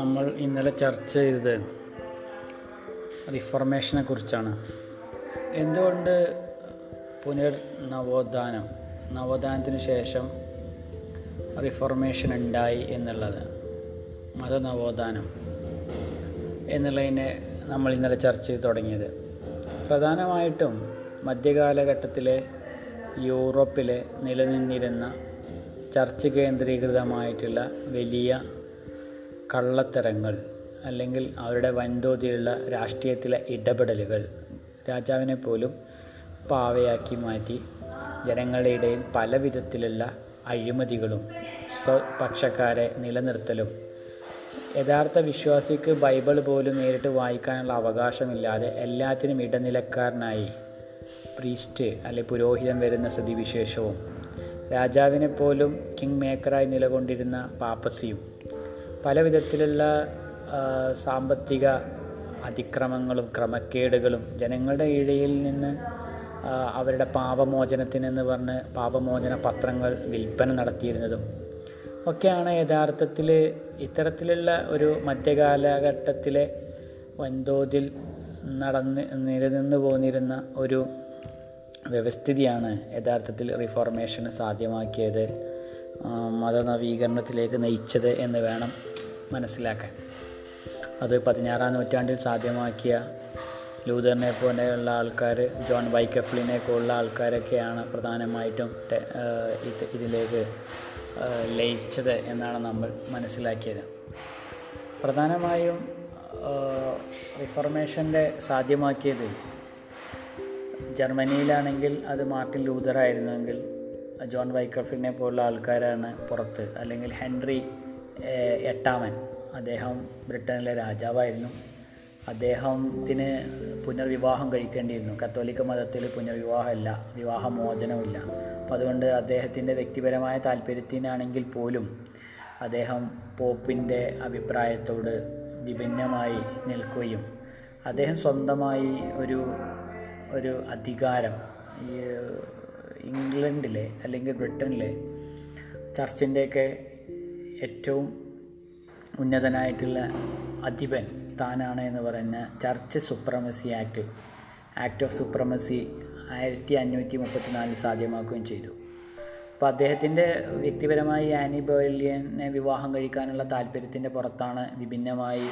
നമ്മൾ ഇന്നലെ ചർച്ച ചെയ്തത് റിഫർമേഷനെ കുറിച്ചാണ്. എന്തുകൊണ്ട് പുനർ നവോത്ഥാനം നവോത്ഥാനത്തിന് ശേഷം റിഫർമേഷൻ ഉണ്ടായി എന്നുള്ളത് മത നവോത്ഥാനം എന്നുള്ളതിനെ നമ്മൾ ഇന്നലെ ചർച്ച ചെയ്ത് തുടങ്ങിയത്. പ്രധാനമായിട്ടും മധ്യകാലഘട്ടത്തിലെ യൂറോപ്പിലെ നിലനിന്നിരുന്ന ചർച്ച് കേന്ദ്രീകൃതമായിട്ടുള്ള വലിയ കള്ളത്തരങ്ങൾ അല്ലെങ്കിൽ അവരുടെ വൻതോതിലുള്ള രാഷ്ട്രീയത്തിലെ ഇടപെടലുകൾ രാജാവിനെ പോലും പാവയാക്കി മാറ്റി ജനങ്ങളുടെ ഇടയിൽ പല വിധത്തിലുള്ള അഴിമതികളും സ്വപക്ഷക്കാരെ നിലനിർത്തലും. യഥാർത്ഥ വിശ്വാസിക്ക് ബൈബിൾ പോലും നേരിട്ട് വായിക്കാനുള്ള അവകാശമില്ലാതെ എല്ലാത്തിനും ഇടനിലക്കാരനായി പ്രീസ്റ്റ് അല്ലെ പുരോഹിതൻ വരുന്ന സ്ഥിതിവിശേഷവും. രാജാവിനെ പോലും കിങ് മേക്കറായി നിലകൊണ്ടിരുന്ന പാപ്പസിയും പല വിധത്തിലുള്ള സാമ്പത്തിക അതിക്രമങ്ങളും ക്രമക്കേടുകളും ജനങ്ങളുടെ ഇഴയിൽ നിന്ന് അവരുടെ പാപമോചനത്തിനെന്ന് പറഞ്ഞ് പാപമോചന പത്രങ്ങൾ വിൽപ്പന നടത്തിയിരുന്നതും ഒക്കെയാണ് യഥാർത്ഥത്തിൽ ഇത്തരത്തിലുള്ള ഒരു മധ്യകാലഘട്ടത്തിലെ വൻതോതിൽ നടന്ന് നിലനിന്ന് പോന്നിരുന്ന ഒരു വ്യവസ്ഥിതിയാണ് യഥാർത്ഥത്തിൽ റിഫോർമേഷന് സാധ്യമാക്കിയത്. മതനവീകരണത്തിലേക്ക് നയിച്ചത് എന്ന് വേണം മനസ്സിലാക്കാൻ. അത് പതിനാറാം നൂറ്റാണ്ടിൽ സാധ്യമാക്കിയ ലൂതറിനെ പോലെയുള്ള ആൾക്കാർ ജോൺ വൈക്കഫ്ലിനെ പോലുള്ള ആൾക്കാരൊക്കെയാണ് പ്രധാനമായിട്ടും ഇതിലേക്ക് ലയിച്ചത് എന്നാണ് നമ്മൾ മനസ്സിലാക്കിയത്. പ്രധാനമായും റിഫർമേഷന്റെ സാധ്യമാക്കിയത് ജർമ്മനിയിലാണെങ്കിൽ അത് മാർട്ടിൻ ലൂതറായിരുന്നുവെങ്കിൽ ജോൺ വൈക്കഫിനെ പോലുള്ള ആൾക്കാരാണ് പുറത്ത്. അല്ലെങ്കിൽ ഹെൻറി എട്ടാമൻ. അദ്ദേഹം ബ്രിട്ടനിലെ രാജാവായിരുന്നു. അദ്ദേഹത്തിന് പുനർവിവാഹം കഴിക്കേണ്ടിയിരുന്നു. കത്തോലിക്ക മതത്തിൽ പുനർവിവാഹമില്ല വിവാഹമോചനമില്ല അപ്പോൾ അതുകൊണ്ട് അദ്ദേഹത്തിന്റെ വ്യക്തിപരമായ താല്പര്യത്തിനാണെങ്കിൽ പോലും അദ്ദേഹം പോപ്പിന്റെ അഭിപ്രായത്തോട് വിഭിന്നമായി നിൽക്കുകയും അദ്ദേഹം സ്വന്തമായി ഒരു ഒരു അധികാരം ഈ ഇംഗ്ലണ്ടിലെ അല്ലെങ്കിൽ ബ്രിട്ടനിലെ ചർച്ചിന്റെയൊക്കെ ഏറ്റവും ഉന്നതനായിട്ടുള്ള അധിപൻ താനാണ് എന്ന് പറയുന്ന church supremacy act act of supremacy ആയിരത്തി അഞ്ഞൂറ്റി മുപ്പത്തിനാലിൽ സാധ്യമാക്കുകയും ചെയ്തു. അപ്പോൾ അദ്ദേഹത്തിന്റെ വ്യക്തിപരമായി ആനി ബോയിലിയനെ വിവാഹം കഴിക്കാനുള്ള താല്പര്യത്തിന്റെ പുറത്താണ് വിഭിന്നമായി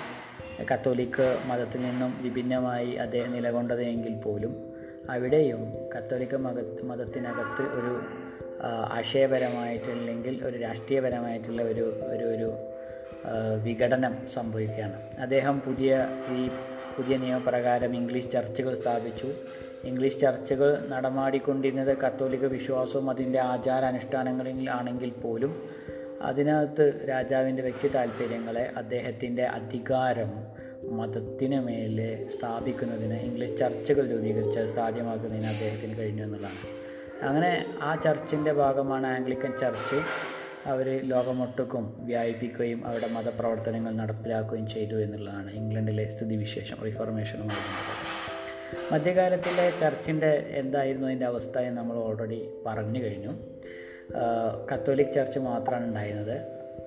കത്തോലിക്ക് മതത്തിൽ നിന്നും വിഭിന്നമായി അദ്ദേഹം നിലകൊണ്ടത് എങ്കിൽ പോലും അവിടെയും കത്തോലിക്ക മത മതത്തിനകത്ത് ഒരു ആശയപരമായിട്ടില്ലെങ്കിൽ ഒരു രാഷ്ട്രീയപരമായിട്ടുള്ള ഒരു ഒരു ഒരു വിഘടനം സംഭവിക്കുകയാണ്. അദ്ദേഹം പുതിയ ഈ പുതിയ നിയമപ്രകാരം ഇംഗ്ലീഷ് ചർച്ചുകൾ സ്ഥാപിച്ചു. ഇംഗ്ലീഷ് ചർച്ചുകൾ നടമാടിക്കൊണ്ടിരുന്നത് കത്തോലിക്ക വിശ്വാസവും അതിന്റെ ആചാര അനുഷ്ഠാനങ്ങളിൽ ആണെങ്കിൽ പോലും അതിനകത്ത് രാജാവിന്റെ വ്യക്തി താല്പര്യങ്ങളെ അദ്ദേഹത്തിന്റെ അധികാരം മതത്തിന് മേലെ സ്ഥാപിക്കുന്നതിന് ഇംഗ്ലീഷ് ചർച്ചുകൾ രൂപീകരിച്ച് സാധ്യമാക്കുന്നതിന് അദ്ദേഹത്തിന് കഴിഞ്ഞു എന്നുള്ളതാണ്. അങ്ങനെ ആ ചർച്ചിന്റെ ഭാഗമാണ് ആംഗ്ലിക്കൻ ചർച്ച്. അവർ ലോകമൊട്ടുക്കും വ്യാപിപ്പിക്കുകയും അവരുടെ മതപ്രവർത്തനങ്ങൾ നടപ്പിലാക്കുകയും ചെയ്തു എന്നുള്ളതാണ് ഇംഗ്ലണ്ടിലെ സ്ഥിതിവിശേഷം റിഫോർമേഷനുമായി മധ്യകാലത്തിലെ ചർച്ചിന്റെ എന്തായിരുന്നു അതിന്റെ അവസ്ഥ എന്ന് നമ്മൾ ഓൾറെഡി പറഞ്ഞു കഴിഞ്ഞു. കത്തോലിക് ചർച്ച് മാത്രമാണ് ഉണ്ടായിരുന്നത്.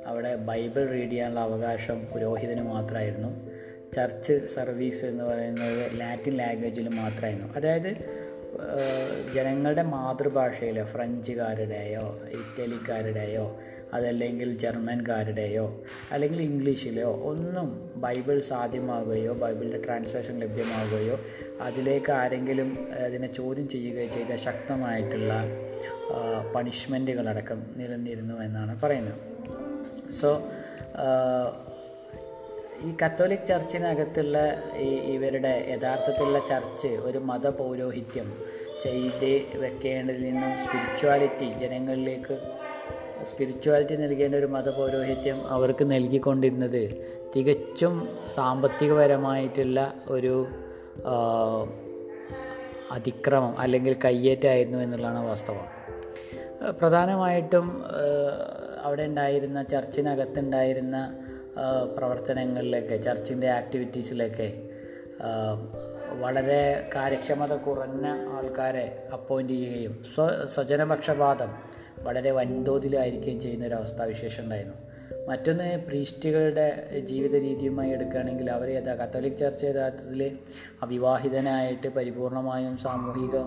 അവിടെ ബൈബിൾ റീഡ് ചെയ്യാനുള്ള അവകാശം പുരോഹിതന് മാത്രമായിരുന്നു. ചർച്ച് സർവീസ് എന്ന് പറയുന്നത് ലാറ്റിൻ ലാംഗ്വേജിൽ മാത്രമായിരുന്നു. അതായത് ജനങ്ങളുടെ മാതൃഭാഷയിൽ ഫ്രഞ്ചുകാരുടെയോ ഇറ്റലിക്കാരുടെയോ അതല്ലെങ്കിൽ ജർമ്മൻകാരുടെയോ അല്ലെങ്കിൽ ഇംഗ്ലീഷിലോ ഒന്നും ബൈബിൾ സാധ്യമാകുകയോ ബൈബിളിന്റെ ട്രാൻസ്ലേഷൻ ലഭ്യമാകുകയോ അതിലേക്ക് ആരെങ്കിലും അതിനെ ചോദ്യം ചെയ്യുകയോ ചെയ്ത ശക്തമായിട്ടുള്ള പണിഷ്മെന്റുകളടക്കം നിലനിന്നിരുന്നു എന്നാണ് പറയുന്നത്. സോ ഈ കത്തോലിക് ചർച്ചിനകത്തുള്ള ഈ ഇവരുടെ യഥാർത്ഥത്തിലുള്ള ചർച്ച് ഒരു മതപൗരോഹിത്യം ചെയ്ത് വെക്കേണ്ടതിൽ നിന്നും സ്പിരിച്വാലിറ്റി ജനങ്ങളിലേക്ക് സ്പിരിച്വാലിറ്റി നൽകേണ്ട ഒരു മതപൗരോഹിത്യം അവർക്ക് നൽകിക്കൊണ്ടിരുന്നത് തികച്ചും സാമ്പത്തികപരമായിട്ടുള്ള ഒരു അതിക്രമം അല്ലെങ്കിൽ കയ്യേറ്റമായിരുന്നു എന്നുള്ളതാണ് വാസ്തവം. പ്രധാനമായിട്ടും അവിടെ ഉണ്ടായിരുന്ന ചർച്ചിനകത്തുണ്ടായിരുന്ന പ്രവർത്തനങ്ങളിലൊക്കെ ചർച്ചിന്റെ ആക്ടിവിറ്റീസിലൊക്കെ വളരെ കാര്യക്ഷമത കുറഞ്ഞ ആൾക്കാരെ അപ്പോയിന്റ് ചെയ്യുകയും സ്വ സ്വജനപക്ഷപാതം വളരെ വൻതോതിലായിരിക്കുകയും ചെയ്യുന്ന ഒരു അവസ്ഥാവിശേഷം ഉണ്ടായിരുന്നു മറ്റൊന്ന് പ്രീസ്റ്റുകളുടെ ജീവിത രീതിയുമായി എടുക്കുകയാണെങ്കിൽ അവർ യഥാ കത്തോലിക് ചർച്ച യഥാർത്ഥത്തിൽ അവിവാഹിതനായിട്ട് പരിപൂർണമായും സാമൂഹിക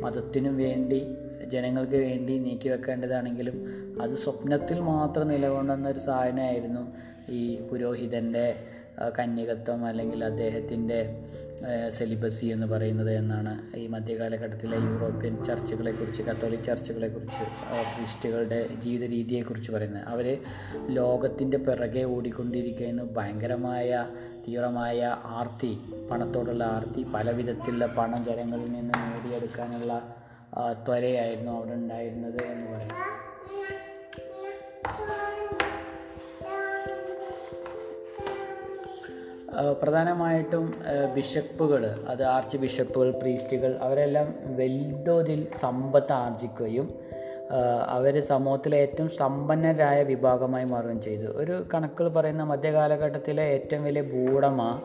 മതത്തിനും വേണ്ടി ജനങ്ങൾക്ക് വേണ്ടി നീക്കി വെക്കേണ്ടതാണെങ്കിലും അത് സ്വപ്നത്തിൽ മാത്രം നിലകൊണ്ടുന്ന ഒരു സാധനമായിരുന്നു ഈ പുരോഹിതന്റെ കന്യകത്വം അല്ലെങ്കിൽ അദ്ദേഹത്തിന്റെ സെലിബസി എന്ന് പറയുന്നത് എന്നാണ് ഈ മധ്യകാലഘട്ടത്തിലെ യൂറോപ്യൻ ചർച്ചുകളെക്കുറിച്ച് കത്തോലിക് ചർച്ചുകളെക്കുറിച്ച് ക്രിസ്റ്റുകളുടെ ജീവിത രീതിയെക്കുറിച്ച് പറയുന്നത്. അവർ ലോകത്തിന്റെ പിറകെ ഓടിക്കൊണ്ടിരിക്കുന്ന ഭയങ്കരമായ തീവ്രമായ ആർത്തി പണത്തോടുള്ള ആർത്തി പല വിധത്തിലുള്ള പണം ജനങ്ങളിൽ നിന്ന് നേടിയെടുക്കാനുള്ള ത്വരയായിരുന്നു അവിടെ ഉണ്ടായിരുന്നത് എന്ന് പറയാം. പ്രധാനമായിട്ടും ബിഷപ്പുകൾ അത് ആർച്ച് ബിഷപ്പുകൾ പ്രീസ്റ്റുകൾ അവരെല്ലാം വലുതോതിൽ സമ്പത്ത് ആർജിക്കുകയും അവർ സമൂഹത്തിലെ ഏറ്റവും സമ്പന്നരായ വിഭാഗമായി മാറുകയും ചെയ്തു. ഒരു കണക്കുകൾ പറയുന്ന മധ്യകാലഘട്ടത്തിലെ ഏറ്റവും വലിയ ഭൂടമ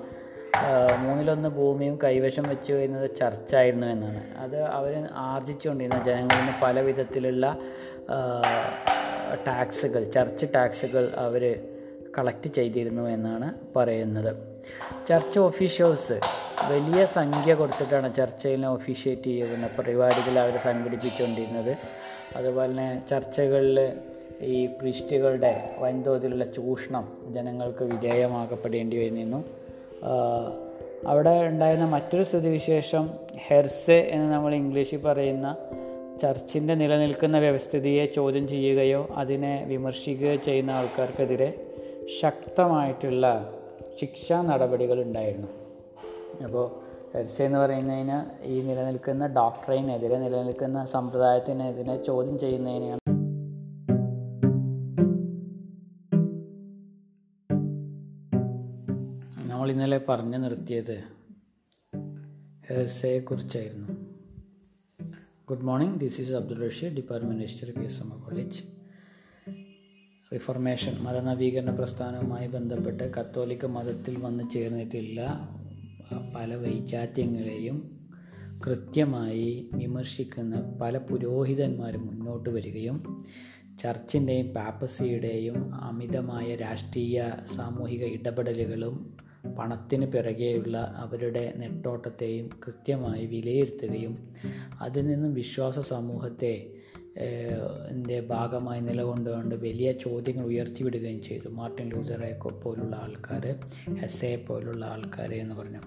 മൂന്നിലൊന്ന് ഭൂമിയും കൈവശം വെച്ച് വരുന്നത് ചർച്ചായിരുന്നു എന്നാണ്. അത് അവർ ആർജിച്ചുകൊണ്ടിരുന്ന ജനങ്ങളിൽ നിന്ന് പല വിധത്തിലുള്ള ടാക്സുകൾ ചർച്ച് ടാക്സുകൾ അവർ കളക്ട് ചെയ്തിരുന്നു എന്നാണ് പറയുന്നത്. ചർച്ച് ഒഫീഷ്യൽസ് വലിയ സംഖ്യ കൊടുത്തിട്ടാണ് ചർച്ചയിൽ ഒഫീഷ്യേറ്റ് ചെയ്യുന്ന പരിപാടികൾ അവർ സംഘടിപ്പിച്ചുകൊണ്ടിരുന്നത്. അതുപോലെ തന്നെ ചർച്ചകളിൽ ഈ പ്രീസ്റ്റുകളുടെ വൻതോതിലുള്ള ചൂഷണം ജനങ്ങൾക്ക് വിധേയമാക്കപ്പെടേണ്ടി വന്നിരുന്നു. അവിടെ ഉണ്ടായിരുന്ന മറ്റൊരു സ്ഥിതിവിശേഷം ഹെർസെ എന്ന് നമ്മൾ ഇംഗ്ലീഷിൽ പറയുന്ന ചർച്ചിന്റെ നിലനിൽക്കുന്ന വ്യവസ്ഥിതിയെ ചോദ്യം ചെയ്യുകയോ അതിനെ വിമർശിക്കുകയോ ചെയ്യുന്ന ആൾക്കാർക്കെതിരെ ശക്തമായിട്ടുള്ള ശിക്ഷാ നടപടികൾ ഉണ്ടായിരുന്നു. അപ്പോൾ ഹെർസെ എന്ന് പറയുന്നതിന് ഈ നിലനിൽക്കുന്ന ഡോക്ടറിനെതിരെ നിലനിൽക്കുന്ന സമ്പ്രദായത്തിനെതിരെ ചോദ്യം ചെയ്യുന്നതിനെയാണ് നമ്മൾ ഇന്നലെ പറഞ്ഞു നിർത്തിയത് ഹെർസയെക്കുറിച്ചായിരുന്നു. Good morning. This is Abdul Rasheed department history P S M college. Reformation മതനവീകരണ പ്രസ്ഥാനവുമായി ബന്ധപ്പെട്ട് കത്തോലിക്ക മതത്തിൽ വന്നു ചേർന്നിട്ടില്ല. പല വൈചാത്യങ്ങളെയും കൃത്യമായി വിമർശിക്കുന്ന പല പുരോഹിതന്മാരും മുന്നോട്ട് വരികയും ചർച്ചിന്റെയും പാപ്പസിയുടെയും അമിതമായ രാഷ്ട്രീയ സാമൂഹിക ഇടപെടലുകളും പണത്തിന് പിറകെയുള്ള അവരുടെ നെട്ടോട്ടത്തെയും കൃത്യമായി വിലയിരുത്തുകയും അതിൽ നിന്നും വിശ്വാസ സമൂഹത്തെ ന്റെ ഭാഗമായി നിലകൊണ്ടുകൊണ്ട് വലിയ ചോദ്യങ്ങൾ ഉയർത്തിവിടുകയും ചെയ്തു. മാർട്ടിൻ ലൂതറെ പോലുള്ള ആൾക്കാർ ഹെസെ പോലുള്ള ആൾക്കാർ എന്ന് പറഞ്ഞു.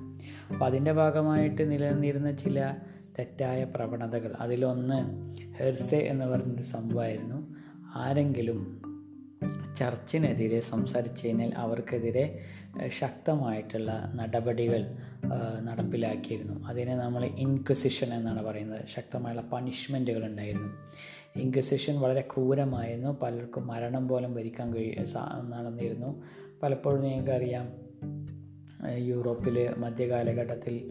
അപ്പോൾ അതിന്റെ ഭാഗമായിട്ട് നിലനിന്നിരുന്ന ചില തെറ്റായ പ്രവണതകൾ. അതിലൊന്ന് ഹെർസെ എന്ന് പറഞ്ഞൊരു സംഭവമായിരുന്നു. ആരെങ്കിലും ചർച്ചിനെതിരെ സംസാരിച്ചു കഴിഞ്ഞാൽ അവർക്കെതിരെ ശക്തമായിട്ടുള്ള നടപടികൾ നടപ്പിലാക്കിയിരുന്നു. അതിനെ നമ്മൾ ഇൻക്വസിഷൻ എന്നാണ് പറയുന്നത്. ശക്തമായുള്ള പണിഷ്മെന്റുകൾ ഉണ്ടായിരുന്നു. ഇൻക്വസിഷൻ വളരെ ക്രൂരമായിരുന്നു. പലർക്കും മരണം പോലും ഭരിക്കാൻ കഴിയ നടന്നിരുന്നു. പലപ്പോഴും നിങ്ങൾക്കറിയാം യൂറോപ്പിൽ മധ്യകാലഘട്ടത്തിൽ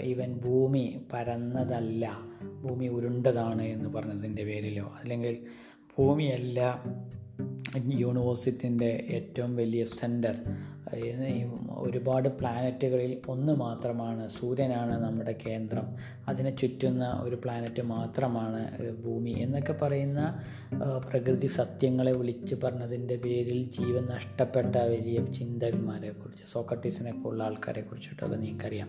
ഈവൻ ഭൂമി പരന്നതല്ല ഭൂമി ഉരുണ്ടതാണ് എന്ന് പറഞ്ഞതിന്റെ പേരിലോ അല്ലെങ്കിൽ ഭൂമിയല്ല. യൂണിവേഴ്സിറ്റിന്റെ ഏറ്റവും വലിയ സെന്റർ. ഒരുപാട് പ്ലാനറ്റുകളിൽ ഒന്ന് മാത്രമാണ്. സൂര്യനാണ് നമ്മുടെ കേന്ദ്രം. അതിനെ ചുറ്റുന്ന ഒരു പ്ലാനറ്റ് മാത്രമാണ് ഭൂമി എന്നൊക്കെ പറയുന്ന പ്രകൃതി സത്യങ്ങളെ വിളിച്ച് പറഞ്ഞതിന്റെ പേരിൽ ജീവൻ നഷ്ടപ്പെട്ട വലിയ ചിന്തകന്മാരെ കുറിച്ച് സോക്രട്ടീസിനെ പോലുള്ള ആൾക്കാരെ കുറിച്ചിട്ടൊക്കെ നിങ്ങൾക്കറിയാം.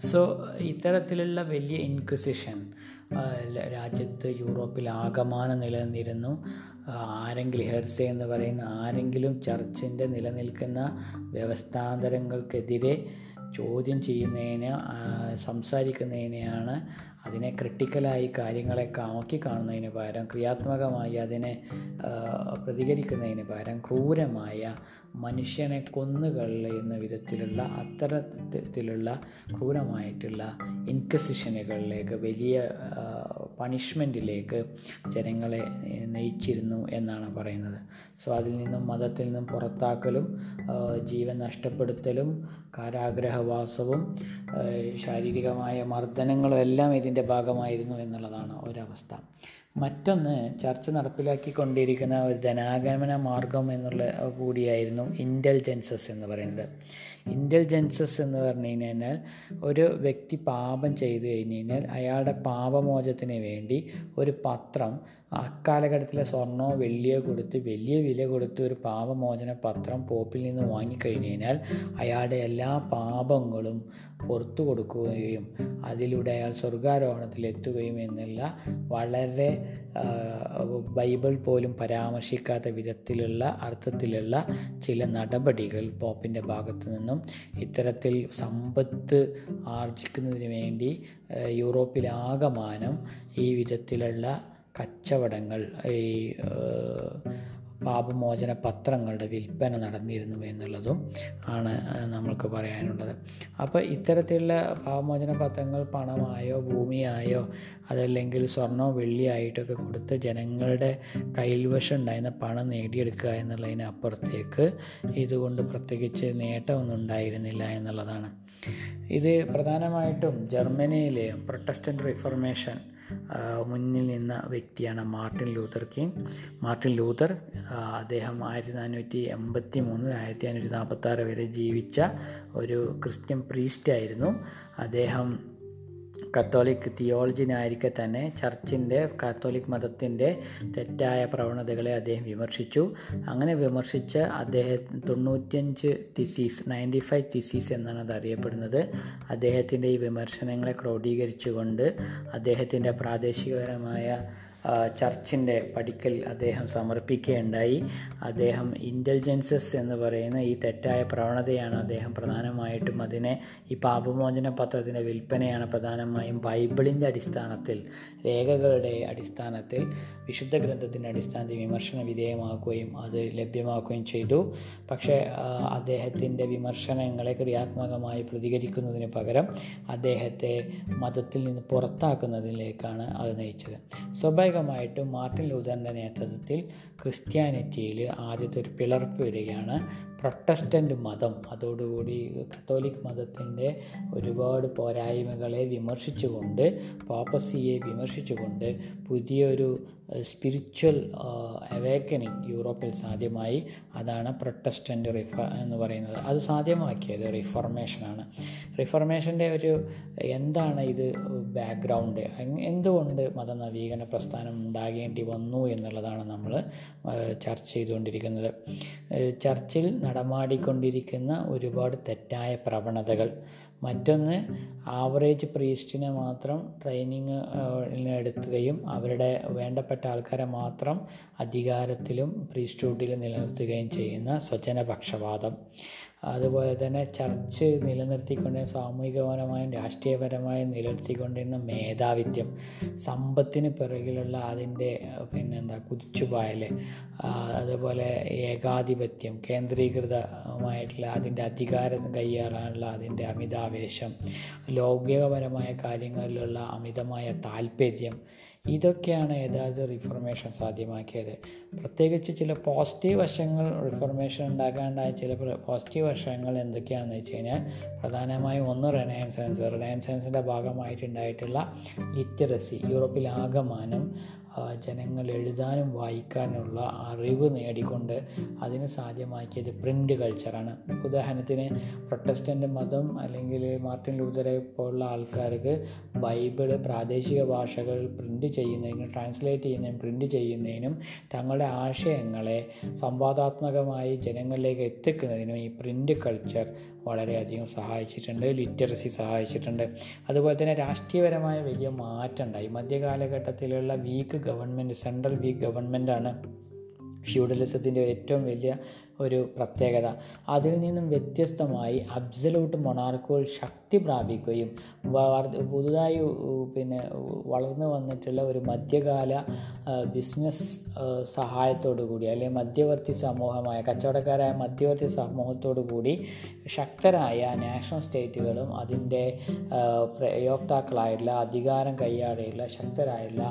സോ ഇത്തരത്തിലുള്ള വലിയ ഇൻക്വിസിഷൻ രാജ്യത്ത് യൂറോപ്പിൽ ആകമാനം നിലനിന്നിരുന്നു. ആരെങ്കിലും ഹെർസെ എന്ന് പറയുന്ന ആരെങ്കിലും ചർച്ചിന്റെ നിലനിൽക്കുന്ന വ്യവസ്ഥാന്തരങ്ങൾക്കെതിരെ ചോദ്യം ചെയ്യുന്നതിന് സംസാരിക്കുന്നതിനെയാണ് അതിനെ ക്രിട്ടിക്കലായി കാര്യങ്ങളെ നോക്കിക്കാണുന്നതിന് പകരം ക്രിയാത്മകമായി അതിനെ പ്രതികരിക്കുന്നതിന് പകരം ക്രൂരമായ മനുഷ്യനെ കൊന്നുകളയുന്ന വിധത്തിലുള്ള അത്തരത്തിലുള്ള ക്രൂരമായിട്ടുള്ള ഇൻക്വസിഷനുകളിലേക്ക് വലിയ പണിഷ്മെന്റിലേക്ക് ജനങ്ങളെ നയിച്ചിരുന്നു എന്നാണ് പറയുന്നത്. സോ അതിൽ നിന്നും മതത്തിൽ നിന്നും പുറത്താക്കലും ജീവൻ നഷ്ടപ്പെടുത്തലും കാരാഗ്രഹവാസവും ശാരീരികമായ മർദ്ദനങ്ങളും എല്ലാം ഇതിന്റെ ഭാഗമായിരുന്നു എന്നുള്ളതാണ് ഒരവസ്ഥ. മറ്റൊന്ന് ചർച്ച നടപ്പിലാക്കിക്കൊണ്ടിരിക്കുന്ന ഒരു ധനാഗമന മാർഗം എന്നുള്ള കൂടിയായിരുന്നു ഇന്റലിജൻസസ് എന്ന് പറയുന്നത്. ഇന്റലിജൻസസ് എന്ന് പറഞ്ഞു കഴിഞ്ഞാൽ ഒരു വ്യക്തി പാപം ചെയ്തു കഴിഞ്ഞ് കഴിഞ്ഞാൽ അയാളുടെ പാപമോചത്തിന് വേണ്ടി ഒരു പത്രം അക്കാലഘട്ടത്തിലെ സ്വർണമോ വെള്ളിയോ കൊടുത്ത് വലിയ വില കൊടുത്ത് ഒരു പാപമോചന പത്രം പോപ്പിൽ നിന്ന് വാങ്ങിക്കഴിഞ്ഞ് കഴിഞ്ഞാൽ അയാളുടെ എല്ലാ പാപങ്ങളും പുറത്തു കൊടുക്കുകയും അതിലൂടെ അയാൾ സ്വർഗാരോഹണത്തിൽ എത്തുകയും എന്നുള്ള വളരെ ബൈബിൾ പോലും പരാമർശിക്കാത്ത വിധത്തിലുള്ള അർത്ഥത്തിലുള്ള ചില നടപടികൾ പോപ്പിന്റെ ഭാഗത്തു നിന്നും ഇത്തരത്തിൽ സമ്പത്ത് ആർജിക്കുന്നതിന് വേണ്ടി യൂറോപ്പിലാകമാനം ഈ വിധത്തിലുള്ള കച്ചവടങ്ങൾ ഈ പാപമോചന പത്രങ്ങളുടെ വിൽപ്പന നടന്നിരുന്നു എന്നുള്ളതും ആണ് നമ്മൾക്ക് പറയാനുള്ളത്. അപ്പോൾ ഇത്തരത്തിലുള്ള പാപമോചന പത്രങ്ങൾ പണമായോ ഭൂമിയായോ അതല്ലെങ്കിൽ സ്വർണമോ വെള്ളിയായിട്ടൊക്കെ കൊടുത്ത് ജനങ്ങളുടെ കൈവശം ഉണ്ടായിരുന്ന പണം നേടിയെടുക്കുക എന്നുള്ളതിനപ്പുറത്തേക്ക് ഇതുകൊണ്ട് പ്രത്യേകിച്ച് നേട്ടമൊന്നും ഉണ്ടായിരുന്നില്ല എന്നുള്ളതാണ്. ഇത് പ്രധാനമായിട്ടും ജർമ്മനിയിലെ പ്രൊട്ടസ്റ്റന്റ് റിഫർമേഷൻ മുന്നിൽ നിന്ന വ്യക്തിയാണ് Martin Luther King. Martin Luther അദ്ദേഹം ആയിരത്തി നാനൂറ്റി എൺപത്തി മൂന്നിൽ ആയിരത്തി നാനൂറ്റി നാൽപ്പത്തി ആറ് വരെ ജീവിച്ച ഒരു ക്രിസ്ത്യൻ പ്രീസ്റ്റായിരുന്നു അദ്ദേഹം കത്തോലിക് തിയോളജിനായിരിക്കെ തന്നെ ചർച്ചിന്റെ കത്തോലിക് മതത്തിന്റെ തെറ്റായ പ്രവണതകളെ അദ്ദേഹം വിമർശിച്ചു. അങ്ങനെ വിമർശിച്ച അദ്ദേഹം തൊണ്ണൂറ്റിയഞ്ച് തിസീസ് നയന്റി ഫൈവ് തിസീസ് എന്നാണ് അത് അറിയപ്പെടുന്നത്. അദ്ദേഹത്തിന്റെ ഈ വിമർശനങ്ങളെ ക്രോഡീകരിച്ചുകൊണ്ട് അദ്ദേഹത്തിന്റെ പ്രാദേശികപരമായ ചർച്ചിന്റെ പഠിക്കൽ അദ്ദേഹം സമർപ്പിക്കുകയുണ്ടായി. അദ്ദേഹം ഇന്റലിജൻസസ് എന്ന് പറയുന്ന ഈ തെറ്റായ പ്രവണതയാണ് അദ്ദേഹം പ്രധാനമായിട്ടും അതിനെ ഈ പാപമോചന പത്രത്തിന്റെ വിൽപ്പനയാണ് പ്രധാനമായും ബൈബിളിന്റെ അടിസ്ഥാനത്തിൽ രേഖകളുടെ അടിസ്ഥാനത്തിൽ വിശുദ്ധ ഗ്രന്ഥത്തിന്റെ അടിസ്ഥാനത്തിൽ വിമർശന വിധേയമാക്കുകയും അത് ലഭ്യമാക്കുകയും ചെയ്തു. പക്ഷേ അദ്ദേഹത്തിന്റെ വിമർശനങ്ങളെ ക്രിയാത്മകമായി പ്രതികരിക്കുന്നതിന് പകരം അദ്ദേഹത്തെ മതത്തിൽ നിന്ന് പുറത്താക്കുന്നതിലേക്കാണ് അത് നയിച്ചത്. സ്വാഭാവിക സ്വാഭാവികമായിട്ടും മാർട്ടിൻ ലൂതറിന്റെ നേതൃത്വത്തിൽ ക്രിസ്ത്യാനിറ്റിയിൽ ആദ്യത്തെ ഒരു പിളർപ്പ് വരികയാണ്. പ്രൊട്ടസ്റ്റന്റ് മതം അതോടുകൂടി കത്തോലിക് മതത്തിന്റെ ഒരുപാട് പോരായ്മകളെ വിമർശിച്ചുകൊണ്ട് പാപ്പസിയെ വിമർശിച്ചുകൊണ്ട് പുതിയൊരു സ്പിരിച്വൽ അവേക്കനിങ് യൂറോപ്പിൽ സാധ്യമായി. അതാണ് പ്രൊട്ടസ്റ്റന്റ് റിഫ എന്ന് പറയുന്നത്. അത് സാധ്യമാക്കിയത് റിഫർമേഷനാണ് റിഫർമേഷന്റെ ഒരു എന്താണ് ഇത് ബാക്ക്ഗ്രൗണ്ട് എന്തുകൊണ്ട് മതനവീകരണ പ്രസ്ഥാനം ഉണ്ടാകേണ്ടി വന്നു എന്നുള്ളതാണ് നമ്മൾ ചർച്ച ചെയ്തുകൊണ്ടിരിക്കുന്നത്. ചർച്ചിൽ നടമാടിക്കൊണ്ടിരിക്കുന്ന ഒരുപാട് തെറ്റായ പ്രവണതകൾ മറ്റൊന്ന് ആവറേജ് പ്രീസ്റ്റിനെ മാത്രം ട്രെയിനിങ് എടുക്കുകയും അവരുടെ വേണ്ടപ്പെട്ട ആൾക്കാരെ മാത്രം അധികാരത്തിലും പ്രീസ്റ്റ്ഹുഡിലും നിലനിർത്തുകയും ചെയ്യുന്ന സ്വജനപക്ഷപാതം. അതുപോലെ തന്നെ ചർച്ച് നിലനിർത്തിക്കൊണ്ട് സാമൂഹികപരമായും രാഷ്ട്രീയപരമായും നിലനിർത്തിക്കൊണ്ടിരുന്ന മേധാവിത്യം സമ്പത്തിന് പിറകിലുള്ള അതിന്റെ പിന്നെന്താ കുതിച്ചുപായൽ അതുപോലെ ഏകാധിപത്യം കേന്ദ്രീകൃതമായിട്ടുള്ള അതിന്റെ അധികാരം കൈയാറാനുള്ള അതിന്റെ അമിതാവേശം ലൗകികപരമായ കാര്യങ്ങളിലുള്ള അമിതമായ താല്പര്യം ഇതൊക്കെയാണ് യഥാർത്ഥ റിഫർമേഷൻ സാധ്യമാക്കിയത്. പ്രത്യേകിച്ച് ചില പോസിറ്റീവ് വശങ്ങൾ റിഫർമേഷൻ ഉണ്ടാക്കാണ്ടായ ചില പോസിറ്റീവ് വശങ്ങൾ എന്തൊക്കെയാണെന്ന് വെച്ച് കഴിഞ്ഞാൽ പ്രധാനമായും ഒന്ന് റെനയൻസൻസ് റെനയൻസൻസിന്റെ ഭാഗമായിട്ടുണ്ടായിട്ടുള്ള ലിറ്ററസി യൂറോപ്പിലാകമാനം ജനങ്ങൾ എഴുതാനും വായിക്കാനുമുള്ള അറിവ് നേടിക്കൊണ്ട് അതിന് സാധ്യമാക്കിയത് പ്രിന്റ് കൾച്ചറാണ് ഉദാഹരണത്തിന് പ്രൊട്ടസ്റ്റന്റ് മതം അല്ലെങ്കിൽ മാർട്ടിൻ ലൂതറെ പോലുള്ള ആൾക്കാർക്ക് ബൈബിൾ പ്രാദേശിക ഭാഷകൾ പ്രിന്റ് ചെയ്യുന്നതിനും ട്രാൻസ്ലേറ്റ് ചെയ്യുന്നതിനും പ്രിന്റ് ചെയ്യുന്നതിനും തങ്ങളുടെ ആശയങ്ങളെ സംവാദാത്മകമായി ജനങ്ങളിലേക്ക് എത്തിക്കുന്നതിനും ഈ പ്രിന്റ് കൾച്ചർ വളരെയധികം സഹായിച്ചിട്ടുണ്ട് ലിറ്ററസി സഹായിച്ചിട്ടുണ്ട്. അതുപോലെ തന്നെ രാഷ്ട്രീയപരമായ വലിയ മാറ്റം ഉണ്ടായി മധ്യകാലഘട്ടത്തിലുള്ള വീക്ക് ഗവൺമെന്റ് സെൻട്രൽ വീക്ക് ഗവൺമെന്റാണ് ഫ്യൂഡലിസത്തിന്റെ ഏറ്റവും വലിയ ഒരു പ്രത്യേകത. അതിൽ നിന്നും വ്യത്യസ്തമായി അബ്സലൂട്ട് മൊണാർക്കുകൾ ശക്തി പ്രാപിക്കുകയും പുതുതായി പിന്നെ വളർന്നു വന്നിട്ടുള്ള ഒരു മധ്യകാല ബിസിനസ് സഹായത്തോടു കൂടി അല്ലെങ്കിൽ മധ്യവർത്തി സമൂഹമായ കച്ചവടക്കാരായ മധ്യവർത്തി സമൂഹത്തോടു കൂടി ശക്തരായ നാഷണൽ സ്റ്റേറ്റുകളും അതിന്റെ പ്രയോക്താക്കളായിട്ടുള്ള അധികാരം കൈയാടെയുള്ള ശക്തരായുള്ള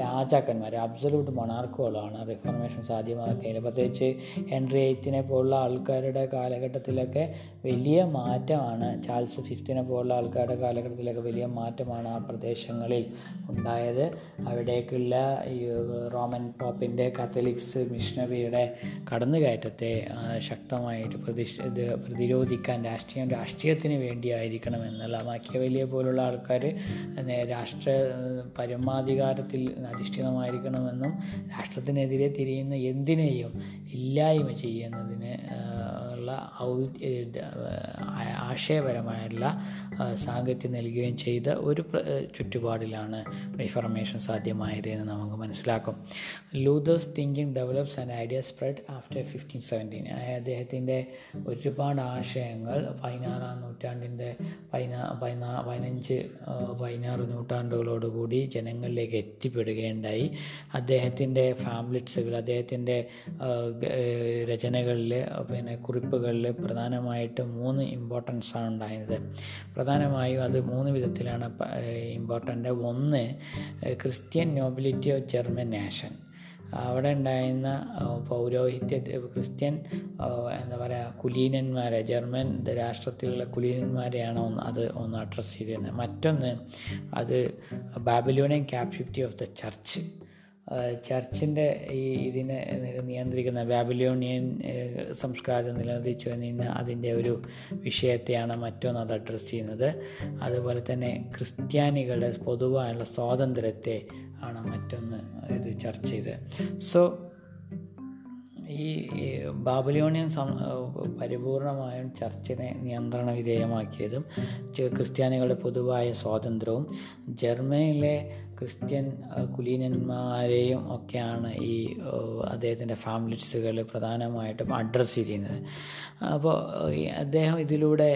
രാജാക്കന്മാർ അബ്സലൂട്ട് മൊണാർക്കുകളാണ് റിഫോർമേഷൻ സാധ്യമാക്കിയത് പ്രത്യേകിച്ച് ഹെൻറി എയ്ത്തിനെ പോലുള്ള ആൾക്കാരുടെ കാലഘട്ടത്തിലൊക്കെ വലിയ മാറ്റമാണ്. ചാൾസ് ഫിഫ്റ്റിനെ പോലുള്ള ആൾക്കാരുടെ കാലഘട്ടത്തിലൊക്കെ വലിയ മാറ്റമാണ് ആ പ്രദേശങ്ങളിൽ ഉണ്ടായത്. അവിടേക്കുള്ള ഈ റോമൻ പോപ്പിന്റെ കത്തലിക്സ് മിഷണറിയുടെ കടന്നുകയറ്റത്തെ ശക്തമായിട്ട് പ്രതിഷ് പ്രതിരോധിക്കാൻ രാഷ്ട്രീയം രാഷ്ട്രീയത്തിന് വേണ്ടിയായിരിക്കണം എന്നുള്ള മാക്കിയവലിയെ പോലുള്ള ആൾക്കാർ രാഷ്ട്ര പരമാധികാരത്തിൽ അധിഷ്ഠിതമായിരിക്കണമെന്നും രാഷ്ട്രത്തിനെതിരെ തിരിയുന്ന എന്തിനേയും ഇല്ലായ്മ ചെയ്യുന്നതിന് ഔ ആശയപരമായുള്ള ആ, സാങ്കത്യം നൽകുകയും ചെയ്ത ഒരു ചുറ്റുപാടിലാണ് റിഫർമേഷൻ സാധ്യമായത് എന്ന് നമുക്ക് മനസ്സിലാക്കും. Luther's thinking develops and idea spread after fifteen seventeen അദ്ദേഹത്തിന്റെ ഒരുപാട് ആശയങ്ങൾ പതിനാറാം നൂറ്റാണ്ടിന്റെ പതിനാ പതിനാ പതിനഞ്ച് പതിനാറ് നൂറ്റാണ്ടുകളോടുകൂടി ജനങ്ങളിലേക്ക് എത്തിപ്പെടുകയുണ്ടായി. അദ്ദേഹത്തിന്റെ ഫാമിലിറ്റ്സുകൾ അദ്ദേഹത്തിന്റെ രചനകളിൽ പിന്നെ കുറിപ്പുകളിൽ പ്രധാനമായിട്ട് മൂന്ന് ഇമ്പോർട്ടൻസ് ആണ് ഉണ്ടായത്. പ്രധാനമായും അത് മൂന്ന് വിധത്തിലാണ് ഇമ്പോർട്ടന്റ് ഒന്ന് Christian nobility of German nation അവിടെ ഉണ്ടായിരുന്ന പൗരോഹിത്യ ക്രിസ്ത്യൻ എന്താ പറയുക കുലീനന്മാരെ ജർമ്മൻ രാഷ്ട്രത്തിലുള്ള കുലീനന്മാരെയാണ് ഒന്ന് അത് ഒന്ന് അഡ്രസ്സ് ചെയ്തിരുന്നത്. മറ്റൊന്ന് അത് Babylonian captivity of the church ചർച്ചിന്റെ ഈ ഇതിനെ നിയന്ത്രിക്കുന്ന ബാബിലോണിയൻ സംസ്കാരം നിലനിർത്തിച്ചു നിന്ന് അതിന്റെ ഒരു വിഷയത്തെയാണ് മറ്റൊന്ന് അത് അഡ്രസ്സ് ചെയ്യുന്നത്. അതുപോലെ തന്നെ ക്രിസ്ത്യാനികളുടെ പൊതുവായുള്ള സ്വാതന്ത്ര്യത്തെ ആണ് മറ്റൊന്ന് ഇത് ചർച്ച ചെയ്തത്. സോ ഈ ഈ ബാബിലോണിയൻ സം പരിപൂർണമായും ചർച്ചിനെ നിയന്ത്രണ വിധേയമാക്കിയതും ക്രിസ്ത്യാനികളുടെ പൊതുവായ സ്വാതന്ത്ര്യവും ജർമ്മനിയിലെ ക്രിസ്ത്യൻ കുലീനന്മാരെയും ഒക്കെയാണ് ഈ അദ്ദേഹത്തിന്റെ ഫാമിലിറ്റ്സുകൾ പ്രധാനമായിട്ടും അഡ്രസ്സ് ചെയ്യുന്നത് അപ്പോൾ അദ്ദേഹം ഇതിലൂടെ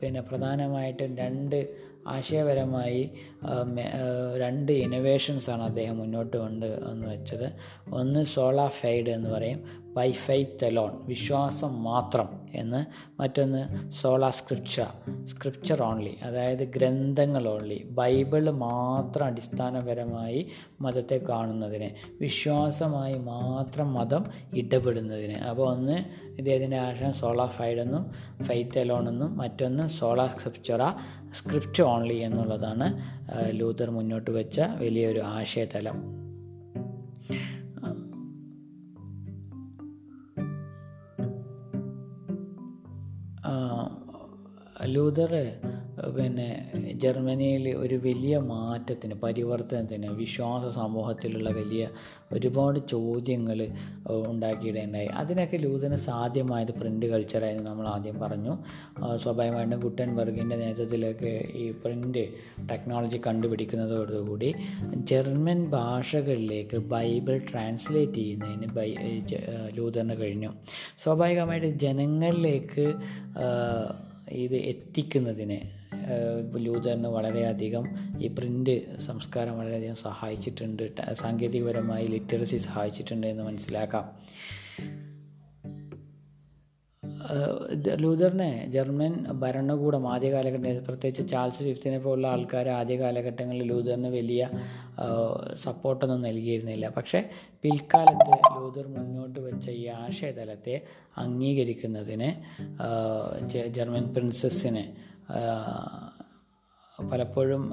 പിന്നെ പ്രധാനമായിട്ടും രണ്ട് ആശയപരമായി രണ്ട് ഇന്നോവേഷൻസാണ് അദ്ദേഹം മുന്നോട്ട് കൊണ്ട് എന്ന് വെച്ചത്. ഒന്ന് സോളാ ഫൈഡ് എന്ന് പറയും. ബൈ ഫെയ്ത്ത് അലോൺ വിശ്വാസം മാത്രം എന്ന്. മറ്റൊന്ന് സോളാ സ്ക്രിപ്ചർ സ്ക്രിപ്ചർ ഓൺലി അതായത് ഗ്രന്ഥങ്ങൾ ഓൺലി ബൈബിൾ മാത്രം അടിസ്ഥാനപരമായി മതത്തെ കാണുന്നതിന് വിശ്വാസമായി മാത്രം മതം ഇടപെടുന്നതിന്. അപ്പോൾ ഒന്ന് ഇദ്ദേഹത്തിന്റെ ആശയം സോളാ ഫൈഡ് എന്നും ഫൈത്ത് എലോൺ എന്നും മറ്റൊന്ന് സോളാ സ്ക്രിപ്ചറ സ്ക്രിപ്റ്റ് ഓൺലി എന്നുള്ളതാണ് ലൂതർ മുന്നോട്ട് വെച്ച വലിയൊരു ആശയതലം. ലൂതർ പിന്നെ ജർമ്മനിയിൽ ഒരു വലിയ മാറ്റത്തിന് പരിവർത്തനത്തിന് വിശ്വാസ സമൂഹത്തിലുള്ള വലിയ ഒരുപാട് ചോദ്യങ്ങൾ ഉണ്ടാക്കിയിടേണ്ടായി. അതിനൊക്കെ ലൂതന് സാധ്യമായത് പ്രിന്റ് കൾച്ചറായിരുന്നു നമ്മൾ ആദ്യം പറഞ്ഞു. സ്വാഭാവികമായിട്ടും ഗുട്ടൻബർഗിന്റെ നേതൃത്വത്തിലൊക്കെ ഈ പ്രിന്റ് ടെക്നോളജി കണ്ടുപിടിക്കുന്നതോടുകൂടി ജർമ്മൻ ഭാഷകളിലേക്ക് ബൈബിൾ ട്രാൻസ്ലേറ്റ് ചെയ്യുന്നതിന് ബൈ ലൂതറിന് കഴിഞ്ഞു. സ്വാഭാവികമായിട്ട് ജനങ്ങളിലേക്ക് ഇത് എത്തിക്കുന്നതിന് ലൂതറിന് വളരെയധികം ഈ പ്രിന്റ് സംസ്കാരം വളരെയധികം സഹായിച്ചിട്ടുണ്ട് സാങ്കേതികപരമായി ലിറ്ററസി സഹായിച്ചിട്ടുണ്ട് എന്ന് മനസ്സിലാക്കാം. ലൂതറിനെ ജർമ്മൻ ഭരണകൂടം ആദ്യ കാലഘട്ടം പ്രത്യേകിച്ച് ചാൾസ് ഫിഫ്റ്റിനെ പോലുള്ള ആൾക്കാർ ആദ്യ കാലഘട്ടങ്ങളിൽ ലൂതറിന് വലിയ സപ്പോർട്ടൊന്നും നൽകിയിരുന്നില്ല. പക്ഷേ പിൽക്കാലത്ത് ലൂതർ മുന്നോട്ട് വെച്ച ഈ ആശയതലത്തെ അംഗീകരിക്കുന്നതിന് ജർമ്മൻ പ്രിൻസസ്സിനെ പലപ്പോഴും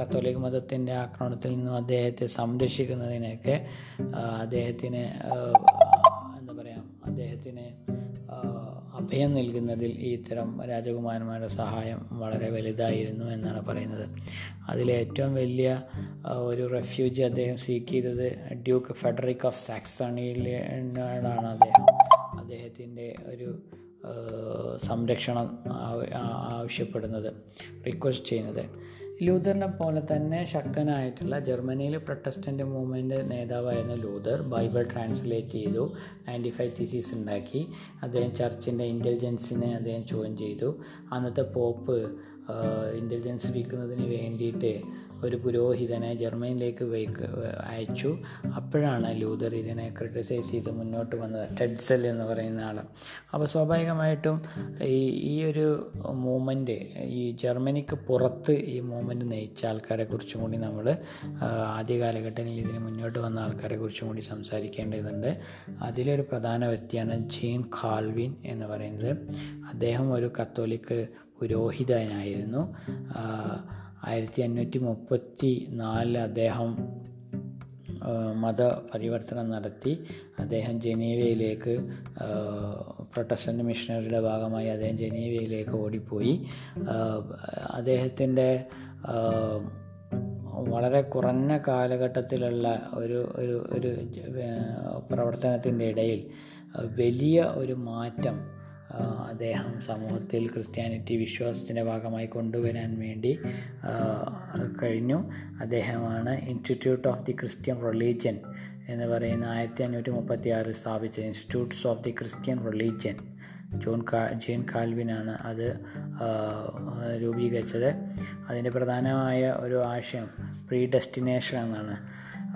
കത്തോലിക് മതത്തിന്റെ ആക്രമണത്തിൽ നിന്നും അദ്ദേഹത്തെ സംരക്ഷിക്കുന്നതിനൊക്കെ അദ്ദേഹത്തിന് എന്താ പറയുക അദ്ദേഹത്തിന് അഭയം നൽകുന്നതിൽ ഈ ഇത്തരം രാജകുമാരന്മാരുടെ സഹായം വളരെ വലുതായിരുന്നു എന്നാണ് പറയുന്നത്. അതിലെ ഏറ്റവും വലിയ ഒരു റെഫ്യൂജി അദ്ദേഹം സീക്ക് ചെയ്തത് ഡ്യൂക്ക് ഫെഡറിക് ഓഫ് സാക്സണിയിലാണ് അദ്ദേഹം. അദ്ദേഹത്തിന്റെ ഒരു സംരക്ഷണം ആവ- ആവശ്യപ്പെടുന്നത് റിക്വസ്റ്റ് ചെയ്യുന്നത്. ലൂതറിനെ പോലെ തന്നെ ശക്തനായിട്ടുള്ള ജർമ്മനിയിലെ പ്രൊട്ടസ്റ്റന്റ് മൂവ്മെന്റ് നേതാവായിരുന്ന ലൂതർ ബൈബിൾ ട്രാൻസ്ലേറ്റ് ചെയ്തു നയന്റി ഫൈവ് ടീസീസ് ഉണ്ടാക്കി. അദ്ദേഹം ചർച്ചിന്റെ ഇന്റലിജൻസിനെ അദ്ദേഹം ചോദ്യം ചെയ്തു. അന്നത്തെ പോപ്പ് ഇന്റലിജൻസ് വിൽക്കുന്നതിന് വേണ്ടിയിട്ട് ഒരു പുരോഹിതനെ ജർമ്മനിയിലേക്ക് വയ്ക്ക് അയച്ചു. അപ്പോഴാണ് ലൂതർ ഇതിനെ ക്രിട്ടിസൈസ് ചെയ്ത് മുന്നോട്ട് വന്നത്. ടെഡ്സൽ എന്ന് പറയുന്ന ആൾ അപ്പോൾ സ്വാഭാവികമായിട്ടും ഈ ഈ ഒരു മൂവ്മെന്റ് ഈ ജർമ്മനിക്ക് പുറത്ത് ഈ മൂവ്മെന്റ് നയിച്ച ആൾക്കാരെ കുറിച്ചും കൂടി നമ്മൾ ആദ്യ കാലഘട്ടങ്ങളിൽ ഇതിന് മുന്നോട്ട് വന്ന ആൾക്കാരെ കുറിച്ചും കൂടി സംസാരിക്കേണ്ടതുണ്ട്. അതിലൊരു പ്രധാന വ്യക്തിയാണ് ജീൻ കാൾവിൻ എന്ന് പറയുന്നത്. അദ്ദേഹം ഒരു കത്തോലിക്ക് പുരോഹിതനായിരുന്നു. ആയിരത്തി അഞ്ഞൂറ്റി മുപ്പത്തി നാലിൽ അദ്ദേഹം മതപരിവർത്തനം നടത്തി. അദ്ദേഹം ജനീവയിലേക്ക് പ്രൊട്ടസ്റ്റന്റ് മിഷണറിയുടെ ഭാഗമായി അദ്ദേഹം ജനീവയിലേക്ക് ഓടിപ്പോയി. അദ്ദേഹത്തിന്റെ വളരെ കുറഞ്ഞ കാലഘട്ടത്തിലുള്ള ഒരു ഒരു ഒരു പ്രവർത്തനത്തിന്റെ ഇടയിൽ വലിയ ഒരു മാറ്റം അദ്ദേഹം സമൂഹത്തിൽ ക്രിസ്ത്യാനിറ്റി വിശ്വാസത്തിന്റെ ഭാഗമായി കൊണ്ടുവരാൻ വേണ്ടി കഴിഞ്ഞു. അദ്ദേഹമാണ് Institute of the Christian religion എന്ന് പറയുന്ന ആയിരത്തി അഞ്ഞൂറ്റി മുപ്പത്തി ആറിൽ സ്ഥാപിച്ച Institutes of the Christian religion John കാ ജെയിൻ കാൽവിനാണ് അത് രൂപീകരിച്ചത്. അതിന്റെ പ്രധാനമായ ഒരു ആശയം പ്രീ ഡെസ്റ്റിനേഷൻ എന്നാണ്.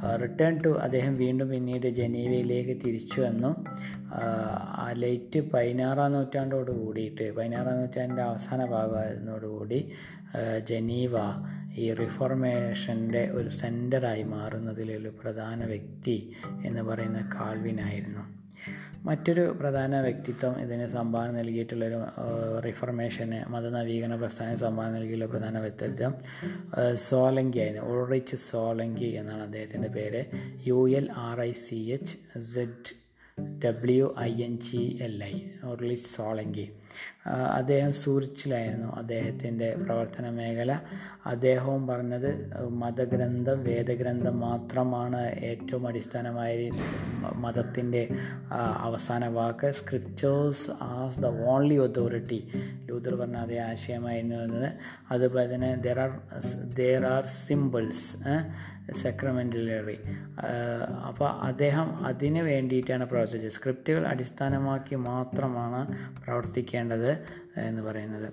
റിട്ടേൺ ടു അദ്ദേഹം വീണ്ടും പിന്നീട് ജനീവയിലേക്ക് തിരിച്ചു വന്നു. ആ ലേറ്റ് പതിനാറാം നൂറ്റാണ്ടോട് കൂടിയിട്ട് പതിനാറാം നൂറ്റാണ്ടിന്റെ അവസാന ഭാഗമായിരുന്നതോടുകൂടി ജനീവ ഈ റിഫോർമേഷന്റെ ഒരു സെന്ററായി മാറുന്നതിലൊരു പ്രധാന വ്യക്തി എന്ന് പറയുന്ന കാൾവിനായിരുന്നു മറ്റൊരു പ്രധാന വ്യക്തിത്വം ഇതിന് സംഭാവന നൽകിയിട്ടുള്ളൊരു റിഫർമേഷന് മതനവീകരണ പ്രസ്ഥാനം സംഭാവന നൽകിയുള്ള പ്രധാന വ്യക്തിത്വം സോലങ്കി ആയിരുന്നു ഓൾറിച്ച് സോലങ്കി എന്നാണ് അദ്ദേഹത്തിന്റെ പേര്. U L R I C H Z W I N G L I ഓർലിസ് സോളങ്കി അദ്ദേഹം സൂറിച്ചിലായിരുന്നു അദ്ദേഹത്തിന്റെ പ്രവർത്തന മേഖല. അദ്ദേഹവും പറഞ്ഞത് മതഗ്രന്ഥം വേദഗ്രന്ഥം മാത്രമാണ് ഏറ്റവും അടിസ്ഥാനമായ മതത്തിന്റെ അവസാന വാക്ക്. Scriptures as the only authority Luther പറഞ്ഞ അതേ ആശയമായിരുന്നു എന്നത്. അതുപോലെ തന്നെ there are there are symbols sacramentary അപ്പോൾ അദ്ദേഹം അതിന് വേണ്ടിയിട്ടാണ് പ്രവർത്തിച്ചത്. സ്ക്രിപ്റ്റുകൾ അടിസ്ഥാനമാക്കി മാത്രമാണ് പ്രവർത്തിക്കേണ്ടത്. എന്ന് പറയുന്നത്.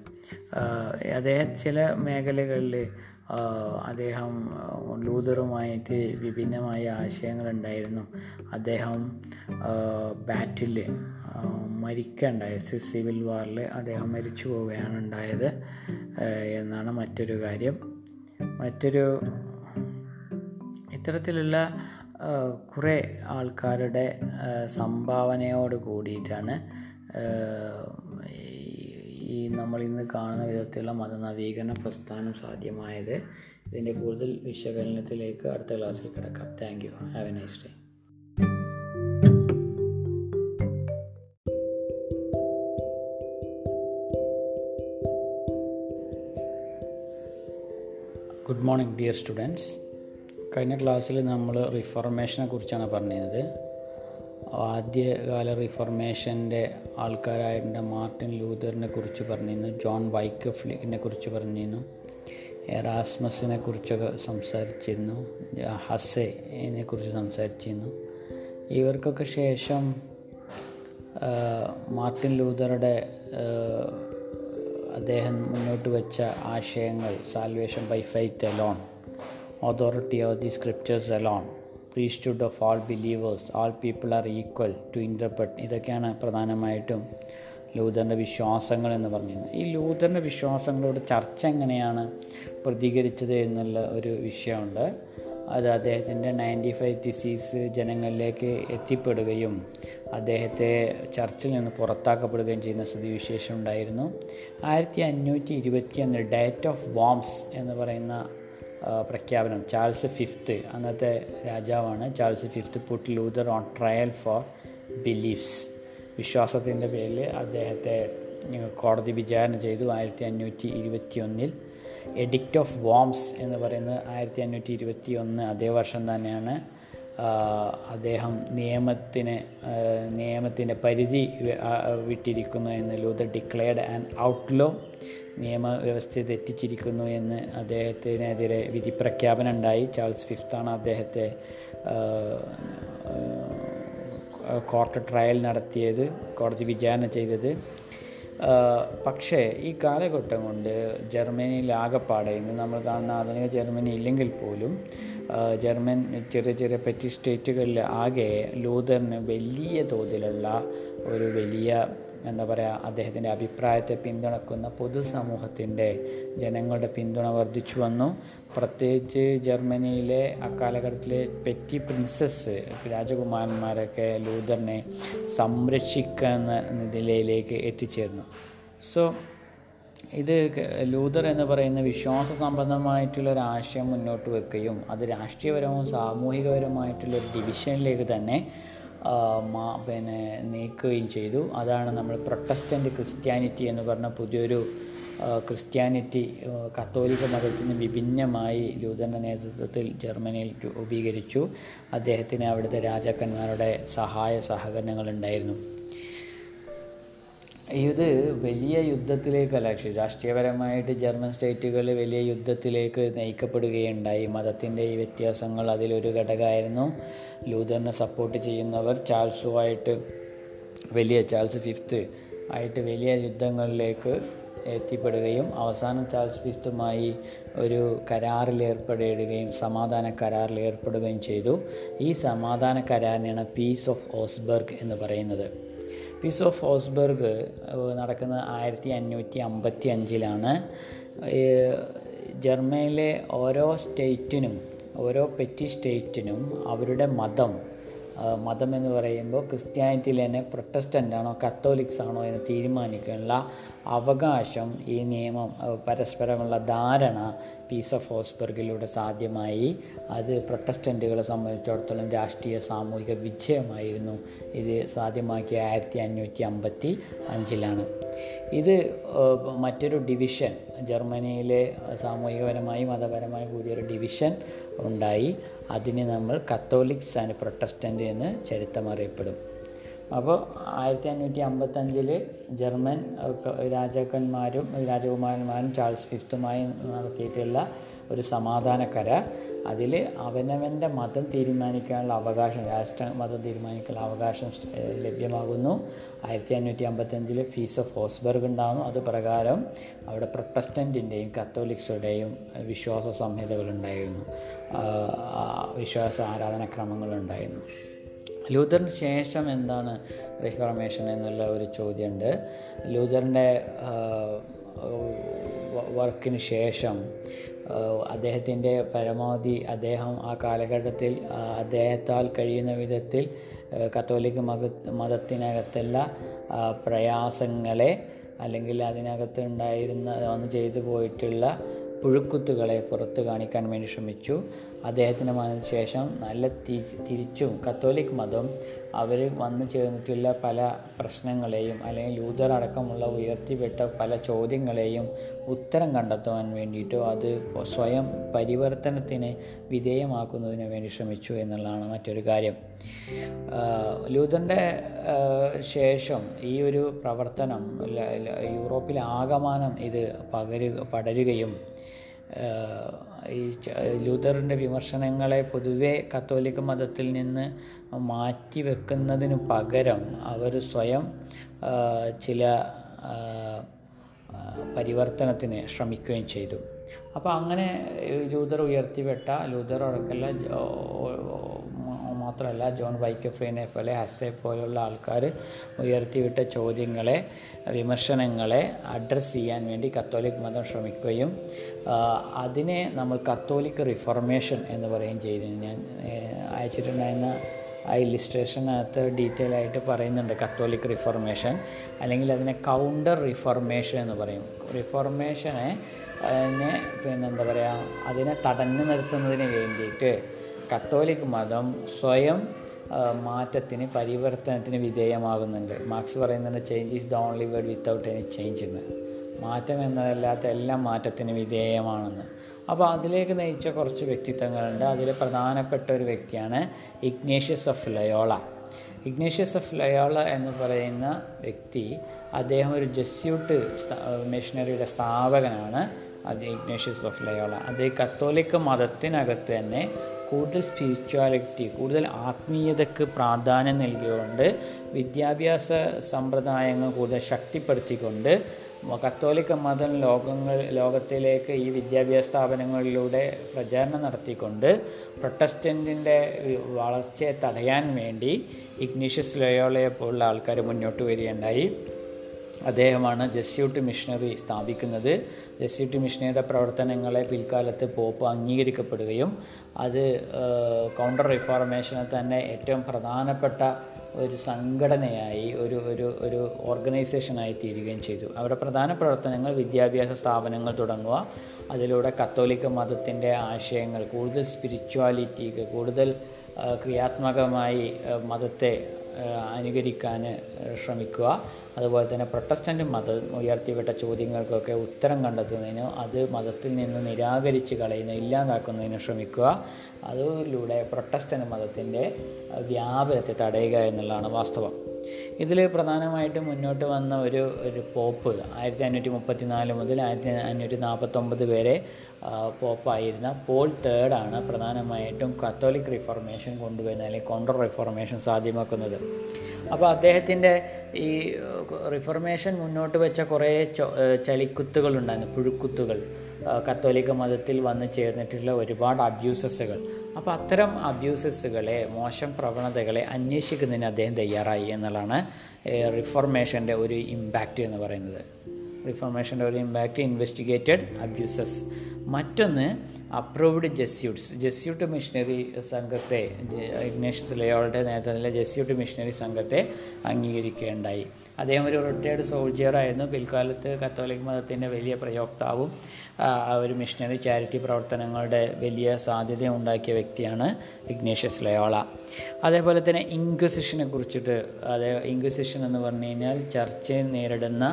അദ്ദേഹം ചില മേഖലകളിൽ അദ്ദേഹം ലൂതറുമായിട്ട് വിഭിന്നമായ ആശയങ്ങളുണ്ടായിരുന്നു. അദ്ദേഹം ബാറ്റിൽ മരിക്കണ്ടായ. സിവിൽ വാറിൽ അദ്ദേഹം മരിച്ചു പോവുകയാണ് ഉണ്ടായത് എന്നാണ് മറ്റൊരു കാര്യം. മറ്റൊരു ഇത്തരത്തിലുള്ള കുറേ ആൾക്കാരുടെ സംഭാവനയോട് കൂടിയിട്ടാണ് ഈ നമ്മൾ ഇന്ന് കാണുന്ന വിധത്തിലുള്ള മതനവീകരണ പ്രസ്ഥാനം സാധ്യമായത് ഇതിന്റെ കൂടുതൽ വിശകലനത്തിലേക്ക് അടുത്ത ക്ലാസ്സിൽ കിടക്കാം. Thank you have a nice day good morning dear students കഴിഞ്ഞ ക്ലാസ്സിൽ നമ്മൾ റിഫോർമേഷനെ കുറിച്ചാണ് പറഞ്ഞത് ആദ്യകാല റിഫർമേഷന്റെ ആൾക്കാരായിട്ട് മാർട്ടിൻ ലൂതറിനെ കുറിച്ച് പറഞ്ഞിരുന്നു ജോൺ വൈക്കഫ്ലിനെ കുറിച്ച് പറഞ്ഞിരുന്നു എറാസ്മസിനെ കുറിച്ചൊക്കെ സംസാരിച്ചിരുന്നു ഹസെനെ കുറിച്ച് സംസാരിച്ചിരുന്നു. ഇവർക്കൊക്കെ ശേഷം മാർട്ടിൻ ലൂതറുടെ അദ്ദേഹം മുന്നോട്ട് വെച്ച ആശയങ്ങൾ salvation by faith alone authority of the scriptures alone priesthood of all believers all people are equal to interpret ഇതൊക്കെയാണ് പ്രധാനമായിട്ടും ലൂതറിന്റെ വിശ്വാസങ്ങൾ എന്ന് പറഞ്ഞിരുന്നത്. ഈ ലൂതറിന്റെ വിശ്വാസങ്ങളോട് ചർച്ച എങ്ങനെയാണ് പ്രതികരിച്ചത് എന്നുള്ള ഒരു വിഷയമുണ്ട്. അത് അദ്ദേഹത്തിന്റെ നയന്റി ഫൈവ് തിസീസ് ജനങ്ങളിലേക്ക് എത്തിപ്പെടുകയും അദ്ദേഹത്തെ ചർച്ചിൽ നിന്ന് പുറത്താക്കപ്പെടുകയും ചെയ്യുന്ന സ്ഥിതിവിശേഷം ഉണ്ടായിരുന്നു. ആയിരത്തി അഞ്ഞൂറ്റി ഇരുപത്തിയൊന്ന് ഡേറ്റ് ഓഫ് വോംസ് എന്ന് പറയുന്ന പ്രഖ്യാപനം. Charles fifth. അന്നത്തെ രാജാവാണ് Charles fifth put Luther on trial for beliefs വിശ്വാസത്തിന്റെ പേരിൽ അദ്ദേഹത്തെ കോടതി വിചാരണ ചെയ്തു ആയിരത്തി അഞ്ഞൂറ്റി ഇരുപത്തി ഒന്നിൽ എഡിക്റ്റ് ഓഫ് വോംസ് എന്ന് പറയുന്നത് ആയിരത്തി അഞ്ഞൂറ്റി ഇരുപത്തി ഒന്ന് അതേ വർഷം തന്നെയാണ് അദ്ദേഹം നിയമത്തിന് നിയമത്തിന്റെ പരിധി വിട്ടിരിക്കുന്നു എന്ന് ലൂതർ ഡിക്ലെയർഡ് ആൻഡ് ഔട്ട്ലോ നിയമവ്യവസ്ഥയെ തെറ്റിച്ചിരിക്കുന്നു എന്ന് അദ്ദേഹത്തിനെതിരെ വിധി പ്രഖ്യാപനം ഉണ്ടായി ചാൾസ് ഫിഫ്ത്താണ് അദ്ദേഹത്തെ കോർട്ട് ട്രയൽ നടത്തിയത് കോടതി വിചാരണ ചെയ്തത്. പക്ഷേ ഈ കാലഘട്ടം കൊണ്ട് ജർമ്മനിയിൽ ആകെപ്പാടെ ഇന്ന് നമ്മൾ കാണുന്ന ആധുനിക ജർമ്മനി ഇല്ലെങ്കിൽ പോലും ജർമ്മൻ ചെറിയ ചെറിയ പെറ്റി സ്റ്റേറ്റുകളിൽ ആകെ ലൂതറിന് വലിയ തോതിലുള്ള ഒരു വലിയ എന്താ പറയുക അദ്ദേഹത്തിന്റെ അഭിപ്രായത്തെ പിന്തുണക്കുന്ന പൊതുസമൂഹത്തിന്റെ ജനങ്ങളുടെ പിന്തുണ വർദ്ധിച്ചു വന്നു. പ്രത്യേകിച്ച് ജർമ്മനിയിലെ അക്കാലഘട്ടത്തിലെ പെറ്റി പ്രിൻസസ് രാജകുമാരന്മാരൊക്കെ ലൂതറിനെ സംരക്ഷിക്കുന്ന നിലയിലേക്ക് എത്തിച്ചേർന്നു. സോ ഇത് ലൂതർ എന്ന് പറയുന്ന വിശ്വാസ സംബന്ധമായിട്ടുള്ള ഒരു ആശയം മുന്നോട്ട് വെക്കുകയും അത് രാഷ്ട്രീയപരവും സാമൂഹികപരമായിട്ടുള്ള ഒരു ഡിവിഷനിലേക്ക് തന്നെ പിന്നെ നീക്കുകയും ചെയ്തു. അതാണ് നമ്മൾ പ്രൊട്ടസ്റ്റന്റ് ക്രിസ്ത്യാനിറ്റി എന്ന് പറഞ്ഞ പുതിയൊരു ക്രിസ്ത്യാനിറ്റി കത്തോലിക്ക മതത്തിൽ നിന്ന് വിഭിന്നമായി ലൂതറിന്റെ നേതൃത്വത്തിൽ ജർമ്മനിയിൽ രൂപീകരിച്ചു. അദ്ദേഹത്തിന് അവിടുത്തെ രാജാക്കന്മാരുടെ സഹായ സഹകരണങ്ങൾ ഉണ്ടായിരുന്നു ഇത് വലിയ യുദ്ധത്തിലേക്കല്ല പക്ഷേ രാഷ്ട്രീയപരമായിട്ട് ജർമ്മൻ സ്റ്റേറ്റുകൾ വലിയ യുദ്ധത്തിലേക്ക് നയിക്കപ്പെടുകയുണ്ടായി. മതത്തിന്റെ ഈ വ്യത്യാസങ്ങൾ അതിലൊരു ഘടകമായിരുന്നു. ലൂതറിനെ സപ്പോർട്ട് ചെയ്യുന്നവർ ചാൾസുമായിട്ട് വലിയ ചാൾസ് ഫിഫ്ത്ത് ആയിട്ട് വലിയ യുദ്ധങ്ങളിലേക്ക് എത്തിപ്പെടുകയും അവസാനം ചാൾസ് ഫിഫ്ത്തുമായി ഒരു കരാറിൽ ഏർപ്പെടുകയും സമാധാന കരാറിൽ ഏർപ്പെടുകയും ചെയ്തു. ഈ സമാധാന കരാറിനെയാണ് പീസ് ഓഫ് ഓസ്ബർഗ് എന്ന് പറയുന്നത്. പീസ് ഓഫ് ഓസ്ബർഗ് നടക്കുന്നത് ആയിരത്തി അഞ്ഞൂറ്റി അമ്പത്തി അഞ്ചിലാണ് ജർമ്മനിയിലെ ഓരോ സ്റ്റേറ്റിനും ഓരോ പെറ്റി സ്റ്റേറ്റിനും അവരുടെ മതം മതം എന്ന് പറയുമ്പോൾ ക്രിസ്ത്യാനിറ്റിയിൽ തന്നെ പ്രൊട്ടസ്റ്റന്റ് ആണോ കത്തോലിക്സ് ആണോ എന്ന് തീരുമാനിക്കാനുള്ള അവകാശം ഈ നിയമം പരസ്പരമുള്ള ധാരണ പീസ് ഓഫ് ഹോസ്ബർഗിലൂടെ സാധ്യമായി. അത് പ്രൊട്ടസ്റ്റന്റുകളെ സംബന്ധിച്ചിടത്തോളം രാഷ്ട്രീയ സാമൂഹിക വിജയമായിരുന്നു. ഇത് സാധ്യമാക്കിയ ആയിരത്തി അഞ്ഞൂറ്റി അമ്പത്തി അഞ്ചിലാണ് ഇത് മറ്റൊരു ഡിവിഷൻ ജർമ്മനിയിലെ സാമൂഹികപരമായി മതപരമായി കൂടിയൊരു ഡിവിഷൻ ഉണ്ടായി. അതിനെ നമ്മൾ കത്തോലിക്സ് ആൻഡ് പ്രൊട്ടസ്റ്റന്റ് എന്ന് ചരിത്രം അറിയപ്പെടും. അപ്പോൾ ആയിരത്തി അഞ്ഞൂറ്റി അമ്പത്തഞ്ചിൽ ജർമ്മൻ രാജാക്കന്മാരും രാജകുമാരന്മാരും ചാൾസ് ഫിഫ്ത്തുമായി നടത്തിയിട്ടുള്ള ഒരു സമാധാന കരാർ അതിൽ അവനവന്റെ മതം തീരുമാനിക്കാനുള്ള അവകാശം രാഷ്ട്ര മതം തീരുമാനിക്കാനുള്ള അവകാശം ലഭ്യമാകുന്നു. ആയിരത്തി അഞ്ഞൂറ്റി അമ്പത്തഞ്ചിൽ ഫീസ് ഓഫ് ഹോസ്ബർഗ് ഉണ്ടാകുന്നു. അത് പ്രകാരം അവിടെ പ്രൊട്ടസ്റ്റന്റിന്റെയും കത്തോലിക്സുടെയും വിശ്വാസ സംഹിതകളുണ്ടായിരുന്നു വിശ്വാസ ആരാധനാക്രമങ്ങളുണ്ടായിരുന്നു ലൂതറിന് ശേഷം എന്താണ് റിഫോർമേഷൻ എന്നുള്ള ഒരു ചോദ്യമുണ്ട്. ലൂതറിന്റെ വർക്കിന് ശേഷം അദ്ദേഹത്തിന്റെ പരമാവധി അദ്ദേഹം ആ കാലഘട്ടത്തിൽ അദ്ദേഹത്താൽ കഴിയുന്ന വിധത്തിൽ കത്തോലിക് മത മതത്തിനകത്തുള്ള പ്രയാസങ്ങളെ അല്ലെങ്കിൽ അതിനകത്ത് ഉണ്ടായിരുന്ന വന്ന് ചെയ്തു പോയിട്ടുള്ള പുഴുക്കുത്തുകളെ പുറത്ത് കാണിക്കാൻ വേണ്ടി ശ്രമിച്ചു. അദ്ദേഹത്തിന്റെ ശേഷം നല്ല തിരിച്ചും കത്തോലിക് മതം അവർ വന്നു ചേർന്നിട്ടുള്ള പല പ്രശ്നങ്ങളെയും അല്ലെങ്കിൽ ലൂതർ അടക്കമുള്ള ഉയർത്തിപ്പെട്ട പല ചോദ്യങ്ങളെയും ഉത്തരം കണ്ടെത്തുവാൻ വേണ്ടിയിട്ടോ അത് സ്വയം പരിവർത്തനത്തിന് വിധേയമാക്കുന്നതിന് വേണ്ടി ശ്രമിച്ചു എന്നുള്ളതാണ് മറ്റൊരു കാര്യം. ലൂതറിന്റെ ശേഷം ഈ ഒരു പ്രവർത്തനം യൂറോപ്പിൽ ആകമാനം ഇത് പകരുക പടരുകയും ഈ ലൂതറിന്റെ വിമർശനങ്ങളെ പൊതുവെ കത്തോലിക്ക മതത്തിൽ നിന്ന് മാറ്റി വെക്കുന്നതിന് പകരം അവർ സ്വയം ചില പരിവർത്തനത്തിന് ശ്രമിക്കുകയും ചെയ്തു. അപ്പോൾ അങ്ങനെ ലൂതർ ഉയർത്തിവിട്ട ലൂതർ ഉറക്കല്ല മാത്രമല്ല ജോൺ വൈക്കഫ്രീനെ പോലെ ഹസ്സെ പോലുള്ള ആൾക്കാർ ഉയർത്തിവിട്ട ചോദ്യങ്ങളെ വിമർശനങ്ങളെ അഡ്രസ്സ് ചെയ്യാൻ വേണ്ടി കത്തോലിക് മതം ശ്രമിക്കുകയും അതിനെ നമ്മൾ കത്തോലിക് റിഫർമേഷൻ എന്ന് പറയുകയും ചെയ്തു. ഞാൻ അയച്ചിട്ടുണ്ടായിരുന്ന ആ ഇല്ലിസ്ട്രേഷനകത്ത് ഡീറ്റെയിൽ ആയിട്ട് പറയുന്നുണ്ട് കത്തോലിക് റിഫർമേഷൻ. അല്ലെങ്കിൽ അതിനെ കൗണ്ടർ റിഫർമേഷൻ എന്ന് പറയും. റിഫർമേഷനെ അതിനെ പിന്നെ എന്താ പറയുക അതിനെ തടഞ്ഞു നിർത്തുന്നതിന് വേണ്ടിയിട്ട് കത്തോലിക് മതം സ്വയം മാറ്റത്തിന് പരിവർത്തനത്തിന് വിധേയമാകുന്നുണ്ട്. മാർക്സ് പറയുന്നുണ്ട് change is the only word without any change എന്ന്. മാറ്റം എന്നതല്ലാത്ത എല്ലാം മാറ്റത്തിന് വിധേയമാണെന്ന്. അപ്പോൾ അതിലേക്ക് നയിച്ച കുറച്ച് വ്യക്തിത്വങ്ങളുണ്ട്. അതിൽ പ്രധാനപ്പെട്ട ഒരു വ്യക്തിയാണ് Ignatius of Loyola. Ignatius of Loyola എന്ന് പറയുന്ന വ്യക്തി അദ്ദേഹം ഒരു ജസ്യൂട്ട് മിഷനറിയുടെ സ്ഥാപകനാണ്. അത് ഇഗ്നേഷ്യസ് ഓഫ് ലയോള. അത് കത്തോലിക്ക മതത്തിനകത്ത് തന്നെ കൂടുതൽ സ്പിരിച്വാലിറ്റി കൂടുതൽ ആത്മീയതയ്ക്ക് പ്രാധാന്യം നൽകിയുകൊണ്ട് വിദ്യാഭ്യാസ സമ്പ്രദായങ്ങൾ കൂടുതൽ ശക്തിപ്പെടുത്തിക്കൊണ്ട് കത്തോലിക്ക മതം ലോകങ്ങൾ ലോകത്തിലേക്ക് ഈ വിദ്യാഭ്യാസ സ്ഥാപനങ്ങളിലൂടെ പ്രചാരണം നടത്തിക്കൊണ്ട് പ്രൊട്ടസ്റ്റന്റിന്റെ വളർച്ചയെ തടയാൻ വേണ്ടി ഇഗ്നീഷ്യസ് ലയോളയെ പോലുള്ള ആൾക്കാർ മുന്നോട്ട് വരികയുണ്ടായി. അദ്ദേഹമാണ് ജസ്യൂട്ട് മിഷണറി സ്ഥാപിക്കുന്നത്. ജസ്യൂട്ട് മിഷണറിയുടെ പ്രവർത്തനങ്ങളെ പിൽക്കാലത്ത് പോപ്പ് അംഗീകരിക്കപ്പെടുകയും അത് കൗണ്ടർ റിഫോർമേഷനെ തന്നെ ഏറ്റവും പ്രധാനപ്പെട്ട ഒരു സംഘടനയായി ഒരു ഒരു ഒരു ഓർഗനൈസേഷനായി തീരുകയും ചെയ്തു. അവരുടെ പ്രധാന പ്രവർത്തനങ്ങൾ വിദ്യാഭ്യാസ സ്ഥാപനങ്ങൾ തുടങ്ങുക അതിലൂടെ കത്തോലിക്ക മതത്തിന്റെ ആശയങ്ങൾ കൂടുതൽ സ്പിരിച്വാലിറ്റിക്ക് കൂടുതൽ ക്രിയാത്മകമായി മതത്തെ അനുകരിക്കാൻ ശ്രമിക്കുക. അതുപോലെ തന്നെ പ്രൊട്ടസ്റ്റന്റ് മതം ഉയർത്തിവിട്ട ചോദ്യങ്ങൾക്കൊക്കെ ഉത്തരം കണ്ടെത്തുന്നതിന് അത് മതത്തിൽ നിന്ന് നിരാകരിച്ച് കളയുന്ന ഇല്ലാതാക്കുന്നതിന് ശ്രമിക്കുക. അതിലൂടെ പ്രൊട്ടസ്റ്റന്റ് മതത്തിന്റെ വ്യാപനത്തെ തടയുക എന്നുള്ളതാണ് വാസ്തവം. ഇതിൽ പ്രധാനമായിട്ടും മുന്നോട്ട് വന്ന ഒരു ഒരു പോപ്പ് ആയിരത്തി അഞ്ഞൂറ്റി മുപ്പത്തി നാല് മുതൽ ആയിരത്തി അഞ്ഞൂറ്റി നാൽപ്പത്തൊമ്പത് വരെ പോപ്പായിരുന്ന പോൾ തേർഡാണ് പ്രധാനമായിട്ടും കത്തോലിക് റിഫോർമേഷൻ കൊണ്ടുവരുന്നത് അല്ലെങ്കിൽ കൗണ്ടർ റിഫോർമേഷൻ സാധ്യമാക്കുന്നത്. അപ്പോൾ അദ്ദേഹത്തിന്റെ ഈ റിഫർമേഷൻ മുന്നോട്ട് വെച്ച കുറേ ചളിക്കുത്തുകളുണ്ടായിരുന്നു പുഴുക്കുത്തുകൾ കത്തോലിക്ക മതത്തിൽ വന്ന് ചേർന്നിട്ടുള്ള ഒരുപാട് അബ്യൂസസുകൾ അപ്പോൾ അത്തരം അബ്യൂസസുകളെ മോശം പ്രവണതകളെ അന്വേഷിക്കുന്നതിന് അദ്ദേഹം തയ്യാറായി എന്നുള്ളതാണ് റിഫോർമേഷന്റെ ഒരു ഇമ്പാക്റ്റ് എന്ന് പറയുന്നത്. റിഫോർമേഷന്റെ ഒരു ഇമ്പാക്റ്റ് ഇൻവെസ്റ്റിഗേറ്റഡ് അബ്യൂസസ് മറ്റൊന്ന് അപ്രൂവ്ഡ് ജെസ്യൂട്ട്സ് ജെസ്യൂട്ട് മിഷനറി സംഘത്തെ ഇഗ്നേഷ്യസ് ലയോളുടെ നേതൃത്വത്തിലെ ജെസ്യൂട്ട് മിഷനറി സംഘത്തെ അംഗീകരിക്കുകയുണ്ടായി. അദ്ദേഹം ഒരു റിട്ടയർഡ് സോൾജിയറായിരുന്നു പിൽക്കാലത്ത് കത്തോലിക് മതത്തിന്റെ വലിയ പ്രയോക്താവും ഒരു മിഷനറി ചാരിറ്റി പ്രവർത്തനങ്ങളുടെ വലിയ സാധ്യത ഉണ്ടാക്കിയ വ്യക്തിയാണ് ഇഗ്നേഷ്യസ് ലയോള അതേപോലെ തന്നെ ഇൻക്വിസിഷനെ കുറിച്ചിട്ട് അതേ ഇൻക്വിസിഷൻ എന്ന് പറഞ്ഞു കഴിഞ്ഞാൽ ചർച്ചയെ നേരിടുന്ന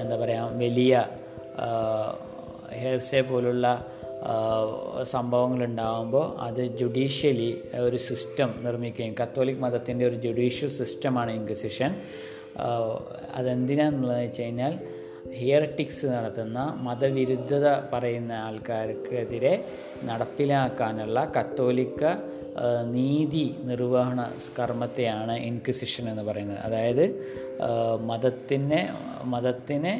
എന്താ പറയുക വലിയ ഹെയർസെ പോലുള്ള സംഭവങ്ങൾ ഉണ്ടാകുമ്പോൾ അത് ജുഡീഷ്യലി ഒരു സിസ്റ്റം നിർമ്മിക്കുകയും കത്തോലിക് മതത്തിന്റെ ഒരു ജുഡീഷ്യൽ സിസ്റ്റമാണ് ഇൻക്വിസിഷൻ. അതെന്തിനാണെന്നുള്ളത് വെച്ച് കഴിഞ്ഞാൽ ഹിയർട്ടിക്സ് നടത്തുന്ന മതവിരുദ്ധത പറയുന്ന ആൾക്കാർക്കെതിരെ നടപ്പിലാക്കാനുള്ള കത്തോലിക്ക നീതി നിർവഹണ കർമ്മത്തെയാണ് ഇൻക്വിസിഷൻ എന്ന് പറയുന്നത്. അതായത് മതത്തിനെ മതത്തിന്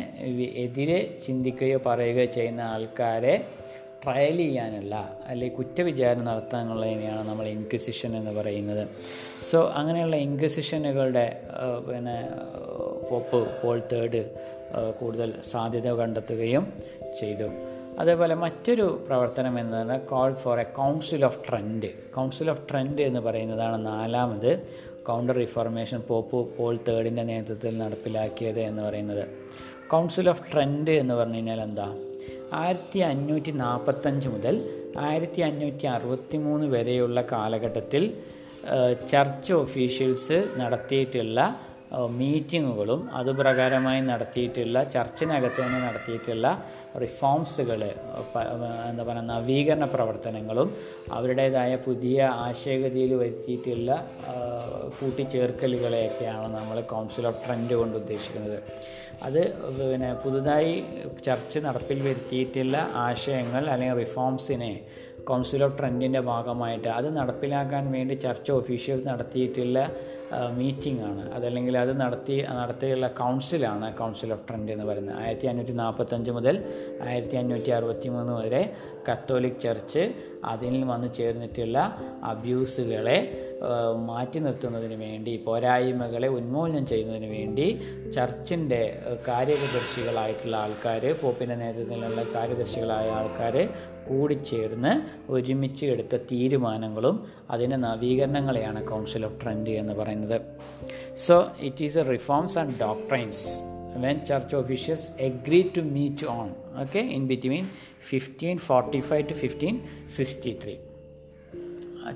എതിരെ ചിന്തിക്കുകയോ പറയുകയോ ചെയ്യുന്ന ആൾക്കാരെ ട്രയൽ ചെയ്യാനുള്ള അല്ലെങ്കിൽ കുറ്റവിചാരണ നടത്താനുള്ളതിനെയാണ് നമ്മൾ ഇൻക്വിസിഷൻ എന്ന് പറയുന്നത്. സോ അങ്ങനെയുള്ള ഇൻക്വിസിഷനുകളുടെ പിന്നെ പോപ്പ് പോൾ തേർഡ് കൂടുതൽ സാധ്യത കണ്ടെത്തുകയും ചെയ്തു. അതേപോലെ മറ്റൊരു പ്രവർത്തനം എന്ന് പറഞ്ഞാൽ call for a council of Trent council of Trent എന്ന് പറയുന്നതാണ് നാലാമത് കൗണ്ടർ റിഫോർമേഷൻ പോപ്പ് പോൾ തേർഡിന്റെ നേതൃത്വത്തിൽ നടപ്പിലാക്കിയത് എന്ന് പറയുന്നത്. കൗൺസിൽ ഓഫ് ട്രെൻഡ് എന്ന് പറഞ്ഞു കഴിഞ്ഞാൽ എന്താ? ആയിരത്തി അഞ്ഞൂറ്റി നാൽപ്പത്തഞ്ച് മുതൽ ആയിരത്തി അഞ്ഞൂറ്റി അറുപത്തി മൂന്ന് വരെയുള്ള കാലഘട്ടത്തിൽ ചർച്ച് ഓഫീഷ്യൽസ് നടത്തിയിട്ടുള്ള മീറ്റിങ്ങുകളും അതുപ്രകാരമായി നടത്തിയിട്ടുള്ള ചർച്ചിനകത്ത് തന്നെ നടത്തിയിട്ടുള്ള റിഫോംസുകൾ എന്താ പറയുക നവീകരണ പ്രവർത്തനങ്ങളും അവരുടേതായ പുതിയ ആശയഗതിയിൽ വരുത്തിയിട്ടുള്ള കൂട്ടിച്ചേർക്കലുകളെയൊക്കെയാണ് നമ്മൾ കൗൺസിൽ ഓഫ് ട്രെൻഡ് കൊണ്ട് ഉദ്ദേശിക്കുന്നത്. അത് പിന്നെ പുതുതായി ചർച്ച് നടപ്പിൽ വരുത്തിയിട്ടുള്ള ആശയങ്ങൾ അല്ലെങ്കിൽ റിഫോംസിനെ കൗൺസിൽ ഓഫ് ട്രെൻഡിന്റെ ഭാഗമായിട്ട് അത് നടപ്പിലാക്കാൻ വേണ്ടി ചർച്ച് ഒഫീഷ്യൽ നടത്തിയിട്ടുള്ള മീറ്റിംഗ് ആണ് അതല്ലെങ്കിൽ അത് നടത്തി നടത്തിയുള്ള കൗൺസിലാണ് കൗൺസിൽ ഓഫ് ട്രെൻഡ് എന്ന് പറയുന്നത്. ആയിരത്തി അഞ്ഞൂറ്റി നാൽപ്പത്തഞ്ച് മുതൽ ആയിരത്തി അഞ്ഞൂറ്റി അറുപത്തി മൂന്ന് വരെ കത്തോലിക് ചർച്ച് അതിൽ വന്ന് ചേർന്നിട്ടുള്ള അബ്യൂസുകളെ മാറ്റി നിർത്തുന്നതിന് വേണ്ടി പോരായ്മകളെ ഉന്മൂലനം ചെയ്യുന്നതിന് വേണ്ടി ചർച്ചിന്റെ കാര്യദർശികളായിട്ടുള്ള ആൾക്കാർ പോപ്പിന്റെ നേതൃത്വത്തിലുള്ള കാര്യദർശികളായ ആൾക്കാർ കൂടിച്ചേർന്ന് ഒരുമിച്ച് എടുത്ത തീരുമാനങ്ങളും അതിന്റെ നവീകരണങ്ങളെയാണ് കൗൺസിൽ ഓഫ് ട്രെൻഡ് എന്ന് പറയുന്നത്. So it is a reforms and doctrines when church officials okay to meet on okay in between 1545 to 1563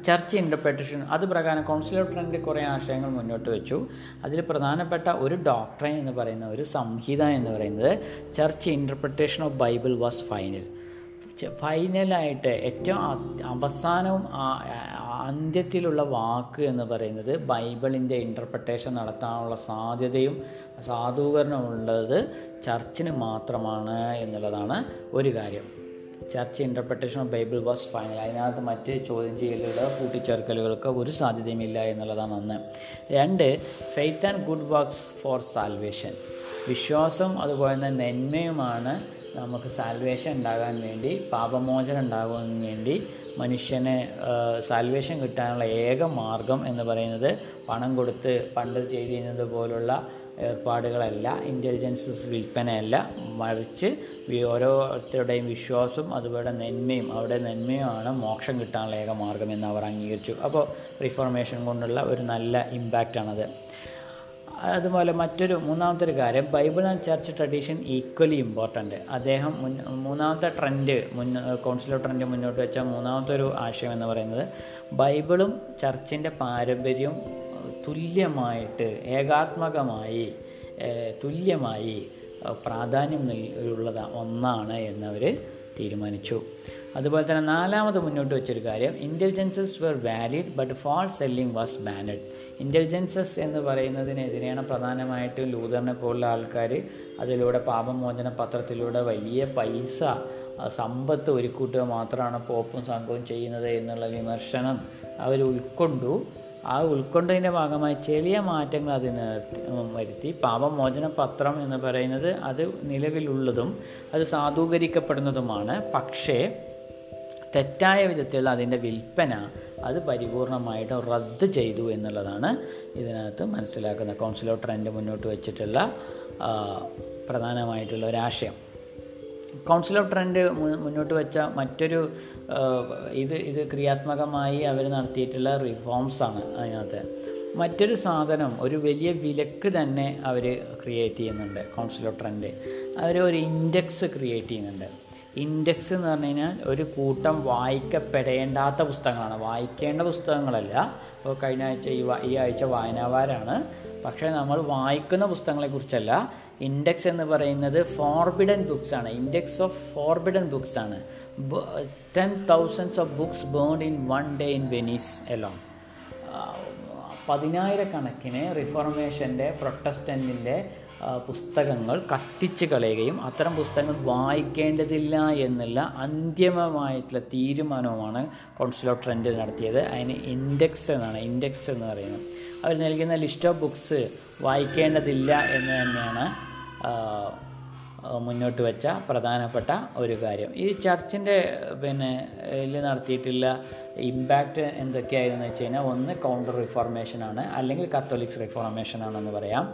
church interpretation അത് പ്രകാരം കൗൺസിൽ ഓഫ് ട്രെൻഡ് കുറേ ആശയങ്ങൾ മുന്നോട്ട് വെച്ചു. അതിൽ പ്രധാനപ്പെട്ട ഒരു ഡോക്ടറൈൻ എന്ന് പറയുന്ന ഒരു സംഹിത എന്ന് പറയുന്നത് church interpretation of Bible was final ഫൈനലായിട്ട് ഏറ്റവും അവസാനവും അന്ത്യത്തിലുള്ള വാക്ക് എന്ന് പറയുന്നത് ബൈബിളിന്റെ ഇന്റർപ്രിട്ടേഷൻ നടത്താനുള്ള സാധ്യതയും സാധൂകരണമുള്ളത് ചർച്ചിന് മാത്രമാണ് എന്നുള്ളതാണ് ഒരു കാര്യം. Church interpretation of Bible was final അതിനകത്ത് മറ്റ് ചോദ്യം ചെയ്യലുകളോ കൂട്ടിച്ചേർക്കലുകൾക്ക് ഒരു സാധ്യതയുമില്ല എന്നുള്ളതാണ് ഒന്ന് രണ്ട് faith and good works for salvation വിശ്വാസം അതുപോലെ തന്നെ നന്മയുമാണ് നമുക്ക് സാൽവേഷൻ ഉണ്ടാകാൻ വേണ്ടി പാപമോചനം ഉണ്ടാകാൻ വേണ്ടി മനുഷ്യനെ സാൽവേഷൻ കിട്ടാനുള്ള ഏക മാർഗം എന്ന് പറയുന്നത് പണം കൊടുത്ത് പണ്ട് ചെയ്തിരുന്നത് പോലുള്ള ഏർപ്പാടുകളല്ല ഇന്റലിജൻസസ് വിൽപ്പനയല്ല മറിച്ച് ഓരോരുത്തരുടെയും വിശ്വാസവും അതുപോലെ നന്മയും അവിടെ നന്മയുമാണ് മോക്ഷം കിട്ടാനുള്ള ഏക മാർഗം എന്ന് അവർ അംഗീകരിച്ചു. അപ്പോൾ റിഫോർമേഷൻ കൊണ്ടുള്ള ഒരു നല്ല ഇമ്പാക്റ്റാണത് അതുപോലെ മറ്റൊരു മൂന്നാമത്തെ ഒരു കാര്യം Bible and church tradition equally important അദ്ദേഹം മുൻ മൂന്നാമത്തെ ട്രെൻഡ് മുൻ കൗൺസിലർ ട്രെൻഡ് മുന്നോട്ട് വെച്ച മൂന്നാമത്തെ ഒരു ആശയം എന്ന് പറയുന്നത് ബൈബിളും ചർച്ചിന്റെ പാരമ്പര്യവും തുല്യമായിട്ട് ഏകാത്മകമായി തുല്യമായി പ്രാധാന്യം ഉള്ളത് ഒന്നാണ് എന്നവർ തീരുമാനിച്ചു. അതുപോലെ തന്നെ നാലാമത് മുന്നോട്ട് വെച്ചൊരു കാര്യം indulgences were valid but fall selling was banned indulgences എന്ന് പറയുന്നതിനെതിരെയാണ് പ്രധാനമായിട്ടും ലൂതറിനെ പോലുള്ള ആൾക്കാർ അതിലൂടെ പാപമോചന പത്രത്തിലൂടെ വലിയ പൈസ സമ്പത്ത് ഒരുക്കൂട്ടുക മാത്രമാണ് പോപ്പും സംഘവും ചെയ്യുന്നത് എന്നുള്ള വിമർശനം അവർ ഉൾക്കൊണ്ടു. ആ ഉൾക്കൊണ്ടതിന്റെ ഭാഗമായി ചെറിയ മാറ്റങ്ങൾ അതിന് വരുത്തി. പാപമോചന പത്രം എന്ന് പറയുന്നത് അത് നിലവിലുള്ളതും അത് സാധൂകരിക്കപ്പെടുന്നതുമാണ്. പക്ഷേ തെറ്റായ വിധത്തിലുള്ള അതിന്റെ വിൽപ്പന അത് പരിപൂർണമായിട്ട് റദ്ദ് ചെയ്തു എന്നുള്ളതാണ് ഇതിനകത്ത് മനസ്സിലാക്കുന്ന കൗൺസിൽ ഓഫ് ട്രെൻഡ് മുന്നോട്ട് വെച്ചിട്ടുള്ള പ്രധാനമായിട്ടുള്ള ഒരാശയം. കൗൺസിൽ ഓഫ് ട്രെൻഡ് മുന്നോട്ട് വെച്ച മറ്റൊരു ഇത് ഇത് ക്രിയാത്മകമായി അവർ നടത്തിയിട്ടുള്ള റിഫോംസാണ് അതിനകത്ത്. മറ്റൊരു സാധനം ഒരു വലിയ വിലക്ക് തന്നെ അവർ ക്രിയേറ്റ് ചെയ്യുന്നുണ്ട് കൗൺസിൽ ഓഫ് ട്രെൻഡ് അവർ ഒരു ഇൻഡെക്സ് ക്രിയേറ്റ് ചെയ്യുന്നുണ്ട്. ഇൻഡെക്സ് എന്ന് പറഞ്ഞു കഴിഞ്ഞാൽ ഒരു കൂട്ടം വായിക്കപ്പെടേണ്ടാത്ത പുസ്തകങ്ങളാണ്. വായിക്കേണ്ട പുസ്തകങ്ങളല്ല. ഇപ്പോൾ കഴിഞ്ഞ ആഴ്ച ഈ ഈ ആഴ്ച വായനാവാരാണ്. പക്ഷേ നമ്മൾ വായിക്കുന്ന പുസ്തകങ്ങളെക്കുറിച്ചല്ല ഇൻഡെക്സ് എന്ന് പറയുന്നത് ഫോർബിഡൻ ബുക്സ് ആണ്. ഇൻഡെക്സ് ഓഫ് ഫോർബിഡൻ ബുക്സ് ആണ്. Ten thousands of books burned in one day in Venice alone പതിനായിരക്കണക്കിന് റിഫോർമേഷന്റെ പ്രൊട്ടസ്റ്റന്റിന്റെ പുസ്തകങ്ങൾ കത്തിച്ച് കളയുകയും അത്തരം പുസ്തകങ്ങൾ വായിക്കേണ്ടതില്ല എന്നുള്ള അന്തിമമായിട്ടുള്ള തീരുമാനവുമാണ് കൗൺസിൽ ഓഫ് ട്രെൻഡ് നടത്തിയത്. അതിന് ഇൻഡെക്സ് എന്നാണ്. ഇൻഡെക്സ് എന്ന് പറയുന്നത്. അവർ നൽകുന്ന ലിസ്റ്റ് ഓഫ് ബുക്സ് വായിക്കേണ്ടതില്ല എന്ന് തന്നെയാണ് മുന്നോട്ട് വെച്ച പ്രധാനപ്പെട്ട ഒരു കാര്യം. ഈ ചർച്ചിന്റെ പിന്നെ ഇതിൽ നടത്തിയിട്ടുള്ള ഇമ്പാക്റ്റ് എന്തൊക്കെയായിരുന്നു വെച്ച് കഴിഞ്ഞാൽ ഒന്ന് കൗണ്ടർ റിഫോർമേഷനാണ് അല്ലെങ്കിൽ കത്തോലിക്സ് റിഫോർമേഷനാണെന്ന് പറയാം.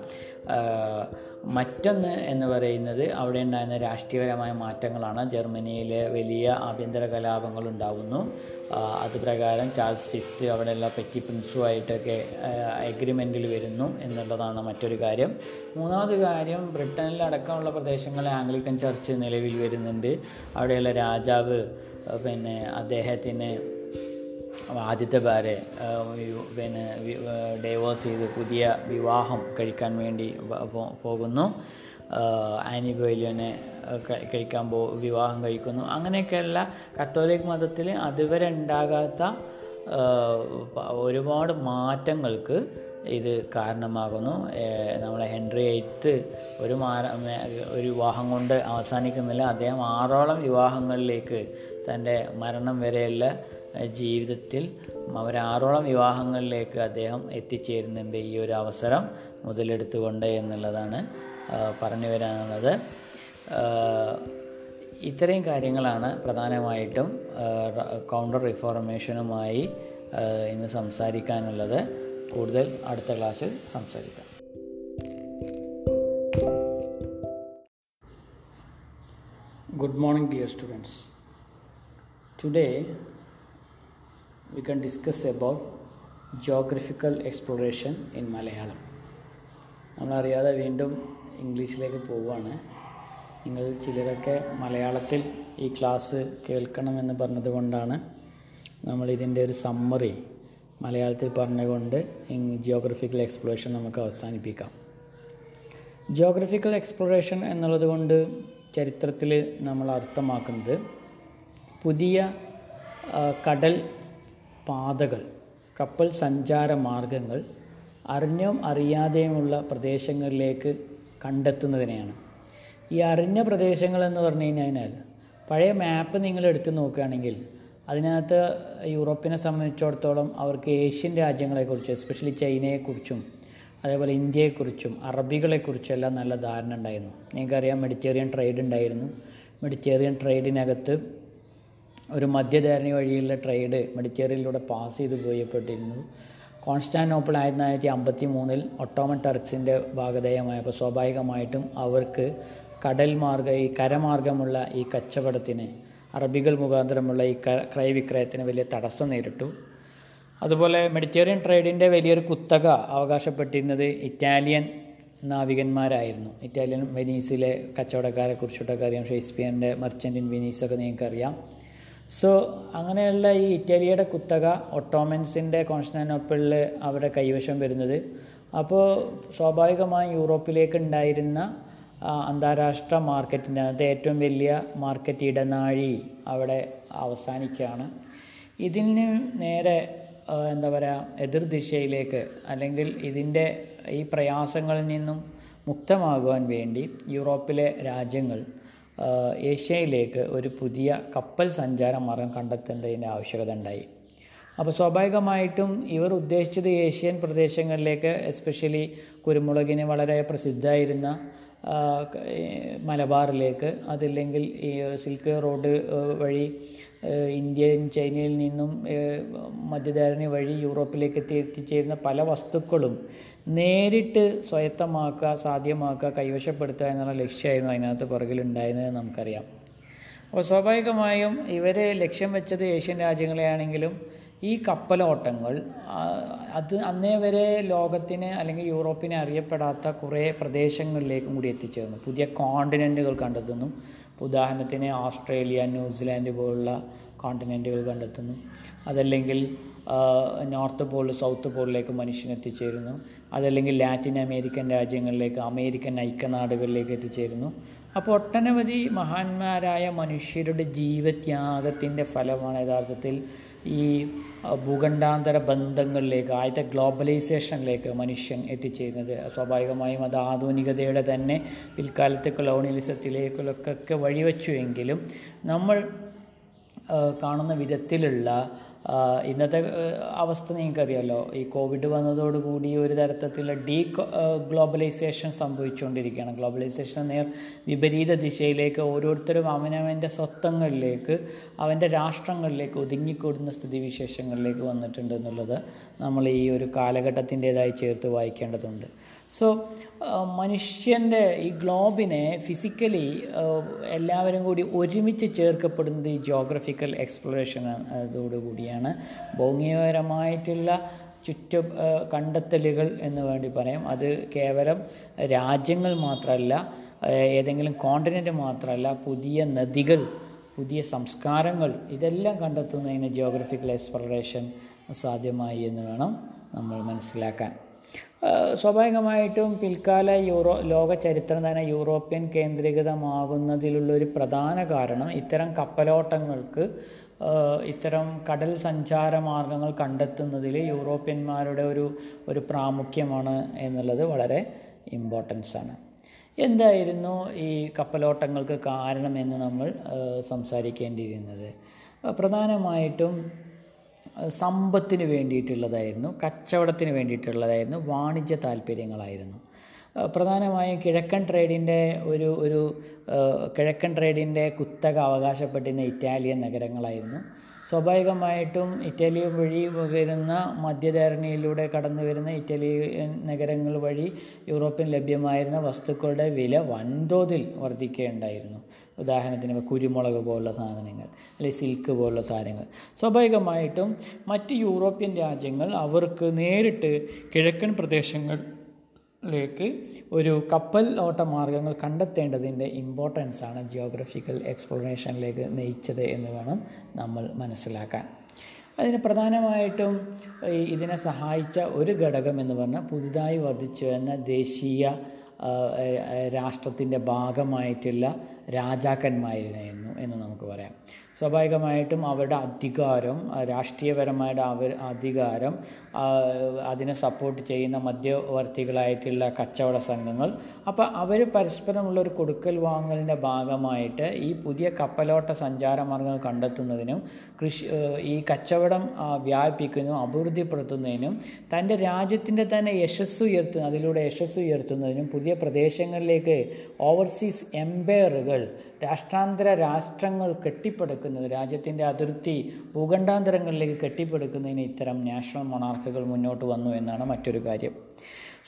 മറ്റൊന്ന് എന്ന് പറയുന്നത് അവിടെ ഉണ്ടായിരുന്ന രാഷ്ട്രീയപരമായ മാറ്റങ്ങളാണ്. ജർമ്മനിയിൽ വലിയ ആഭ്യന്തര കലാപങ്ങൾ ഉണ്ടാകുന്നു അതുപ്രകാരം അത് പ്രകാരം ചാൾസ് ഫിഫ്ത്ത് അവിടെയുള്ള പെറ്റി പ്രിൻസുമായിട്ടൊക്കെ എഗ്രിമെന്റിൽ വരുന്നു എന്നുള്ളതാണ് മറ്റൊരു കാര്യം. മൂന്നാമത് കാര്യം ബ്രിട്ടനിലടക്കമുള്ള പ്രദേശങ്ങളെ ആംഗ്ലിക്കൻ ചർച്ച് നിലവിൽ വരുന്നുണ്ട്. അവിടെയുള്ള രാജാവ് പിന്നെ അദ്ദേഹത്തിന് ആദ്യത്തെ ഭാര്യ പിന്നെ ഡൈവോഴ്സ് ചെയ്ത് പുതിയ വിവാഹം കഴിക്കാൻ വേണ്ടി പോകുന്നു. ആനിബോയിലിനെ ആനി ബോയിലിനെ കഴിക്കാൻ പോ വിവാഹം കഴിക്കുന്നു. അങ്ങനെയൊക്കെയുള്ള കത്തോലിക് മതത്തിൽ അതുവരെ ഉണ്ടാകാത്ത ഒരുപാട് മാറ്റങ്ങൾക്ക് ഇത് കാരണമാകുന്നു. നമ്മളെ ഹെൻറി എയ്ത്ത് ഒരു ഒരു വിവാഹം കൊണ്ട് അവസാനിക്കുന്നില്ല. അദ്ദേഹം ആറോളം വിവാഹങ്ങളിലേക്ക് തന്റെ മരണം വരെയുള്ള ജീവിതത്തിൽ അവരാറോളം വിവാഹങ്ങളിലേക്ക് അദ്ദേഹം എത്തിച്ചേരുന്നുണ്ട് ഈ ഒരു അവസരം മുതലെടുത്തുകൊണ്ട് എന്നുള്ളതാണ് പറഞ്ഞു വരാനുള്ളത്. ഇത്രയും കാര്യങ്ങളാണ് പ്രധാനമായിട്ടും കൗണ്ടർ റിഫോർമേഷനുമായി ഇന്ന് സംസാരിക്കാനുള്ളത്. കൂടുതൽ അടുത്ത ക്ലാസ്സിൽ സംസാരിക്കാം. Good morning dear students. Today we can discuss about geographical exploration in Malayalam. നമ്മളറിയാതെ വീണ്ടും ഇംഗ്ലീഷിലേക്ക് പോവുകയാണ് നിങ്ങൾ ചിലരൊക്കെ മലയാളത്തിൽ ഈ ക്ലാസ് കേൾക്കണമെന്ന് പറഞ്ഞതുകൊണ്ടാണ് നമ്മൾ ഇതിന്റെ ഒരു സമ്മറി മലയാളത്തിൽ പറഞ്ഞുകൊണ്ട് ജിയോഗ്രഫിക്കൽ എക്സ്പ്ലോറേഷൻ നമുക്ക് അവസാനിപ്പിക്കാം ജിയോഗ്രഫിക്കൽ എക്സ്പ്ലോറേഷൻ എന്നുള്ളത് കൊണ്ട് ചരിത്രത്തിൽ നമ്മൾ അർത്ഥമാക്കുന്നത് പുതിയ കടൽ പാതകൾ കപ്പൽ സഞ്ചാര മാർഗങ്ങൾ അറിഞ്ഞും അറിയാതെയുമുള്ള പ്രദേശങ്ങളിലേക്ക് കണ്ടെത്തുന്നതിനെയാണ്. ഈ അറിഞ്ഞ പ്രദേശങ്ങൾ എന്ന് പറഞ്ഞു കഴിഞ്ഞാൽ പഴയ മാപ്പ് നിങ്ങൾ എടുത്ത് നോക്കുകയാണെങ്കിൽ അതിനകത്ത് യൂറോപ്പിനെ സംബന്ധിച്ചിടത്തോളം അവർക്ക് ഏഷ്യൻ രാജ്യങ്ങളെക്കുറിച്ച് എസ്പെഷ്യലി ചൈനയെക്കുറിച്ചും അതേപോലെ ഇന്ത്യയെക്കുറിച്ചും അറബികളെക്കുറിച്ചും എല്ലാം നല്ല ധാരണ ഉണ്ടായിരുന്നു. നിങ്ങൾക്കറിയാം മെഡിറ്റേറിയൻ ട്രേഡ് ഉണ്ടായിരുന്നു. മെഡിറ്റേറിയൻ ട്രേഡിനകത്ത് ഒരു മധ്യധാരണി വഴിയുള്ള ട്രേഡ് മെഡിറ്റേറിയനിലൂടെ പാസ് ചെയ്ത് പോയപ്പെട്ടിരുന്നു. കോൺസ്റ്റാന്റോപ്പിൾ ആയിരത്തി തൊള്ളായിരത്തി അമ്പത്തി മൂന്നിൽ ഒട്ടോമൻ ടർക്സിന്റെ ഭാഗധേയമായപ്പോൾ സ്വാഭാവികമായിട്ടും അവർക്ക് കടൽ മാർഗ ഈ കരമാർഗമുള്ള ഈ കച്ചവടത്തിന് അറബികൾ മുഖാന്തരമുള്ള ഈ ക്രയവിക്രയത്തിന് വലിയ തടസ്സം നേരിട്ടു. അതുപോലെ മെഡിറ്റേറിയൻ ട്രേഡിന്റെ വലിയൊരു കുത്തക അവകാശപ്പെട്ടിരുന്നത് ഇറ്റാലിയൻ നാവികന്മാരായിരുന്നു. ഇറ്റാലിയൻ വെനീസിലെ കച്ചവടക്കാരെ കുറിച്ചിട്ടൊക്കെ അറിയാം. ഷേക്സ്പിയറിന്റെ മർച്ചന്റ് ഇൻ വെനീസൊക്കെ നിങ്ങൾക്കറിയാം. സോ അങ്ങനെയുള്ള ഈ ഇറ്റലിയുടെ കുത്തക ഒട്ടോമൻസിന്റെ കോൺസ്റ്റാനോപ്പിളിൽ അവരുടെ കൈവശം വരുന്നത്. അപ്പോൾ സ്വാഭാവികമായും യൂറോപ്പിലേക്ക് ഉണ്ടായിരുന്ന അന്താരാഷ്ട്ര മാർക്കറ്റിന്റെ അത് ഏറ്റവും വലിയ മാർക്കറ്റ് ഇടനാഴി അവിടെ അവസാനിക്കുകയാണ്. ഇതിന് നേരെ എന്താ പറയുക എതിർദിശയിലേക്ക് അല്ലെങ്കിൽ ഇതിന്റെ ഈ പ്രയാസങ്ങളിൽ നിന്നും മുക്തമാകുവാൻ വേണ്ടി യൂറോപ്പിലെ രാജ്യങ്ങൾ ഏഷ്യയിലേക്ക് ഒരു പുതിയ കപ്പൽ സഞ്ചാര മാർഗം കണ്ടെത്തേണ്ടതിന്റെ ആവശ്യകത ഉണ്ടായി. അപ്പോൾ സ്വാഭാവികമായിട്ടും ഇവർ ഉദ്ദേശിച്ചത് ഏഷ്യൻ പ്രദേശങ്ങളിലേക്ക് എസ്പെഷ്യലി കുരുമുളകിന് വളരെ പ്രസിദ്ധമായിരുന്ന മലബാറിലേക്ക് അതില്ലെങ്കിൽ ഈ സിൽക്ക് റോഡ് വഴി ഇന്ത്യൻ ചൈനയിൽ നിന്നും മധ്യധാരണി വഴി യൂറോപ്പിലേക്ക് എത്തി എത്തിച്ചേരുന്ന പല വസ്തുക്കളും നേരിട്ട് സ്വയത്തമാക്കുക സാധ്യമാക്കുക കൈവശപ്പെടുത്തുക എന്നുള്ള ലക്ഷ്യമായിരുന്നു അതിനകത്ത് പുറകിലുണ്ടായിരുന്നത് നമുക്കറിയാം. അപ്പോൾ സ്വാഭാവികമായും ഇവർ ലക്ഷ്യം വെച്ചത് ഏഷ്യൻ രാജ്യങ്ങളെയാണെങ്കിലും ഈ കപ്പലോട്ടങ്ങൾ അത് അന്നേ വരെ ലോകത്തിന് അല്ലെങ്കിൽ യൂറോപ്പിനെ അറിയപ്പെടാത്ത കുറേ പ്രദേശങ്ങളിലേക്കും കൂടി എത്തിച്ചേർന്നു. പുതിയ കോണ്ടിനെന്റുകൾ കണ്ടെത്തുന്നു. ഉദാഹരണത്തിന് ഓസ്ട്രേലിയ ന്യൂസിലാൻഡ് പോലുള്ള കോണ്ടിനെന്റുകൾ കണ്ടെത്തുന്നു. അതല്ലെങ്കിൽ നോർത്ത് പോൾ സൗത്ത് പോളിലേക്ക് മനുഷ്യൻ എത്തിച്ചേരുന്നു. അതല്ലെങ്കിൽ ലാറ്റിൻ അമേരിക്കൻ രാജ്യങ്ങളിലേക്ക് അമേരിക്കൻ ഐക്യനാടുകളിലേക്ക് എത്തിച്ചേരുന്നു. അപ്പോൾ ഒട്ടനവധി മഹാന്മാരായ മനുഷ്യരുടെ ജീവത്യാഗത്തിന്റെ ഫലമാണ് യഥാർത്ഥത്തിൽ ഈ ഭൂഖണ്ഡാന്തര ബന്ധങ്ങളിലേക്ക് ആദ്യത്തെ ഗ്ലോബലൈസേഷനിലേക്ക് മനുഷ്യൻ എത്തിച്ചേരുന്നത്. സ്വാഭാവികമായും അത് ആധുനികതയുടെ തന്നെ പിൽക്കാലത്ത് കൊളോണിയലിസത്തിലേക്കൊക്കെ വഴിവെച്ചുവെങ്കിലും നമ്മൾ കാണുന്ന വിധത്തിലുള്ള ഇന്നത്തെ അവസ്ഥ നിങ്ങൾക്കറിയാലോ? ഈ കോവിഡ് വന്നതോടുകൂടി ഒരു തരത്തിലുള്ള ഡീ ഗ്ലോബലൈസേഷൻ സംഭവിച്ചുകൊണ്ടിരിക്കുകയാണ്. ഗ്ലോബലൈസേഷൻ നേർ വിപരീത ദിശയിലേക്ക് ഓരോരുത്തരും അവനവന്റെ സ്വത്തങ്ങളിലേക്ക് അവന്റെ രാഷ്ട്രങ്ങളിലേക്ക് ഒതുങ്ങിക്കൂടുന്ന സ്ഥിതിവിശേഷങ്ങളിലേക്ക് വന്നിട്ടുണ്ട് എന്നുള്ളത് നമ്മൾ ഈ ഒരു കാലഘട്ടത്തിന്റെതായി ചേർത്ത് വായിക്കേണ്ടതുണ്ട്. സോ മനുഷ്യന്റെ ഈ ഗ്ലോബിനെ ഫിസിക്കലി എല്ലാവരും കൂടി ഒരുമിച്ച് ചേർക്കപ്പെടുന്നത് ഈ ജോഗ്രഫിക്കൽ എക്സ്പ്ലോറേഷൻ അതോടുകൂടിയാണ് ഭൗമികപരമായിട്ടുള്ള ചുറ്റ കണ്ടെത്തലുകൾ എന്ന് വേണ്ടി പറയാം. അത് കേവലം രാജ്യങ്ങൾ മാത്രമല്ല ഏതെങ്കിലും കോണ്ടിനെന്റ് മാത്രമല്ല പുതിയ നദികൾ പുതിയ സംസ്കാരങ്ങൾ ഇതെല്ലാം കണ്ടെത്തുന്നതിന് ജിയോഗ്രഫിക്കൽ എക്സ്പ്ലോറേഷൻ സാധ്യമായി എന്ന് വേണം നമ്മൾ മനസ്സിലാക്കാൻ. സ്വാഭാവികമായിട്ടും പിൽക്കാല യൂറോ ലോക ചരിത്രം തന്നെ യൂറോപ്യൻ കേന്ദ്രീകൃതമാകുന്നതിലുള്ളൊരു പ്രധാന കാരണം ഇത്തരം കപ്പലോട്ടങ്ങൾക്ക് ഇത്തരം കടൽ സഞ്ചാര മാർഗങ്ങൾ കണ്ടെത്തുന്നതിൽ യൂറോപ്യന്മാരുടെ ഒരു ഒരു പ്രാമുഖ്യമാണ് എന്നുള്ളത് വളരെ ഇമ്പോർട്ടൻസ് ആണ്. എന്തായിരുന്നു ഈ കപ്പലോട്ടങ്ങൾക്ക് കാരണമെന്ന് നമ്മൾ സംസാരിക്കേണ്ടിയിരുന്നത്? പ്രധാനമായിട്ടും സമ്പത്തിന് വേണ്ടിയിട്ടുള്ളതായിരുന്നു കച്ചവടത്തിന് വേണ്ടിയിട്ടുള്ളതായിരുന്നു വാണിജ്യ താല്പര്യങ്ങളായിരുന്നു പ്രധാനമായും കിഴക്കൻ ട്രേഡിന്റെ ഒരു ഒരു കിഴക്കൻ ട്രേഡിന്റെ കുത്തക അവകാശപ്പെട്ടിരുന്ന ഇറ്റാലിയൻ നഗരങ്ങളായിരുന്നു. സ്വാഭാവികമായിട്ടും ഇറ്റലി വഴി വരുന്ന മധ്യധരണിയിലൂടെ കടന്നു വരുന്ന ഇറ്റലിയൻ നഗരങ്ങൾ വഴി യൂറോപ്പിൽ ലഭ്യമായിരുന്ന വസ്തുക്കളുടെ വില വൻതോതിൽ വർദ്ധിക്കുകയുണ്ടായിരുന്നു. ഉദാഹരണത്തിന് കുരുമുളക് പോലുള്ള സാധനങ്ങൾ അല്ലെങ്കിൽ സിൽക്ക് പോലുള്ള സാധനങ്ങൾ. സ്വാഭാവികമായിട്ടും മറ്റ് യൂറോപ്യൻ രാജ്യങ്ങൾ അവർക്ക് നേരിട്ട് കിഴക്കൻ പ്രദേശങ്ങളിലേക്ക് ഒരു കപ്പൽ ഓട്ട മാർഗങ്ങൾ കണ്ടെത്തേണ്ടതിന്റെ ഇമ്പോർട്ടൻസ് ആണ് ജിയോഗ്രഫിക്കൽ എക്സ്പ്ലോറേഷനിലേക്ക് നയിച്ചത് എന്ന് വേണം നമ്മൾ മനസ്സിലാക്കാൻ. അതിന് പ്രധാനമായിട്ടും ഇതിനെ സഹായിച്ച ഒരു ഘടകം എന്ന് പറഞ്ഞാൽ പുതുതായി വർദ്ധിച്ചു വരുന്ന ദേശീയ രാഷ്ട്രത്തിന്റെ ഭാഗമായിട്ടുള്ള രാജാക്കന്മാരായിരുന്നു ഉണ്ടായിരുന്നു എന്ന് നമുക്ക് പറയാം. സ്വാഭാവികമായിട്ടും അവരുടെ അധികാരം രാഷ്ട്രീയപരമായിട്ട് അവർ അധികാരം അതിനെ സപ്പോർട്ട് ചെയ്യുന്ന മധ്യവർത്തികളായിട്ടുള്ള കച്ചവട സംഘങ്ങൾ. അപ്പോൾ അവർ പരസ്പരമുള്ള ഒരു കൊടുക്കൽ വാങ്ങലിന്റെ ഭാഗമായിട്ട് ഈ പുതിയ കപ്പലോട്ട സഞ്ചാരമാർഗങ്ങൾ കണ്ടെത്തുന്നതിനും കൃഷി ഈ കച്ചവടം വ്യാപിപ്പിക്കുന്നതിനും അഭിവൃദ്ധിപ്പെടുത്തുന്നതിനും തന്റെ രാജ്യത്തിന്റെ തന്നെ യശസ് ഉയർത്തുന്ന അതിലൂടെ യശസ് ഉയർത്തുന്നതിനും പുതിയ പ്രദേശങ്ങളിലേക്ക് ഓവർസീസ് എംപയറുകൾ രാഷ്ട്രാന്തര രാഷ്ട്രങ്ങൾ കെട്ടിപ്പടുക്കുന്നത് രാജ്യത്തിന്റെ അതിർത്തി ഭൂഖണ്ഡാന്തരങ്ങളിലേക്ക് കെട്ടിപ്പടുക്കുന്നതിന് ഇത്തരം നാഷണൽ മൊണാർക്കുകൾ മുന്നോട്ട് വന്നു എന്നാണ് മറ്റൊരു കാര്യം.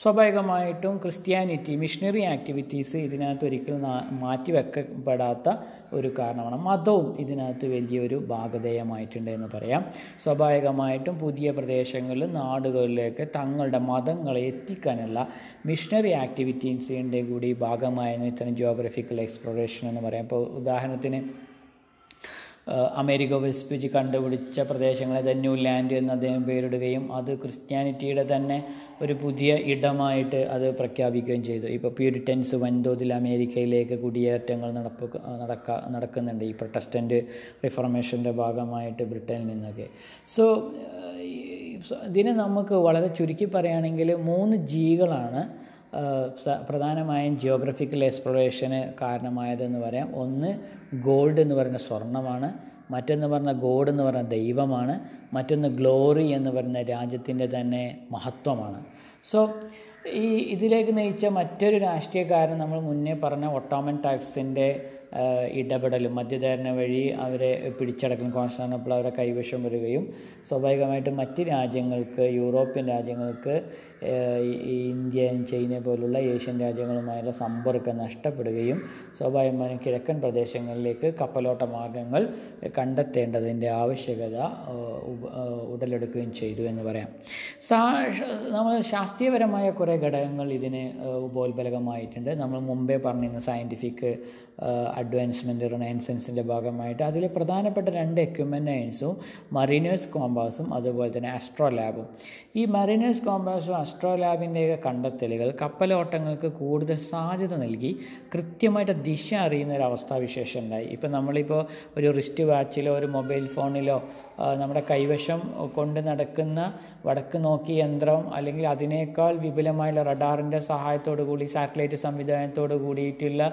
സ്വാഭാവികമായിട്ടും ക്രിസ്ത്യാനിറ്റി മിഷണറി ആക്ടിവിറ്റീസ് ഇതിനകത്ത് ഒരിക്കലും മാറ്റിവെക്കപ്പെടാത്ത ഒരു കാരണമാണ്. മതവും ഇതിനകത്ത് വലിയൊരു ഭാഗധേയമായിട്ടുണ്ട് എന്ന് പറയാം. സ്വാഭാവികമായിട്ടും പുതിയ പ്രദേശങ്ങളിൽ നാടുകളിലേക്ക് തങ്ങളുടെ മതങ്ങളെ എത്തിക്കാനുള്ള മിഷണറി ആക്ടിവിറ്റീസിന്റെ കൂടി ഭാഗമായിരുന്നു ഇത്തരം ജിയോഗ്രഫിക്കൽ എക്സ്പ്ലോറേഷൻ എന്ന് പറയാം. ഇപ്പോൾ ഉദാഹരണത്തിന് അമേരിക്ക വിസ്പിച്ച് കണ്ടുപിടിച്ച പ്രദേശങ്ങളെ തന്നെ ന്യൂ ലാൻഡ് എന്ന് അദ്ദേഹം പേരിടുകയും അത് ക്രിസ്ത്യാനിറ്റിയുടെ തന്നെ ഒരു പുതിയ ഇടമായിട്ട് അത് പ്രഖ്യാപിക്കുകയും ചെയ്തു. ഇപ്പോൾ പ്യൂരിറ്റൻസ് വൻതോതിൽ അമേരിക്കയിലേക്ക് കുടിയേറ്റങ്ങൾ നടപ്പ് നടക്ക നടക്കുന്നുണ്ട്. ഈ പ്രൊട്ടസ്റ്റന്റ് റിഫർമേഷന്റെ ഭാഗമായിട്ട് ബ്രിട്ടനിൽ നിന്നൊക്കെ. സോ ഇതിനെ നമുക്ക് വളരെ ചുരുക്കി പറയുകയാണെങ്കിൽ മൂന്ന് ജികളാണ് പ്രധാനമായും ജിയോഗ്രഫിക്കൽ എക്സ്പ്ലോറേഷന് കാരണമായതെന്ന് പറയാം. ഒന്ന് ഗോൾഡ് എന്ന് പറയുന്ന സ്വർണമാണ് മറ്റൊന്ന് പറഞ്ഞ ഗോഡ് എന്ന് പറഞ്ഞ ദൈവമാണ്. മറ്റൊന്ന് ഗ്ലോറി എന്ന് പറയുന്ന രാജ്യത്തിന്റെ തന്നെ മഹത്വമാണ്. സോ ഈ ഇതിലേക്ക് നയിച്ച മറ്റൊരു രാഷ്ട്രീയക്കാരൻ നമ്മൾ മുന്നേ പറഞ്ഞ ഒട്ടോമൻ ടാക്സിന്റെ ഇടപെടലും മധ്യധാരണ വഴി അവരെ പിടിച്ചടക്കും കോൺസ്റ്റാനപ്പിൾ അവരെ കൈവശം വരികയും സ്വാഭാവികമായിട്ടും മറ്റ് രാജ്യങ്ങൾക്ക് യൂറോപ്യൻ രാജ്യങ്ങൾക്ക് ഇന്ത്യ ചൈന പോലുള്ള ഏഷ്യൻ രാജ്യങ്ങളുമായുള്ള സമ്പർക്കം നഷ്ടപ്പെടുകയും സ്വാഭാവികമായും കിഴക്കൻ പ്രദേശങ്ങളിലേക്ക് കപ്പലോട്ട മാർഗങ്ങൾ കണ്ടെത്തേണ്ടതിന്റെ ആവശ്യകത ഉടലെടുക്കുകയും ചെയ്തു എന്ന് പറയാം. നമ്മൾ ശാസ്ത്രീയപരമായ കുറേ ഘടകങ്ങൾ ഇതിന് ഉപോത്ബലകമായിട്ടുണ്ട് നമ്മൾ മുമ്പേ പറഞ്ഞിരുന്ന സയന്റിഫിക് അഡ്വാൻസ്മെന്റ് റിനൈൻസൻസിന്റെ ഭാഗമായിട്ട് അതിൽ പ്രധാനപ്പെട്ട രണ്ട് എക്യുപ്മെന്റൈൻസും മറീനേഴ്സ് കോമ്പാസും അതുപോലെ തന്നെ ആസ്ട്രോ ലാബും ഈ മറീനേഴ്സ് കോമ്പാസും ആസ്ട്രോ ലാബിന്റെയൊക്കെ കണ്ടെത്തലുകൾ കപ്പലോട്ടങ്ങൾക്ക് കൂടുതൽ സാധ്യത നൽകി കൃത്യമായിട്ട് ദിശ അറിയുന്ന ഒരു അവസ്ഥാവിശേഷം ഉണ്ടായി ഇപ്പം നമ്മളിപ്പോൾ ഒരു റിസ്റ്റ് വാച്ചിലോ ഒരു മൊബൈൽ ഫോണിലോ നമ്മുടെ കൈവശം കൊണ്ട് നടക്കുന്ന വടക്ക് നോക്കി യന്ത്രം അല്ലെങ്കിൽ അതിനേക്കാൾ വിപുലമായുള്ള റഡാറിന്റെ സഹായത്തോടു കൂടി സാറ്റലൈറ്റ് സംവിധാനത്തോട് കൂടിയിട്ടുള്ള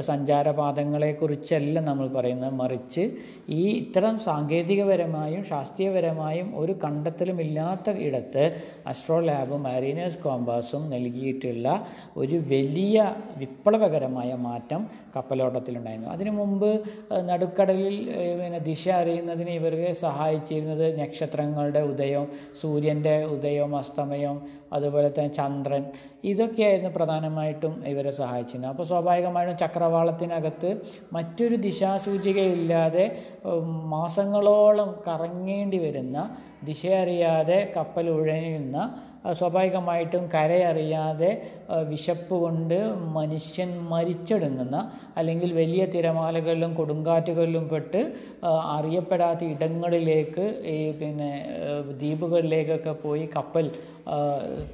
സഞ്ചാരപാതങ്ങളെക്കുറിച്ചല്ല നമ്മൾ പറയുന്നത് മറിച്ച് ഈ ഇത്തരം സാങ്കേതികപരമായും ശാസ്ത്രീയപരമായും ഒരു കണ്ടെത്തലും ഇല്ലാത്ത ഇടത്ത് അസ്ട്രോ ലാബും മാരീനേഴ്സ് കോമ്പാസും നൽകിയിട്ടുള്ള ഒരു വലിയ വിപ്ലവകരമായ മാറ്റം കപ്പലോട്ടത്തിലുണ്ടായിരുന്നു. അതിനു മുമ്പ് നടുക്കടലിൽ പിന്നെ ദിശ അറിയുന്നതിന് ഇവർക്ക് സഹായിച്ചിരുന്നത് നക്ഷത്രങ്ങളുടെ ഉദയം സൂര്യന്റെ ഉദയം അസ്തമയം അതുപോലെ തന്നെ ചന്ദ്രൻ. ഇതൊക്കെയായിരുന്നു പ്രധാനമായിട്ടും ഇവരെ സഹായിച്ചിരുന്നത്. അപ്പോൾ സ്വാഭാവികമായിട്ടും ചക്രവാളത്തിനകത്ത് മറ്റൊരു ദിശാസൂചികയില്ലാതെ മാസങ്ങളോളം കറങ്ങേണ്ടി വരുന്ന ദിശയറിയാതെ കപ്പൽ ഉഴയുന്ന സ്വാഭാവികമായിട്ടും കരയറിയാതെ വിശപ്പ് കൊണ്ട് മനുഷ്യൻ മരിച്ചെടുങ്ങുന്ന അല്ലെങ്കിൽ വലിയ തിരമാലകളിലും കൊടുങ്കാറ്റുകളിലും പെട്ട് അറിയപ്പെടാത്ത ഇടങ്ങളിലേക്ക് ഈ പിന്നെ ദ്വീപുകളിലേക്കൊക്കെ പോയി കപ്പൽ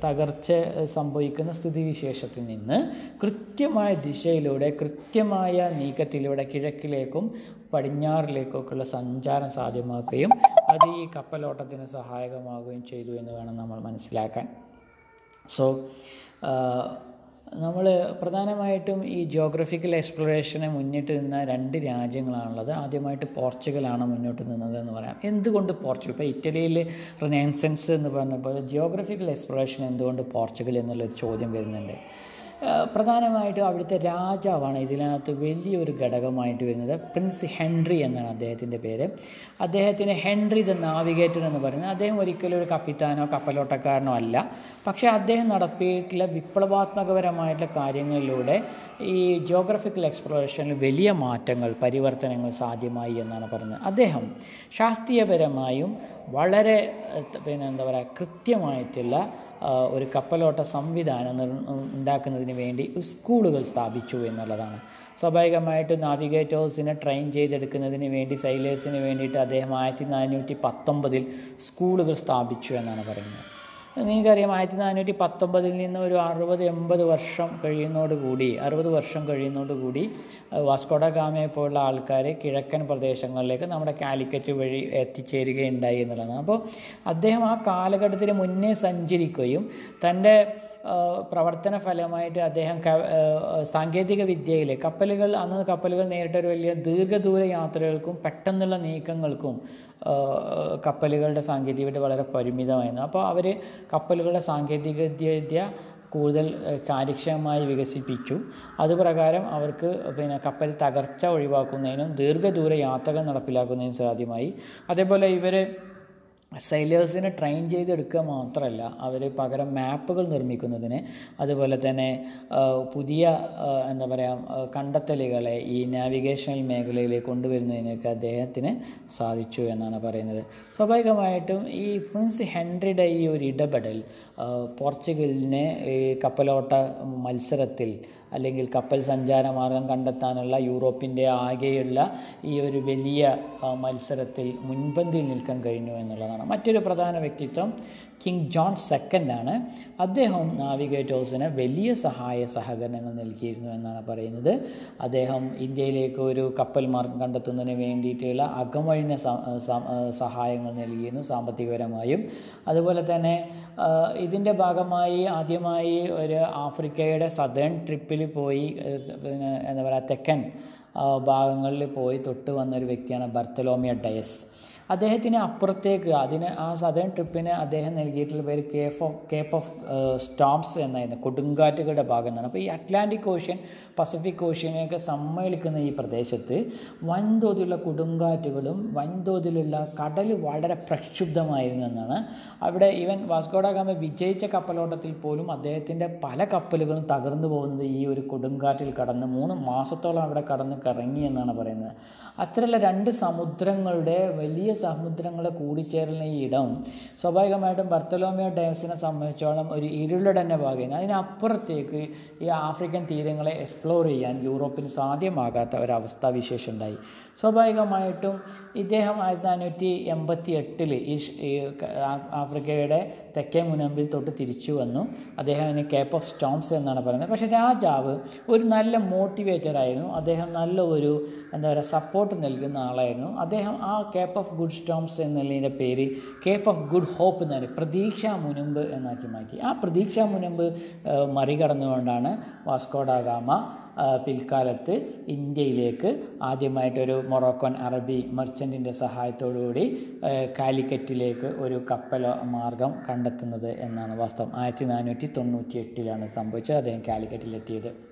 തകർച്ച സംഭവിക്കുന്ന സ്ഥിതിവിശേഷത്തിൽ നിന്ന് കൃത്യമായ ദിശയിലൂടെ കൃത്യമായ നീക്കത്തിലൂടെ കിഴക്കിലേക്കും പടിഞ്ഞാറിലേക്കൊക്കെയുള്ള സഞ്ചാരം സാധ്യമാക്കുകയും അത് ഈ കപ്പലോട്ടത്തിന് സഹായകമാവുകയും ചെയ്തു എന്ന് വേണം നമ്മൾ മനസ്സിലാക്കാൻ. സോ നമ്മൾ പ്രധാനമായിട്ടും ഈ ജിയോഗ്രഫിക്കൽ എക്സ്പ്ലോറേഷനെ മുന്നിട്ട് നിന്ന രണ്ട് രാജ്യങ്ങളാണുള്ളത്. ആദ്യമായിട്ട് പോർച്ചുഗലാണ് മുന്നോട്ട് നിന്നത് എന്ന് പറയാം. എന്തുകൊണ്ട് പോർച്ചുഗൽ? ഇപ്പോൾ ഇറ്റലിയിൽ റിനൈൻസൻസ് എന്ന് പറഞ്ഞപ്പോൾ ജിയോഗ്രഫിക്കൽ എക്സ്പ്ലോറേഷൻ എന്തുകൊണ്ട് പോർച്ചുഗൽ എന്നുള്ളൊരു ചോദ്യം വരുന്നുണ്ട്. പ്രധാനമായിട്ടും അവിടുത്തെ രാജാവാണ് ഇതിനകത്ത് വലിയൊരു ഘടകമായിട്ട് വരുന്നത്. പ്രിൻസ് ഹെൻറി എന്നാണ് അദ്ദേഹത്തിന്റെ പേര്. അദ്ദേഹത്തിന് ഹെൻറി ദ നാവിഗേറ്റർ എന്ന് പറയുന്നത്. അദ്ദേഹം ഒരിക്കലും ഒരു കപ്പിത്താനോ കപ്പലോട്ടക്കാരനോ അല്ല. പക്ഷേ അദ്ദേഹം നടത്തിയിട്ടുള്ള വിപ്ലവാത്മകപരമായിട്ടുള്ള കാര്യങ്ങളിലൂടെ ഈ ജോഗ്രഫിക്കൽ എക്സ്പ്ലോറേഷനിൽ വലിയ മാറ്റങ്ങൾ പരിവർത്തനങ്ങൾ സാധ്യമായി എന്നാണ് പറയുന്നത്. അദ്ദേഹം ശാസ്ത്രീയപരമായും വളരെ പിന്നെ എന്താ പറയുക കൃത്യമായിട്ടുള്ള ഒരു കപ്പലോട്ട സംവിധാനം ഉണ്ടാക്കുന്നതിന് വേണ്ടി സ്കൂളുകൾ സ്ഥാപിച്ചു എന്നുള്ളതാണ്. സ്വാഭാവികമായിട്ട് നാവിഗേറ്റേഴ്സിനെ ട്രെയിൻ ചെയ്തെടുക്കുന്നതിന് വേണ്ടി സൈലേഴ്സിന് വേണ്ടിയിട്ട് അദ്ദേഹം ആയിരത്തി നാനൂറ്റി പത്തൊമ്പതിൽ സ്കൂളുകൾ സ്ഥാപിച്ചു എന്നാണ് പറയുന്നത്. നിങ്ങൾക്കറിയാം ആയിരത്തി നാനൂറ്റി പത്തൊമ്പതിൽ നിന്ന് ഒരു അറുപത് എൺപത് വർഷം കഴിയുന്നതോടുകൂടി അറുപത് വർഷം കഴിയുന്നതോടുകൂടി വാസ്കോഡ ഗാമയെ പോലുള്ള ആൾക്കാർ കിഴക്കൻ പ്രദേശങ്ങളിലേക്ക് നമ്മുടെ കാലിക്കറ്റ് വഴി എത്തിച്ചേരുകയുണ്ടായി എന്നുള്ളതാണ്. അപ്പോൾ അദ്ദേഹം ആ കാലഘട്ടത്തിന് മുന്നേ സഞ്ചരിക്കുകയും തന്റെ പ്രവർത്തന ഫലമായിട്ട് അദ്ദേഹം സാങ്കേതിക വിദ്യയിൽ കപ്പലുകൾ അന്ന് കപ്പലുകൾ നേരിട്ടൊരു വലിയ ദീർഘദൂര യാത്രകൾക്കും പെട്ടെന്നുള്ള നീക്കങ്ങൾക്കും കപ്പലുകളുടെ സാങ്കേതികവിദ്യ വളരെ പരിമിതമായിരുന്നു. അപ്പോൾ അവർ കപ്പലുകളുടെ സാങ്കേതിക വിദ്യ കൂടുതൽ കാര്യക്ഷമമായി വികസിപ്പിച്ചു. അതുപ്രകാരം അവർക്ക് പിന്നെ കപ്പൽ തകർച്ച ഒഴിവാക്കുന്നതിനും ദീർഘദൂര യാത്രകൾ നടപ്പിലാക്കുന്നതിനും സാധ്യമായി. അതേപോലെ ഇവർ സൈലേഴ്സിനെ ട്രെയിൻ ചെയ്തെടുക്കുക മാത്രമല്ല അവർ പകരം മാപ്പുകൾ നിർമ്മിക്കുന്നതിന് അതുപോലെ തന്നെ പുതിയ എന്താ പറയുക കണ്ടെത്തലുകളെ ഈ നാവിഗേഷണൽ മേഖലയിലേക്ക് കൊണ്ടുവരുന്നതിനൊക്കെ അദ്ദേഹത്തിന് സാധിച്ചു എന്നാണ് പറയുന്നത്. സ്വാഭാവികമായിട്ടും ഈ പ്രിൻസ് ഹെൻറിയുടെ ഈ ഒരു ഇടപെടൽ പോർച്ചുഗലിനെ കപ്പലോട്ട മത്സരത്തിൽ അല്ലെങ്കിൽ കപ്പൽ സഞ്ചാരമാർഗം കണ്ടെത്താനുള്ള യൂറോപ്പിന്റെ ആകെയുള്ള ഈ ഒരു വലിയ മത്സരത്തിൽ മുൻപന്തിയിൽ നിൽക്കാൻ കഴിഞ്ഞു എന്നുള്ളതാണ്. മറ്റൊരു പ്രധാന വ്യക്തിത്വം കിങ് ജോൺ സെക്കൻഡാണ് അദ്ദേഹം നാവിഗേറ്റേഴ്സിന് വലിയ സഹായ സഹകരണങ്ങൾ നൽകിയിരുന്നു എന്നാണ് പറയുന്നത്. അദ്ദേഹം ഇന്ത്യയിലേക്ക് ഒരു കപ്പൽ മാർഗം കണ്ടെത്തുന്നതിന് വേണ്ടിയിട്ടുള്ള അകമഴിഞ്ഞ സഹായങ്ങൾ നൽകിയിരുന്നു സാമ്പത്തികപരമായും. അതുപോലെ തന്നെ ഇതിന്റെ ഭാഗമായി ആദ്യമായി ഒരു ആഫ്രിക്കയുടെ സദേൺ ട്രിപ്പിൽ പോയി പിന്നെ എന്താ പറയുക തെക്കൻ ഭാഗങ്ങളിൽ പോയി തൊട്ട് വന്ന ഒരു വ്യക്തിയാണ് ബർത്തലോമിയ ഡയസ്. അദ്ദേഹത്തിന് അപ്പുറത്തേക്ക് അതിന് ആ സദേൺ ട്രിപ്പിന് അദ്ദേഹം നൽകിയിട്ടുള്ള പേര് cape of cape of storms എന്നായിരുന്നു. കൊടുങ്കാറ്റുകളുടെ ഭാഗം എന്നാണ്. അപ്പോൾ ഈ അറ്റ്ലാന്റിക് ഓഷ്യൻ പസഫിക് ഓഷ്യനെയൊക്കെ സമ്മേളിക്കുന്ന ഈ പ്രദേശത്ത് വൻതോതിലുള്ള കൊടുങ്കാറ്റുകളും വൻതോതിലുള്ള കടൽ വളരെ പ്രക്ഷുബ്ധമായിരുന്നു എന്നാണ്. അവിടെ ഈവൻ വാസ്കോഡാഗാമ വിജയിച്ച കപ്പലോട്ടത്തിൽ പോലും അദ്ദേഹത്തിന്റെ പല കപ്പലുകളും തകർന്നു പോകുന്നത് ഈ ഒരു കൊടുങ്കാറ്റിൽ കടന്ന് മൂന്ന് മാസത്തോളം അവിടെ കടന്ന് കറങ്ങി എന്നാണ് പറയുന്നത്. അത്തരമുള്ള രണ്ട് സമുദ്രങ്ങളുടെ വലിയ സമുദ്രങ്ങളുടെ കൂടിച്ചേരുന്ന ഈ ഇടം. സ്വാഭാവികമായിട്ടും ബർത്തലോമിയോ ഡേംസിനെ സംബന്ധിച്ചോളം ഒരു ഇരുളടന്നെ ഭാഗമാണ് അതിനപ്പുറത്തേക്ക് ഈ ആഫ്രിക്കൻ തീരങ്ങളെ എക്സ്പ്ലോർ ചെയ്യാൻ യൂറോപ്പിന് സാധ്യമാകാത്ത ഒരവസ്ഥ വിശേഷം ഉണ്ടായി സ്വാഭാവികമായിട്ടും ഇദ്ദേഹം ആയിരത്തി നാനൂറ്റി എൺപത്തി എട്ടിൽ ഈ ആഫ്രിക്കയുടെ തെക്കേ മുനമ്പിൽ തൊട്ട് തിരിച്ചു വന്നു. അദ്ദേഹം അതിന് കേപ്പ് ഓഫ് സ്റ്റോംസ് എന്നാണ് പറയുന്നത്. പക്ഷേ രാജാവ് ഒരു നല്ല മോട്ടിവേറ്റർ ആയിരുന്നു. അദ്ദേഹം നല്ല ഒരു എന്താ പറയുക സപ്പോർട്ട് നൽകുന്ന ആളായിരുന്നു. അദ്ദേഹം ആ കേപ്പ് ഓഫ് ഗുഡ് സ്റ്റോംസ് എന്നുള്ളതിന്റെ പേര് കേപ്പ് ഓഫ് ഗുഡ് ഹോപ്പ് എന്നാണ്. പ്രതീക്ഷാ മുനമ്പ് എന്നാക്കി മാറ്റി. ആ പ്രതീക്ഷാ മുനമ്പ് മറികടന്നുകൊണ്ടാണ് വാസ്കോഡാഗാമ പിൽക്കാലത്ത് ഇന്ത്യയിലേക്ക് ആദ്യമായിട്ടൊരു മൊറോക്കൻ അറബി മെർച്ചന്റിന്റെ സഹായത്തോടുകൂടി കൂടി കാലിക്കറ്റിലേക്ക് ഒരു കപ്പൽ മാർഗം കണ്ടെത്തുന്നത് എന്നാണ് വാസ്തവം. ആയിരത്തി നാനൂറ്റി തൊണ്ണൂറ്റി എട്ടിലാണ് സംഭവിച്ചത്. അദ്ദേഹം കാലിക്കറ്റിലെത്തിയത്.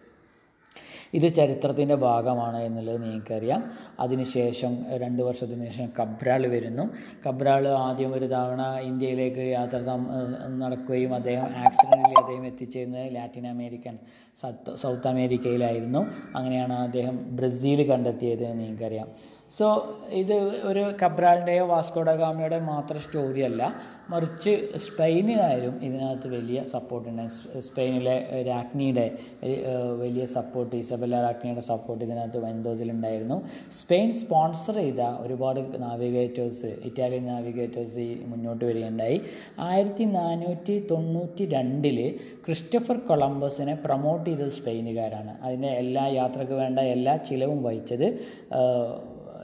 ഇത് ചരിത്രത്തിന്റെ ഭാഗമാണ് എന്നുള്ളത് നിങ്ങൾക്കറിയാം. അതിനുശേഷം രണ്ട് വർഷത്തിന് ശേഷം കബ്രാൾ വരുന്നു. കബ്രാൾ ആദ്യം ഒരു തവണ ഇന്ത്യയിലേക്ക് യാത്ര നടക്കുകയും അദ്ദേഹം ആക്സിഡന്റിൽ അദ്ദേഹം എത്തിച്ചേരുന്നത് ലാറ്റിൻ അമേരിക്കൻ സൗത്ത് അമേരിക്കയിലായിരുന്നു. അങ്ങനെയാണ് അദ്ദേഹം ബ്രസീൽ കണ്ടെത്തിയത് നിങ്ങൾക്കറിയാം. സോ ഇത് ഒരു കബ്രാളിന്റെയോ വാസ്കോഡഗാമയുടെ മാത്രം സ്റ്റോറി അല്ല. മറിച്ച് സ്പെയിനുകാരും ഇതിനകത്ത് വലിയ സപ്പോർട്ടുണ്ട് സ്പെയിനിലെ രാജ്ഞിയുടെ വലിയ സപ്പോർട്ട് ഇസബല്ല രാജ്ഞിയുടെ സപ്പോർട്ട് ഇതിനകത്ത് വൻതോതിലുണ്ടായിരുന്നു സ്പെയിൻ സ്പോൺസർ ചെയ്ത ഒരുപാട് നാവിഗേറ്റേഴ്സ് ഇറ്റാലിയൻ നാവിഗേറ്റേഴ്സ് മുന്നോട്ട് വരികയുണ്ടായി. ആയിരത്തി നാനൂറ്റി തൊണ്ണൂറ്റി രണ്ടിൽ ക്രിസ്റ്റഫർ കൊളംബസിനെ പ്രൊമോട്ട് ചെയ്തത് സ്പെയിനുകാരാണ്. അതിന്റെ എല്ലാ യാത്രയ്ക്ക് വേണ്ട എല്ലാ ചിലവും വഹിച്ചത്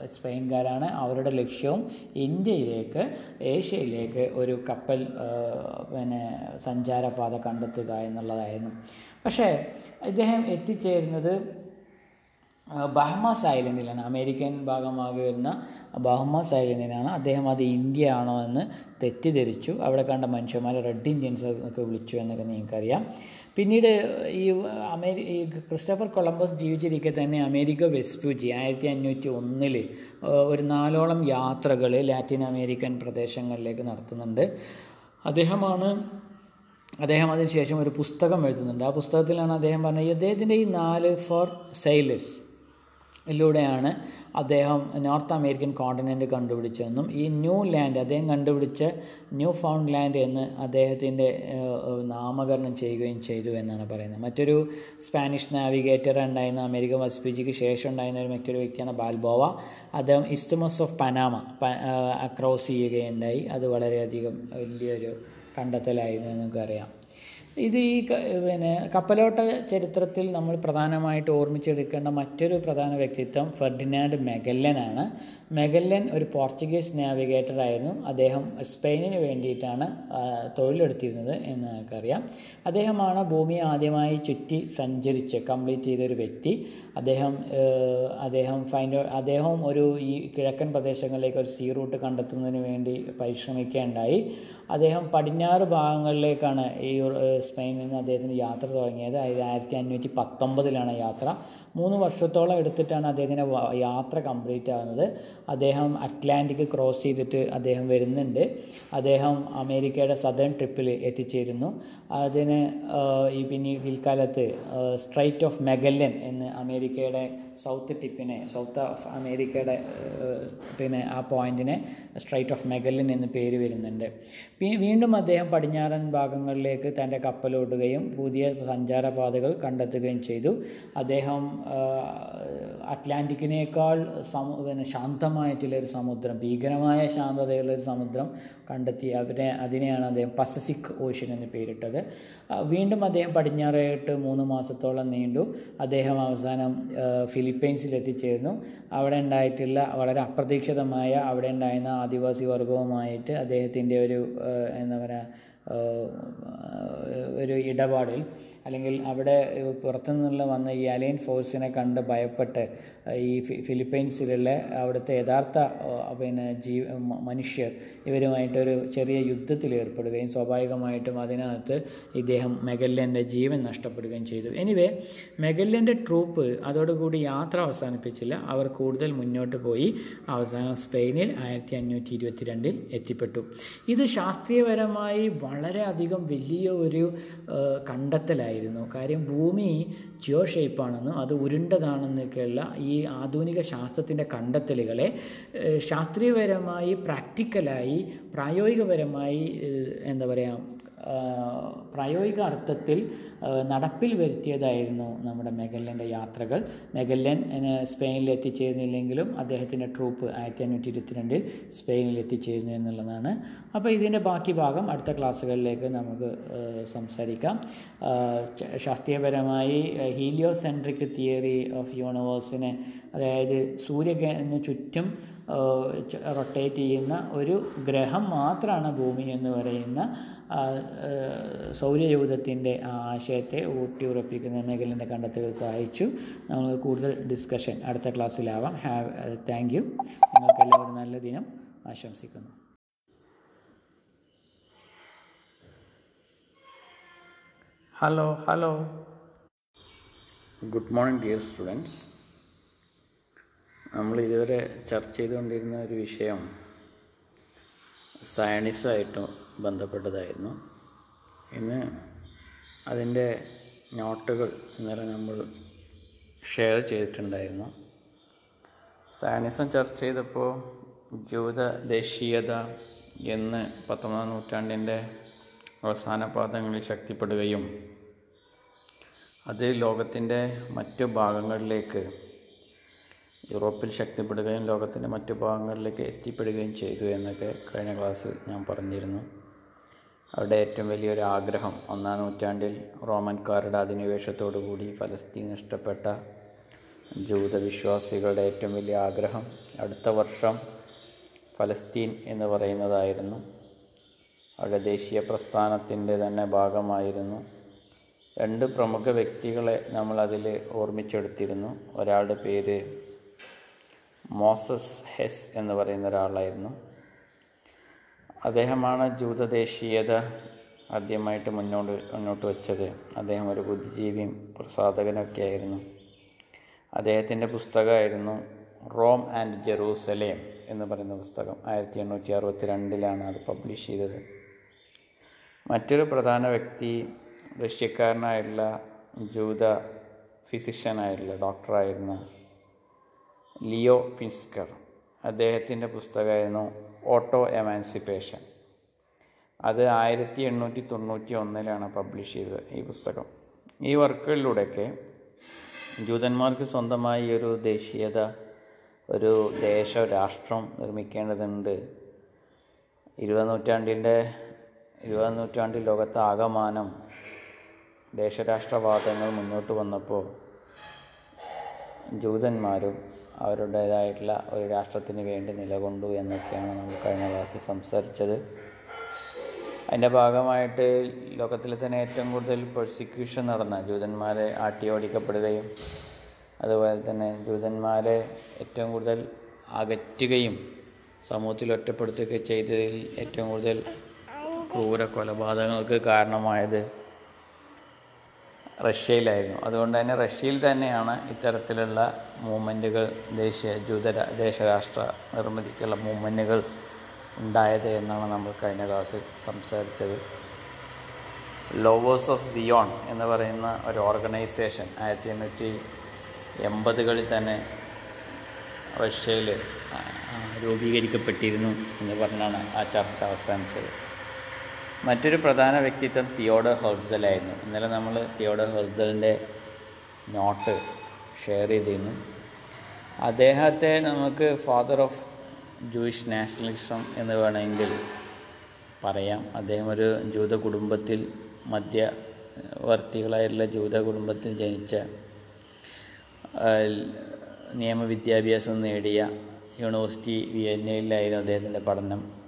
സ്പെയിൻകാരാണ്. അവരുടെ ലക്ഷ്യവും ഇന്ത്യയിലേക്ക് ഏഷ്യയിലേക്ക് ഒരു കപ്പൽ പിന്നെ സഞ്ചാരപാത കണ്ടെത്തുക എന്നുള്ളതായിരുന്നു. പക്ഷേ ഇദ്ദേഹം എത്തിച്ചേരുന്നത് ബഹ്മാസ് ഐലൻഡിലാണ്. അമേരിക്കൻ ഭാഗമാകെ വരുന്ന ബഹ്മാസ് ഐലൻഡിലാണ് അദ്ദേഹം അത് ഇന്ത്യ ആണോ എന്ന് തെറ്റിദ്ധരിച്ചു. അവിടെ കണ്ട മനുഷ്യന്മാരെ റെഡ് ഇന്ത്യൻസ് എന്നൊക്കെ വിളിച്ചു എന്നൊക്കെ നിങ്ങൾക്കറിയാം. പിന്നീട് ഈ അമേരി ഈ ക്രിസ്റ്റഫർ കൊളംബസ് ജീവിച്ചിരിക്കെ തന്നെ അമേരിക്ക വെസ്പൂജി ആയിരത്തി അഞ്ഞൂറ്റി ഒന്നിൽ ഒരു നാലോളം യാത്രകൾ ലാറ്റിൻ അമേരിക്കൻ പ്രദേശങ്ങളിലേക്ക് നടത്തുന്നുണ്ട്. അദ്ദേഹമാണ് അദ്ദേഹം അതിനുശേഷം ഒരു പുസ്തകം എഴുതുന്നുണ്ട്. ആ പുസ്തകത്തിലാണ് അദ്ദേഹം പറഞ്ഞത് അദ്ദേഹത്തിന്റെ ഈ നാല് ഫോർ സെയിലേഴ്സ്. ിലൂടെയാണ് അദ്ദേഹം നോർത്ത് അമേരിക്കൻ കോണ്ടിനെന്റ് കണ്ടുപിടിച്ചതെന്നും ഈ ന്യൂ ലാൻഡ് അദ്ദേഹം കണ്ടുപിടിച്ച ന്യൂ ഫൗണ്ട് ലാൻഡ് എന്ന് അദ്ദേഹത്തിന്റെ നാമകരണം ചെയ്യുകയും ചെയ്തു എന്നാണ് പറയുന്നത്. മറ്റൊരു സ്പാനിഷ് നാവിഗേറ്റർ ഉണ്ടായിരുന്ന അമേരിക്കൻ വസ്പിജിക്ക് ശേഷം ഉണ്ടായിരുന്ന ഒരു മറ്റൊരു വ്യക്തിയാണ് ബാൽബോവ. അദ്ദേഹം ഇസ്തുമസ് ഓഫ് പനാമ അക്രോസ് ചെയ്യുകയുണ്ടായി. അത് വളരെയധികം വലിയൊരു കണ്ടെത്തലായിരുന്നു നമുക്കറിയാം. ഇത് ഈ പിന്നെ കപ്പലോട്ട ചരിത്രത്തിൽ നമ്മൾ പ്രധാനമായിട്ട് ഓർമ്മിച്ചെടുക്കേണ്ട മറ്റൊരു പ്രധാന വ്യക്തിത്വം ഫെർഡിനാൻഡ് മെഗല്ലനാണ്. മെഗല്ലൻ ഒരു പോർച്ചുഗീസ് നാവിഗേറ്റർ ആയിരുന്നു. അദ്ദേഹം സ്പെയിനിന് വേണ്ടിയിട്ടാണ് തൊഴിലെടുത്തിരുന്നത് എന്ന് നമുക്കറിയാം. അദ്ദേഹമാണ് ഭൂമി ആദ്യമായി ചുറ്റി സഞ്ചരിച്ച് കംപ്ലീറ്റ് ചെയ്തൊരു വ്യക്തി. അദ്ദേഹം അദ്ദേഹം ഫൈൻഡ് അദ്ദേഹം ഒരു ഈ കിഴക്കൻ പ്രദേശങ്ങളിലേക്ക് ഒരു സീ റൂട്ട് കണ്ടെത്തുന്നതിന് വേണ്ടി പരിശ്രമിക്കുകയുണ്ടായി അദ്ദേഹം പടിഞ്ഞാറ് ഭാഗങ്ങളിലേക്കാണ് ഈ സ്പെയിനിൽ നിന്ന് അദ്ദേഹത്തിന് യാത്ര തുടങ്ങിയത്. അതായത് ആയിരത്തി അഞ്ഞൂറ്റി പത്തൊമ്പതിലാണ് യാത്ര. മൂന്ന് വർഷത്തോളം എടുത്തിട്ടാണ് അദ്ദേഹത്തിന്റെ യാത്ര കംപ്ലീറ്റ് ആകുന്നത് അദ്ദേഹം അറ്റ്ലാന്റിക് ക്രോസ് ചെയ്തിട്ട് അദ്ദേഹം വരുന്നുണ്ട്. അദ്ദേഹം അമേരിക്കയുടെ സദേൺ ട്രിപ്പിൽ എത്തിച്ചേരുന്നു. അതിന് ഈ പിന്നീട് പിൽക്കാലത്ത് സ്ട്രൈറ്റ് ഓഫ് മെഗല്ലൻ എന്ന് അമേരിക്കയുടെ സൗത്ത് ടിപ്പിനെ സൗത്ത് ഓഫ് അമേരിക്കയുടെ പിന്നെ ആ പോയിന്റിനെ സ്ട്രൈറ്റ് ഓഫ് മെഗലിൻ എന്ന് പേര് വരുന്നുണ്ട്. വീണ്ടും അദ്ദേഹം പടിഞ്ഞാറൻ ഭാഗങ്ങളിലേക്ക് തന്റെ കപ്പലോടുകയും പുതിയ സഞ്ചാരപാതകൾ കണ്ടെത്തുകയും ചെയ്തു. അദ്ദേഹം അറ്റ്ലാന്റിക്കിനേക്കാൾ സമു പിന്നെ ശാന്തമായിട്ടുള്ളൊരു സമുദ്രം ഭീകരമായ ശാന്തതയുള്ളൊരു സമുദ്രം കണ്ടെത്തി. അതിനെ അതിനെയാണ് അദ്ദേഹം പസഫിക് ഓഷ്യൻ എന്ന് പേരിട്ടത്. വീണ്ടും അദ്ദേഹം പടിഞ്ഞാറായിട്ട് മൂന്ന് മാസത്തോളം നീണ്ടു. അദ്ദേഹം അവസാനം ഫിലിപ്പൈൻസിൽ എത്തിച്ചേർന്നു അവിടെ ഉണ്ടായിട്ടുള്ള വളരെ അപ്രതീക്ഷിതമായ അവിടെ ഉണ്ടായിരുന്ന ആദിവാസി വർഗവുമായിട്ട് അദ്ദേഹത്തിന്റെ ഒരു എന്താ പറയുക ഒരു ഇടപാടിൽ. അല്ലെങ്കിൽ അവിടെ പുറത്തു നിന്നുള്ള വന്ന ഈ അലൈൻ ഫോഴ്സിനെ കണ്ട് ഭയപ്പെട്ട് ഈ ഫിലിപ്പൈൻസിലുള്ള അവിടുത്തെ യഥാർത്ഥ പിന്നെ ജീ മനുഷ്യർ ഇവരുമായിട്ടൊരു ചെറിയ യുദ്ധത്തിൽ ഏർപ്പെടുകയും സ്വാഭാവികമായിട്ടും അതിനകത്ത് ഇദ്ദേഹം മെഗല്ലന്റെ ജീവൻ നഷ്ടപ്പെടുകയും ചെയ്തു. എനിവേ മെഗല്ലന്റെ ട്രൂപ്പ് അതോടുകൂടി യാത്ര അവസാനിപ്പിച്ചില്ല. അവർ കൂടുതൽ മുന്നോട്ട് പോയി അവസാനം സ്പെയിനിൽ ആയിരത്തി അഞ്ഞൂറ്റി ഇരുപത്തിരണ്ടിൽ എത്തിപ്പെട്ടു. ഇത് ശാസ്ത്രീയപരമായി വളരെയധികം വലിയ ഒരു ആ, കണ്ടെത്തലായിരുന്നു കാര്യം ഭൂമി ജിയോ ഷേപ്പാണെന്നും അത് ഉരുണ്ടതാണെന്നൊക്കെയുള്ള ഈ ആധുനിക ശാസ്ത്രത്തിന്റെ കണ്ടെത്തലുകളെ ശാസ്ത്രീയപരമായി പ്രാക്ടിക്കലായി പ്രായോഗികപരമായി എന്താ പറയുക പ്രായോഗിക അർത്ഥത്തിൽ നടപ്പിൽ വരുത്തിയതായിരുന്നു നമ്മുടെ മെഗല്ലന്റെ യാത്രകൾ. മെഗല്ലൻ സ്പെയിനിൽ എത്തിച്ചേരുന്നില്ലെങ്കിലും അദ്ദേഹത്തിന്റെ ട്രൂപ്പ് ആയിരത്തി അഞ്ഞൂറ്റി ഇരുപത്തിരണ്ടിൽ സ്പെയിനിൽ എത്തിച്ചേരുന്നു എന്നുള്ളതാണ്. അപ്പോൾ ഇതിന്റെ ബാക്കി ഭാഗം അടുത്ത ക്ലാസ്സുകളിലേക്ക് നമുക്ക് സംസാരിക്കാം. ശാസ്ത്രീയപരമായി ഹീലിയോ ഹീലിയോസെൻട്രിക് തിയറി ഓഫ് യൂണിവേഴ്സിനെ അതായത് സൂര്യന് ചുറ്റും റൊട്ടേറ്റ് ചെയ്യുന്ന ഒരു ഗ്രഹം മാത്രമാണ് ഭൂമി എന്ന് പറയുന്ന സൗരയൂഥത്തിന്റെ ആ ആശയത്തെ ഊട്ടിയുറപ്പിക്കുന്ന മേഖലന്റെ കണ്ടെത്തലുകൾ സഹായിച്ചു. നമ്മൾ കൂടുതൽ ഡിസ്കഷൻ അടുത്ത ക്ലാസ്സിലാവാം. ഹാവ് താങ്ക് യു നിങ്ങൾക്ക് എല്ലാവരും നല്ല ദിനം ആശംസിക്കുന്നു. Hello hello good morning dear students നമ്മൾ ഇതുവരെ ചർച്ച ചെയ്തുകൊണ്ടിരുന്ന ഒരു വിഷയം സയൻസുമായിട്ട് ബന്ധപ്പെട്ടതായിരുന്നു. ഇന്ന് അതിന്റെ നോട്ടുകൾ ഇന്നലെ നമ്മൾ ഷെയർ ചെയ്തിട്ടുണ്ടായിരുന്നു. സയനിസം ചർച്ച ചെയ്തപ്പോൾ ജൂത ദേശീയത എന്ന് പത്തൊമ്പതാം നൂറ്റാണ്ടിന്റെ അവസാന പാദങ്ങളിൽ ശക്തിപ്പെടുകയും അത് ലോകത്തിന്റെ മറ്റു ഭാഗങ്ങളിലേക്ക് യൂറോപ്പിൽ ശക്തിപ്പെടുകയും ലോകത്തിന്റെ മറ്റു ഭാഗങ്ങളിലേക്ക് എത്തിപ്പെടുകയും ചെയ്തു എന്നൊക്കെ കഴിഞ്ഞ ക്ലാസ്സിൽ ഞാൻ പറഞ്ഞിരുന്നു. അവരുടെ ഏറ്റവും വലിയൊരു ആഗ്രഹം ഒന്നാം നൂറ്റാണ്ടിൽ റോമൻകാരുടെ അധിനിവേശത്തോടു കൂടി ഫലസ്തീൻ നഷ്ടപ്പെട്ട ജൂതവിശ്വാസികളുടെ ഏറ്റവും വലിയ ആഗ്രഹം അടുത്ത വർഷം ഫലസ്തീൻ എന്ന് പറയുന്നതായിരുന്നു. അവരുടെ ദേശീയ പ്രസ്ഥാനത്തിന്റെ തന്നെ ഭാഗമായിരുന്നു. രണ്ട് പ്രമുഖ വ്യക്തികളെ നമ്മളതിൽ ഓർമ്മിച്ചെടുത്തിരുന്നു. ഒരാളുടെ പേര് മോസസ് ഹെസ് എന്ന് പറയുന്ന ഒരാളായിരുന്നു. അദ്ദേഹമാണ് ജൂതദേശീയത ആദ്യമായിട്ട് മുന്നോട്ട് മുന്നോട്ട് വച്ചത്. അദ്ദേഹം ഒരു ബുദ്ധിജീവിയും പ്രസാധകനൊക്കെ ആയിരുന്നു. അദ്ദേഹത്തിന്റെ പുസ്തകമായിരുന്നു റോം ആൻഡ് ജെറൂസലേം എന്ന് പറയുന്ന പുസ്തകം. ആയിരത്തി എണ്ണൂറ്റി അറുപത്തി രണ്ടിലാണ് അത് പബ്ലിഷ് ചെയ്തത്. മറ്റൊരു പ്രധാന വ്യക്തി റഷ്യക്കാരനായിട്ടുള്ള ജൂത ഫിസിഷ്യനായിട്ടുള്ള ഡോക്ടറായിരുന്ന ലിയോ ഫിൻസ്കർ. അദ്ദേഹത്തിന്റെ പുസ്തകമായിരുന്നു ഓട്ടോ എമാൻസിപ്പേഷൻ. അത് ആയിരത്തി എണ്ണൂറ്റി തൊണ്ണൂറ്റി ഒന്നിലാണ് പബ്ലിഷ് ചെയ്തത് ഈ പുസ്തകം. ഈ വർക്കുകളിലൂടെയൊക്കെ ജൂതന്മാർക്ക് സ്വന്തമായി ഒരു ദേശീയത ഒരു ദേശ രാഷ്ട്രം നിർമ്മിക്കേണ്ടതുണ്ട്. ഇരുപത് നൂറ്റാണ്ടിന്റെ ഇരുപതാം നൂറ്റാണ്ടിൽ ലോകത്ത് ആകമാനം ദേശരാഷ്ട്രവാദങ്ങൾ മുന്നോട്ട് വന്നപ്പോൾ ജൂതന്മാരും അവരുടേതായിട്ടുള്ള ഒരു രാഷ്ട്രത്തിന് വേണ്ടി നിലകൊണ്ടു എന്നൊക്കെയാണ് നമ്മൾ കഴിഞ്ഞ ക്ലാസ്സിൽ സംസാരിച്ചത്. അതിന്റെ ഭാഗമായിട്ട് ലോകത്തിലെ തന്നെ ഏറ്റവും കൂടുതൽ പ്രോസിക്യൂഷൻ നടന്ന ജൂതന്മാരെ ആട്ടിയോടിക്കപ്പെടുകയും അതുപോലെ തന്നെ ജൂതന്മാരെ ഏറ്റവും കൂടുതൽ അകറ്റുകയും സമൂഹത്തിൽ ഒറ്റപ്പെടുത്തുകയൊക്കെ ചെയ്തതിൽ ഏറ്റവും കൂടുതൽ ക്രൂര കൊലപാതകങ്ങൾക്ക് കാരണമായത് റഷ്യയിലായിരുന്നു. അതുകൊണ്ട് തന്നെ റഷ്യയിൽ തന്നെയാണ് ഇത്തരത്തിലുള്ള മൂവ്മെന്റുകൾ ദേശീയ ജൂത ദേശരാഷ്ട്ര നിർമ്മിതിക്കുള്ള മൂവ്മെന്റുകൾ ഉണ്ടായത് എന്നാണ് നമ്മൾ കഴിഞ്ഞ ക്ലാസ്സിൽ സംസാരിച്ചത്. ലോവേഴ്സ് ഓഫ് സിയോൺ എന്ന് പറയുന്ന ഒരു ഓർഗനൈസേഷൻ ആയിരത്തി എണ്ണൂറ്റി എൺപതുകളിൽ തന്നെ റഷ്യയിൽ രൂപീകരിക്കപ്പെട്ടിരുന്നു എന്ന് പറഞ്ഞാണ് ആ ചർച്ച അവസാനിച്ചത്. മറ്റൊരു പ്രധാന വ്യക്തിത്വം തിയോഡർ ഹെർസലായിരുന്നു ഇന്നലെ നമ്മൾ തിയോഡർ ഹെർസലിന്റെ നോട്ട് ഷെയർ ചെയ്തിരുന്നു. അദ്ദേഹത്തെ നമുക്ക് ഫാദർ ഓഫ് ജൂയിഷ് നാഷണലിസം എന്ന് വേണമെങ്കിൽ പറയാം. അദ്ദേഹം ഒരു ജൂത കുടുംബത്തിൽ മധ്യവർത്തികളായിട്ടുള്ള ജൂത കുടുംബത്തിൽ ജനിച്ച നിയമവിദ്യാഭ്യാസം നേടിയ യൂണിവേഴ്സിറ്റി വിയന്നയിലായിരുന്നു അദ്ദേഹത്തിന്റെ പഠനം.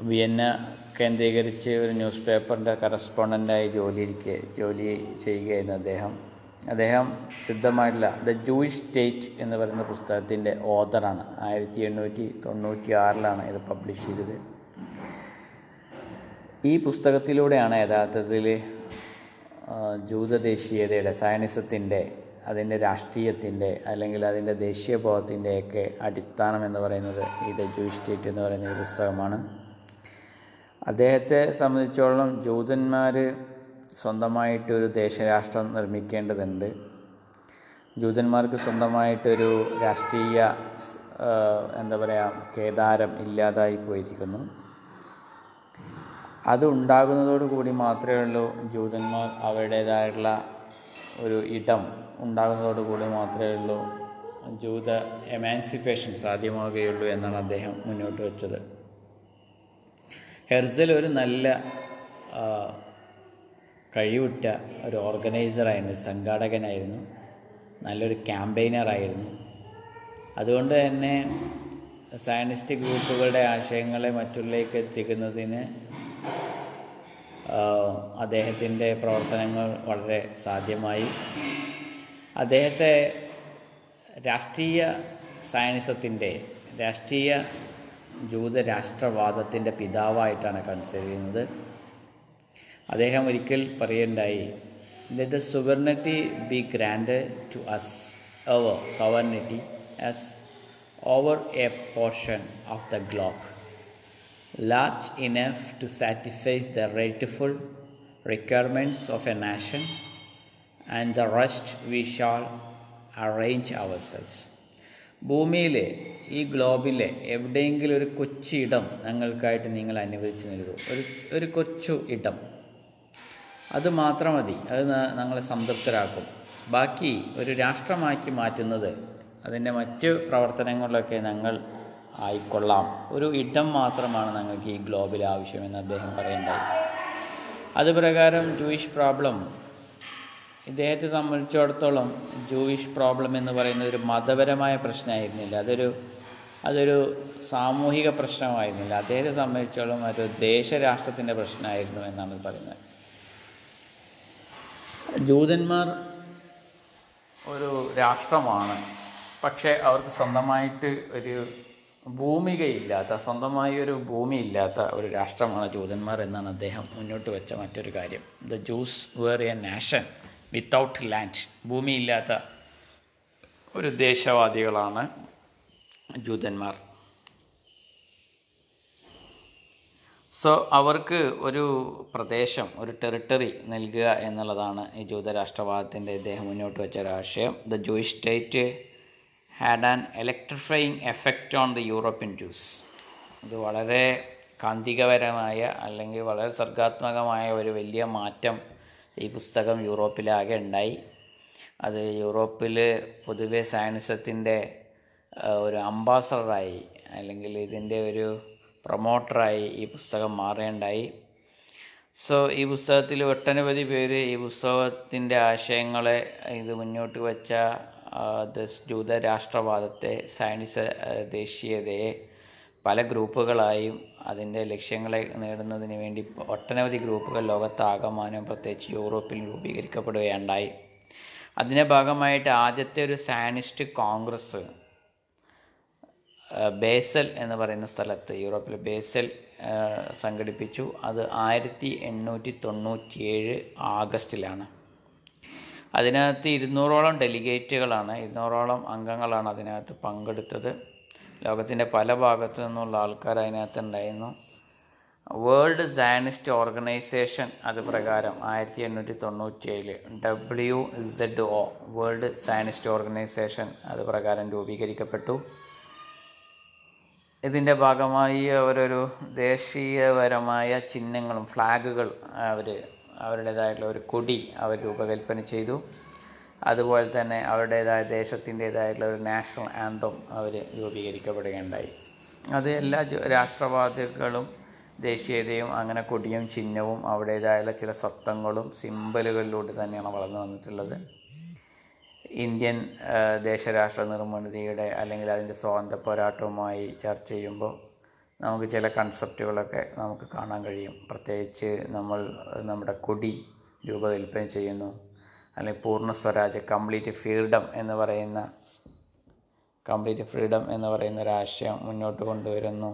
വിയന്ന കേന്ദ്രീകരിച്ച് ഒരു ന്യൂസ് പേപ്പറിന്റെ കറസ്പോണ്ടന്റായി ജോലിയിരിക്കെ ജോലി ചെയ്യുകയായിരുന്നു അദ്ദേഹം. അദ്ദേഹം സിദ്ധമായിട്ടുള്ള ദ ജൂയിഷ് സ്റ്റേറ്റ് എന്ന് പറയുന്ന പുസ്തകത്തിന്റെ ഓതറാണ്. ആയിരത്തി എണ്ണൂറ്റി തൊണ്ണൂറ്റി ആറിലാണ് ഇത് പബ്ലിഷ് ചെയ്തത്. ഈ പുസ്തകത്തിലൂടെയാണ് യഥാർത്ഥത്തിൽ ജൂതദേശീയതയുടെ സയനിസത്തിന്റെ അതിന്റെ രാഷ്ട്രീയത്തിന്റെ അല്ലെങ്കിൽ അതിന്റെ ദേശീയബോധത്തിന്റെയൊക്കെ അടിസ്ഥാനം എന്ന് പറയുന്നത് ഈ ദ ജൂയിഷ് സ്റ്റേറ്റ് എന്ന് പറയുന്ന പുസ്തകമാണ്. അദ്ദേഹത്തെ സംബന്ധിച്ചോളം ജൂതന്മാർ സ്വന്തമായിട്ട് ഒരു ദേശരാഷ്ട്രം നിർമ്മിക്കേണ്ടതുണ്ട്. ജൂതന്മാർക്ക് സ്വന്തമായിട്ടൊരു രാഷ്ട്രീയ എന്താ പറയുക കേദാരം ഇല്ലാതായി പോയിരിക്കുന്നു. അത് ഉണ്ടാകുന്നതോടുകൂടി മാത്രമേ ഉള്ളൂ ജൂതന്മാർ അവരുടേതായിട്ടുള്ള ഒരു ഇടം ഉണ്ടാകുന്നതോടുകൂടി മാത്രമേ ഉള്ളൂ ജൂത എമാൻസിപ്പേഷൻ സാധ്യമാവുകയുള്ളൂ എന്നാണ് അദ്ദേഹം മുന്നോട്ട് വെച്ചത്. ഹെർസൽ ഒരു നല്ല കഴിവിട്ട ഒരു ഓർഗനൈസറായിരുന്നു സംഘാടകനായിരുന്നു നല്ലൊരു ക്യാമ്പയിനറായിരുന്നു അതുകൊണ്ട് തന്നെ സയനിസ്റ്റ് ഗ്രൂപ്പുകളുടെ ആശയങ്ങളെ മറ്റുള്ളിലേക്ക് എത്തിക്കുന്നതിന് അദ്ദേഹത്തിന്റെ പ്രവർത്തനങ്ങൾ വളരെ സാധ്യമായി. അദ്ദേഹത്തെ രാഷ്ട്രീയ സയനിസത്തിന്റെ രാഷ്ട്രീയ ജൂതരാഷ്ട്രവാദത്തിന്റെ പിതാവായിട്ടാണ് കൺസിഡർ ചെയ്യുന്നത്. അദ്ദേഹം ഒരിക്കൽ പറയുണ്ടായി let the sovereignty be granted to us our sovereignty as over a portion of the globe large enough to satisfies the rightful requirements of a nation and the rest we shall arrange ourselves ഭൂമിയിലെ ഈ ഗ്ലോബിലെ എവിടെയെങ്കിലും ഒരു കൊച്ചു ഇടം ഞങ്ങൾക്കായിട്ട് നിങ്ങൾ അനുവദിച്ചു നൽകൂ. ഒരു ഒരു കൊച്ചു ഇടം. അത് മാത്രം മതി. അത് ഞങ്ങളെ സംതൃപ്തരാക്കും. ബാക്കി ഒരു രാഷ്ട്രമാക്കി മാറ്റുന്നത് അതിന്റെ മറ്റ് പ്രവർത്തനങ്ങളിലൊക്കെ ഞങ്ങൾ ആയിക്കൊള്ളാം. ഒരു ഇടം മാത്രമാണ് ഞങ്ങൾക്ക് ഈ ഗ്ലോബിൽ ആവശ്യമെന്ന് അദ്ദേഹം പറയണ്ടായി അതുപ്രകാരം ജൂയിഷ് പ്രോബ്ലം ഇദ്ദേഹത്തെ സംബന്ധിച്ചിടത്തോളം ജൂയിഷ് പ്രോബ്ലം എന്ന് പറയുന്നത് ഒരു മതപരമായ പ്രശ്നമായിരുന്നില്ല. അതൊരു അതൊരു സാമൂഹിക പ്രശ്നമായിരുന്നില്ല. അദ്ദേഹത്തെ സംബന്ധിച്ചോളം അതൊരു ദേശരാഷ്ട്രത്തിന്റെ പ്രശ്നമായിരുന്നു എന്നാണ് പറയുന്നത്. ജൂതന്മാർ ഒരു രാഷ്ട്രമാണ്. പക്ഷേ അവർക്ക് സ്വന്തമായിട്ട് ഒരു ഭൂമികയില്ലാത്ത സ്വന്തമായി ഒരു ഭൂമി ഇല്ലാത്ത ഒരു രാഷ്ട്രമാണ് ജൂതന്മാർ എന്നാണ് അദ്ദേഹം മുന്നോട്ട് വെച്ച മറ്റൊരു കാര്യം. The Jews were a nation without land ഭൂമിയില്ലാത്ത ഒരു ദേശവാദികളാണ് ജൂതന്മാർ. സോ അവർക്ക് ഒരു പ്രദേശം ഒരു ടെറിട്ടറി നൽകുക എന്നുള്ളതാണ് ഈ ജൂതരാഷ്ട്രവാദത്തിന്റെ ഇദ്ദേഹം മുന്നോട്ട് വെച്ച ഒരു ആശയം. The Jewish state had an electrifying effect on the European Jews ഇത് വളരെ കാന്തികപരമായ അല്ലെങ്കിൽ വളരെ സർഗാത്മകമായ ഒരു വലിയ മാറ്റം ഈ പുസ്തകം യൂറോപ്പിലാകെ ഉണ്ടായി. അത് യൂറോപ്പിൽ പൊതുവെ സയൻസത്തിന്റെ ഒരു അംബാസഡറായി അല്ലെങ്കിൽ ഇതിന്റെ ഒരു പ്രൊമോട്ടറായി ഈ പുസ്തകം മാറേണ്ടായി സോ ഈ പുസ്തകത്തിൽ ഒട്ടനവധി പേര് ഈ പുസ്തകത്തിന്റെ ആശയങ്ങളെ ഇത് മുന്നോട്ട് വച്ച ജൂത രാഷ്ട്രവാദത്തെ സയൻസ് ദേശീയതയെ പല ഗ്രൂപ്പുകളായും അതിന്റെ ലക്ഷ്യങ്ങളെ നേടുന്നതിന് വേണ്ടി ഒട്ടനവധി ഗ്രൂപ്പുകൾ ലോകത്താകമാനം പ്രത്യേകിച്ച് യൂറോപ്പിൽ രൂപീകരിക്കപ്പെടുകയുണ്ടായി. അതിന്റെ ഭാഗമായിട്ട് ആദ്യത്തെ ഒരു സാനിസ്റ്റ് കോൺഗ്രസ് ബേസൽ എന്ന് പറയുന്ന സ്ഥലത്ത് യൂറോപ്പിലെ ബേസൽ സംഘടിപ്പിച്ചു. അത് ആയിരത്തി എണ്ണൂറ്റി തൊണ്ണൂറ്റിയേഴ് ആഗസ്റ്റിലാണ്. അതിനകത്ത് ഇരുന്നൂറോളം ഡെലിഗേറ്റുകളാണ് ഇരുന്നൂറോളം അംഗങ്ങളാണ് അതിനകത്ത് പങ്കെടുത്തത്. ലോകത്തിന്റെ പല ഭാഗത്തു നിന്നുള്ള ആൾക്കാർ അതിനകത്ത് ഉണ്ടായിരുന്നു. വേൾഡ് സയനിസ്റ്റ് ഓർഗനൈസേഷൻ അത് പ്രകാരം ആയിരത്തി എണ്ണൂറ്റി തൊണ്ണൂറ്റി ഏഴിൽ W Z O World Zionist Organization അത് പ്രകാരം രൂപീകരിക്കപ്പെട്ടു. ഇതിന്റെ ഭാഗമായി അവരൊരു ദേശീയപരമായ ചിഹ്നങ്ങളും ഫ്ലാഗുകൾ അവർ അവരുടേതായിട്ടുള്ള ഒരു കൊടി അവർ രൂപകൽപ്പന ചെയ്തു. അതുപോലെ തന്നെ അവരുടേതായ ദേശത്തിന്റേതായിട്ടുള്ള ഒരു നാഷണൽ ആന്തം അവർ രൂപീകരിക്കപ്പെടുകയുണ്ടായി. അത് എല്ലാ രാഷ്ട്രവാദികളും ദേശീയതയും അങ്ങനെ കൊടിയും ചിഹ്നവും അവരുടേതായുള്ള ചില സ്വത്വങ്ങളും സിമ്പലുകളിലൂടെ തന്നെയാണ് വളർന്നു വന്നിട്ടുള്ളത്. ഇന്ത്യൻ ദേശരാഷ്ട്ര നിർമ്മിതിയുടെ അല്ലെങ്കിൽ അതിന്റെ സ്വാതന്ത്ര്യ പോരാട്ടവുമായി ചർച്ച ചെയ്യുമ്പോൾ നമുക്ക് ചില കൺസെപ്റ്റുകളൊക്കെ നമുക്ക് കാണാൻ കഴിയും. പ്രത്യേകിച്ച് നമ്മൾ നമ്മുടെ കൊടി രൂപകൽപ്പന ചെയ്യുന്നു. അല്ലെങ്കിൽ പൂർണ സ്വരാജ് കംപ്ലീറ്റ് ഫ്രീഡം എന്ന് പറയുന്ന കംപ്ലീറ്റ് ഫ്രീഡം എന്ന് പറയുന്ന ഒരു ആശയം മുന്നോട്ട് കൊണ്ടുവരുന്നു.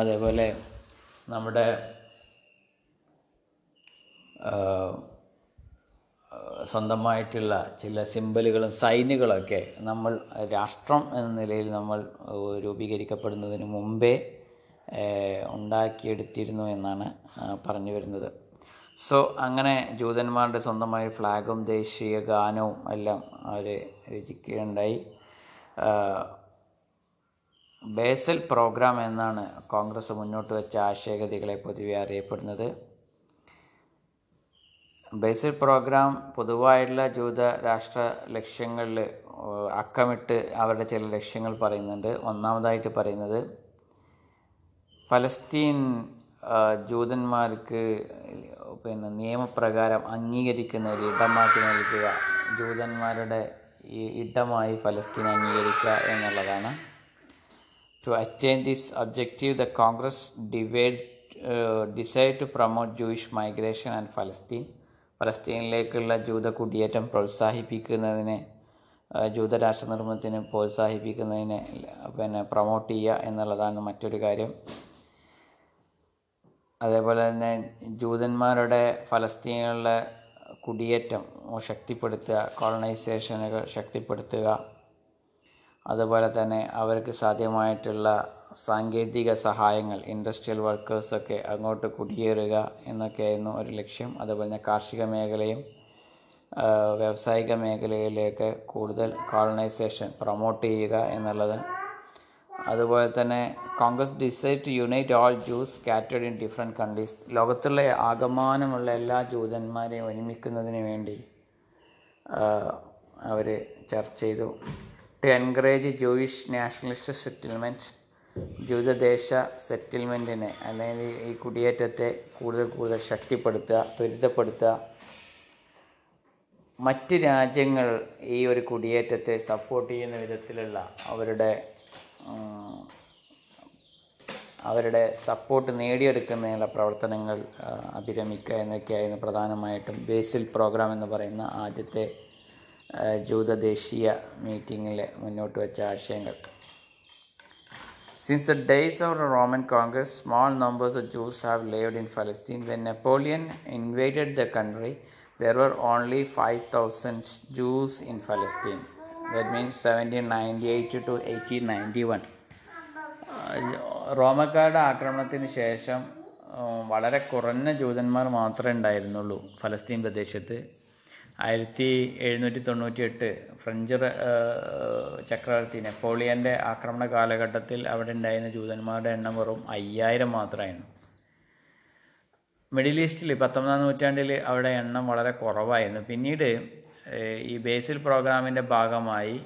അതേപോലെ നമ്മുടെ സ്വന്തമായിട്ടുള്ള ചില സിമ്പലുകളും സൈനുകളൊക്കെ നമ്മൾ രാഷ്ട്രം എന്ന നിലയിൽ നമ്മൾ രൂപീകരിക്കപ്പെടുന്നതിന് മുമ്പേ ഉണ്ടാക്കിയെടുത്തിരുന്നു എന്നാണ് പറഞ്ഞു വരുന്നത്. സോ അങ്ങനെ ജൂതന്മാരുടെ സ്വന്തമായ ഫ്ലാഗും ദേശീയ ഗാനവും എല്ലാം അവർ രചിക്കുകയുണ്ടായി. ബേസൽ പ്രോഗ്രാം എന്നാണ് കോൺഗ്രസ് മുന്നോട്ട് വെച്ച ആശയഗതികളെ പൊതുവെ അറിയപ്പെടുന്നത്. ബേസൽ പ്രോഗ്രാം പൊതുവായുള്ള ജൂത രാഷ്ട്ര ലക്ഷ്യങ്ങളിൽ അക്കമിട്ട് അവരുടെ ചില ലക്ഷ്യങ്ങൾ പറയുന്നുണ്ട്. ഒന്നാമതായിട്ട് പറയുന്നത് ഫലസ്തീൻ ജൂതന്മാർക്ക് പിന്നെ നിയമപ്രകാരം അംഗീകരിക്കുന്ന ഒരു ഇടമാക്കി നൽകുക. ജൂതന്മാരുടെ ഈ ഇടമായി ഫലസ്തീൻ അംഗീകരിക്കുക എന്നുള്ളതാണ്. To attain this objective the congress divide decide to promote Jewish migration and Palestine ഫലസ്തീനിലേക്കുള്ള ജൂത കുടിയേറ്റം പ്രോത്സാഹിപ്പിക്കുന്നതിന് ജൂതരാഷ്ട്ര നിർമ്മത്തിന് പ്രോത്സാഹിപ്പിക്കുന്നതിന് പിന്നെ പ്രൊമോട്ട് ചെയ്യുക എന്നുള്ളതാണ് മറ്റൊരു കാര്യം. അതേപോലെ തന്നെ ജൂതന്മാരുടെ ഫലസ്തീനിലെ കുടിയേറ്റം ശക്തിപ്പെടുത്തുക കോളനൈസേഷനുകൾ ശക്തിപ്പെടുത്തുക. അതുപോലെ തന്നെ അവർക്ക് സാധ്യമായിട്ടുള്ള സാങ്കേതിക സഹായങ്ങൾ ഇൻഡസ്ട്രിയൽ വർക്കേഴ്സൊക്കെ അങ്ങോട്ട് കുടിയേറുക എന്നൊക്കെയായിരുന്നു ഒരു ലക്ഷ്യം. അതുപോലെ തന്നെ കാർഷിക മേഖലയും വ്യാവസായിക മേഖലയിലേക്ക് കൂടുതൽ കോളനൈസേഷൻ പ്രൊമോട്ട് ചെയ്യുക എന്നുള്ളത് അതുപോലെ തന്നെ congress decide to unite all Jews scattered in different countries. ലോകത്തുള്ള ആകമാനമുള്ള എല്ലാ ജൂതന്മാരെയും ഒരുമിക്കുന്നതിന് വേണ്ടി അവർ ചർച്ച ചെയ്തു. To encourage Jewish nationalist settlement ജൂതദേശ സെറ്റിൽമെന്റിനെ അല്ലെങ്കിൽ ഈ കുടിയേറ്റത്തെ കൂടുതൽ കൂടുതൽ ശക്തിപ്പെടുത്തുക ത്വരിതപ്പെടുത്തുക. മറ്റ് രാജ്യങ്ങൾ ഈ ഒരു കുടിയേറ്റത്തെ സപ്പോർട്ട് ചെയ്യുന്ന വിധത്തിലുള്ള അവരുടെ അവരുടെ സപ്പോർട്ട് നേടിയെടുക്കുന്നതിനുള്ള പ്രവർത്തനങ്ങൾ അഭിരമിക്കുക എന്നൊക്കെയായിരുന്നു പ്രധാനമായിട്ടും ബേസിൽ പ്രോഗ്രാം എന്ന് പറയുന്ന ആദ്യത്തെ ജൂത ദേശീയ മീറ്റിങ്ങിലെ മുന്നോട്ട് വെച്ച ആശയങ്ങൾ. Since the days of Roman congress small numbers of Jews have lived in Palestine when Napoleon invaded the country there were only five thousand Jews in Palestine That means 1798 to 1891. റോമക്കാരുടെ ആക്രമണത്തിന് ശേഷം വളരെ കുറഞ്ഞ ജൂതന്മാർ മാത്രമേ ഉണ്ടായിരുന്നുള്ളൂ ഫലസ്തീൻ പ്രദേശത്ത്. ആയിരത്തി എഴുന്നൂറ്റി തൊണ്ണൂറ്റി എട്ട് ഫ്രഞ്ച് ചക്രവർത്തി നെപ്പോളിയന്റെ ആക്രമണ കാലഘട്ടത്തിൽ അവിടെ ഉണ്ടായിരുന്ന ജൂതന്മാരുടെ എണ്ണം വെറും അയ്യായിരം മാത്രമായിരുന്നു. മിഡിൽ ഈസ്റ്റിൽ പത്തൊമ്പതാം നൂറ്റാണ്ടിൽ അവിടെ എണ്ണം വളരെ കുറവായിരുന്നു. പിന്നീട് ഈ ബേസിൽ പ്രോഗ്രാമിന്റെ ഭാഗമായി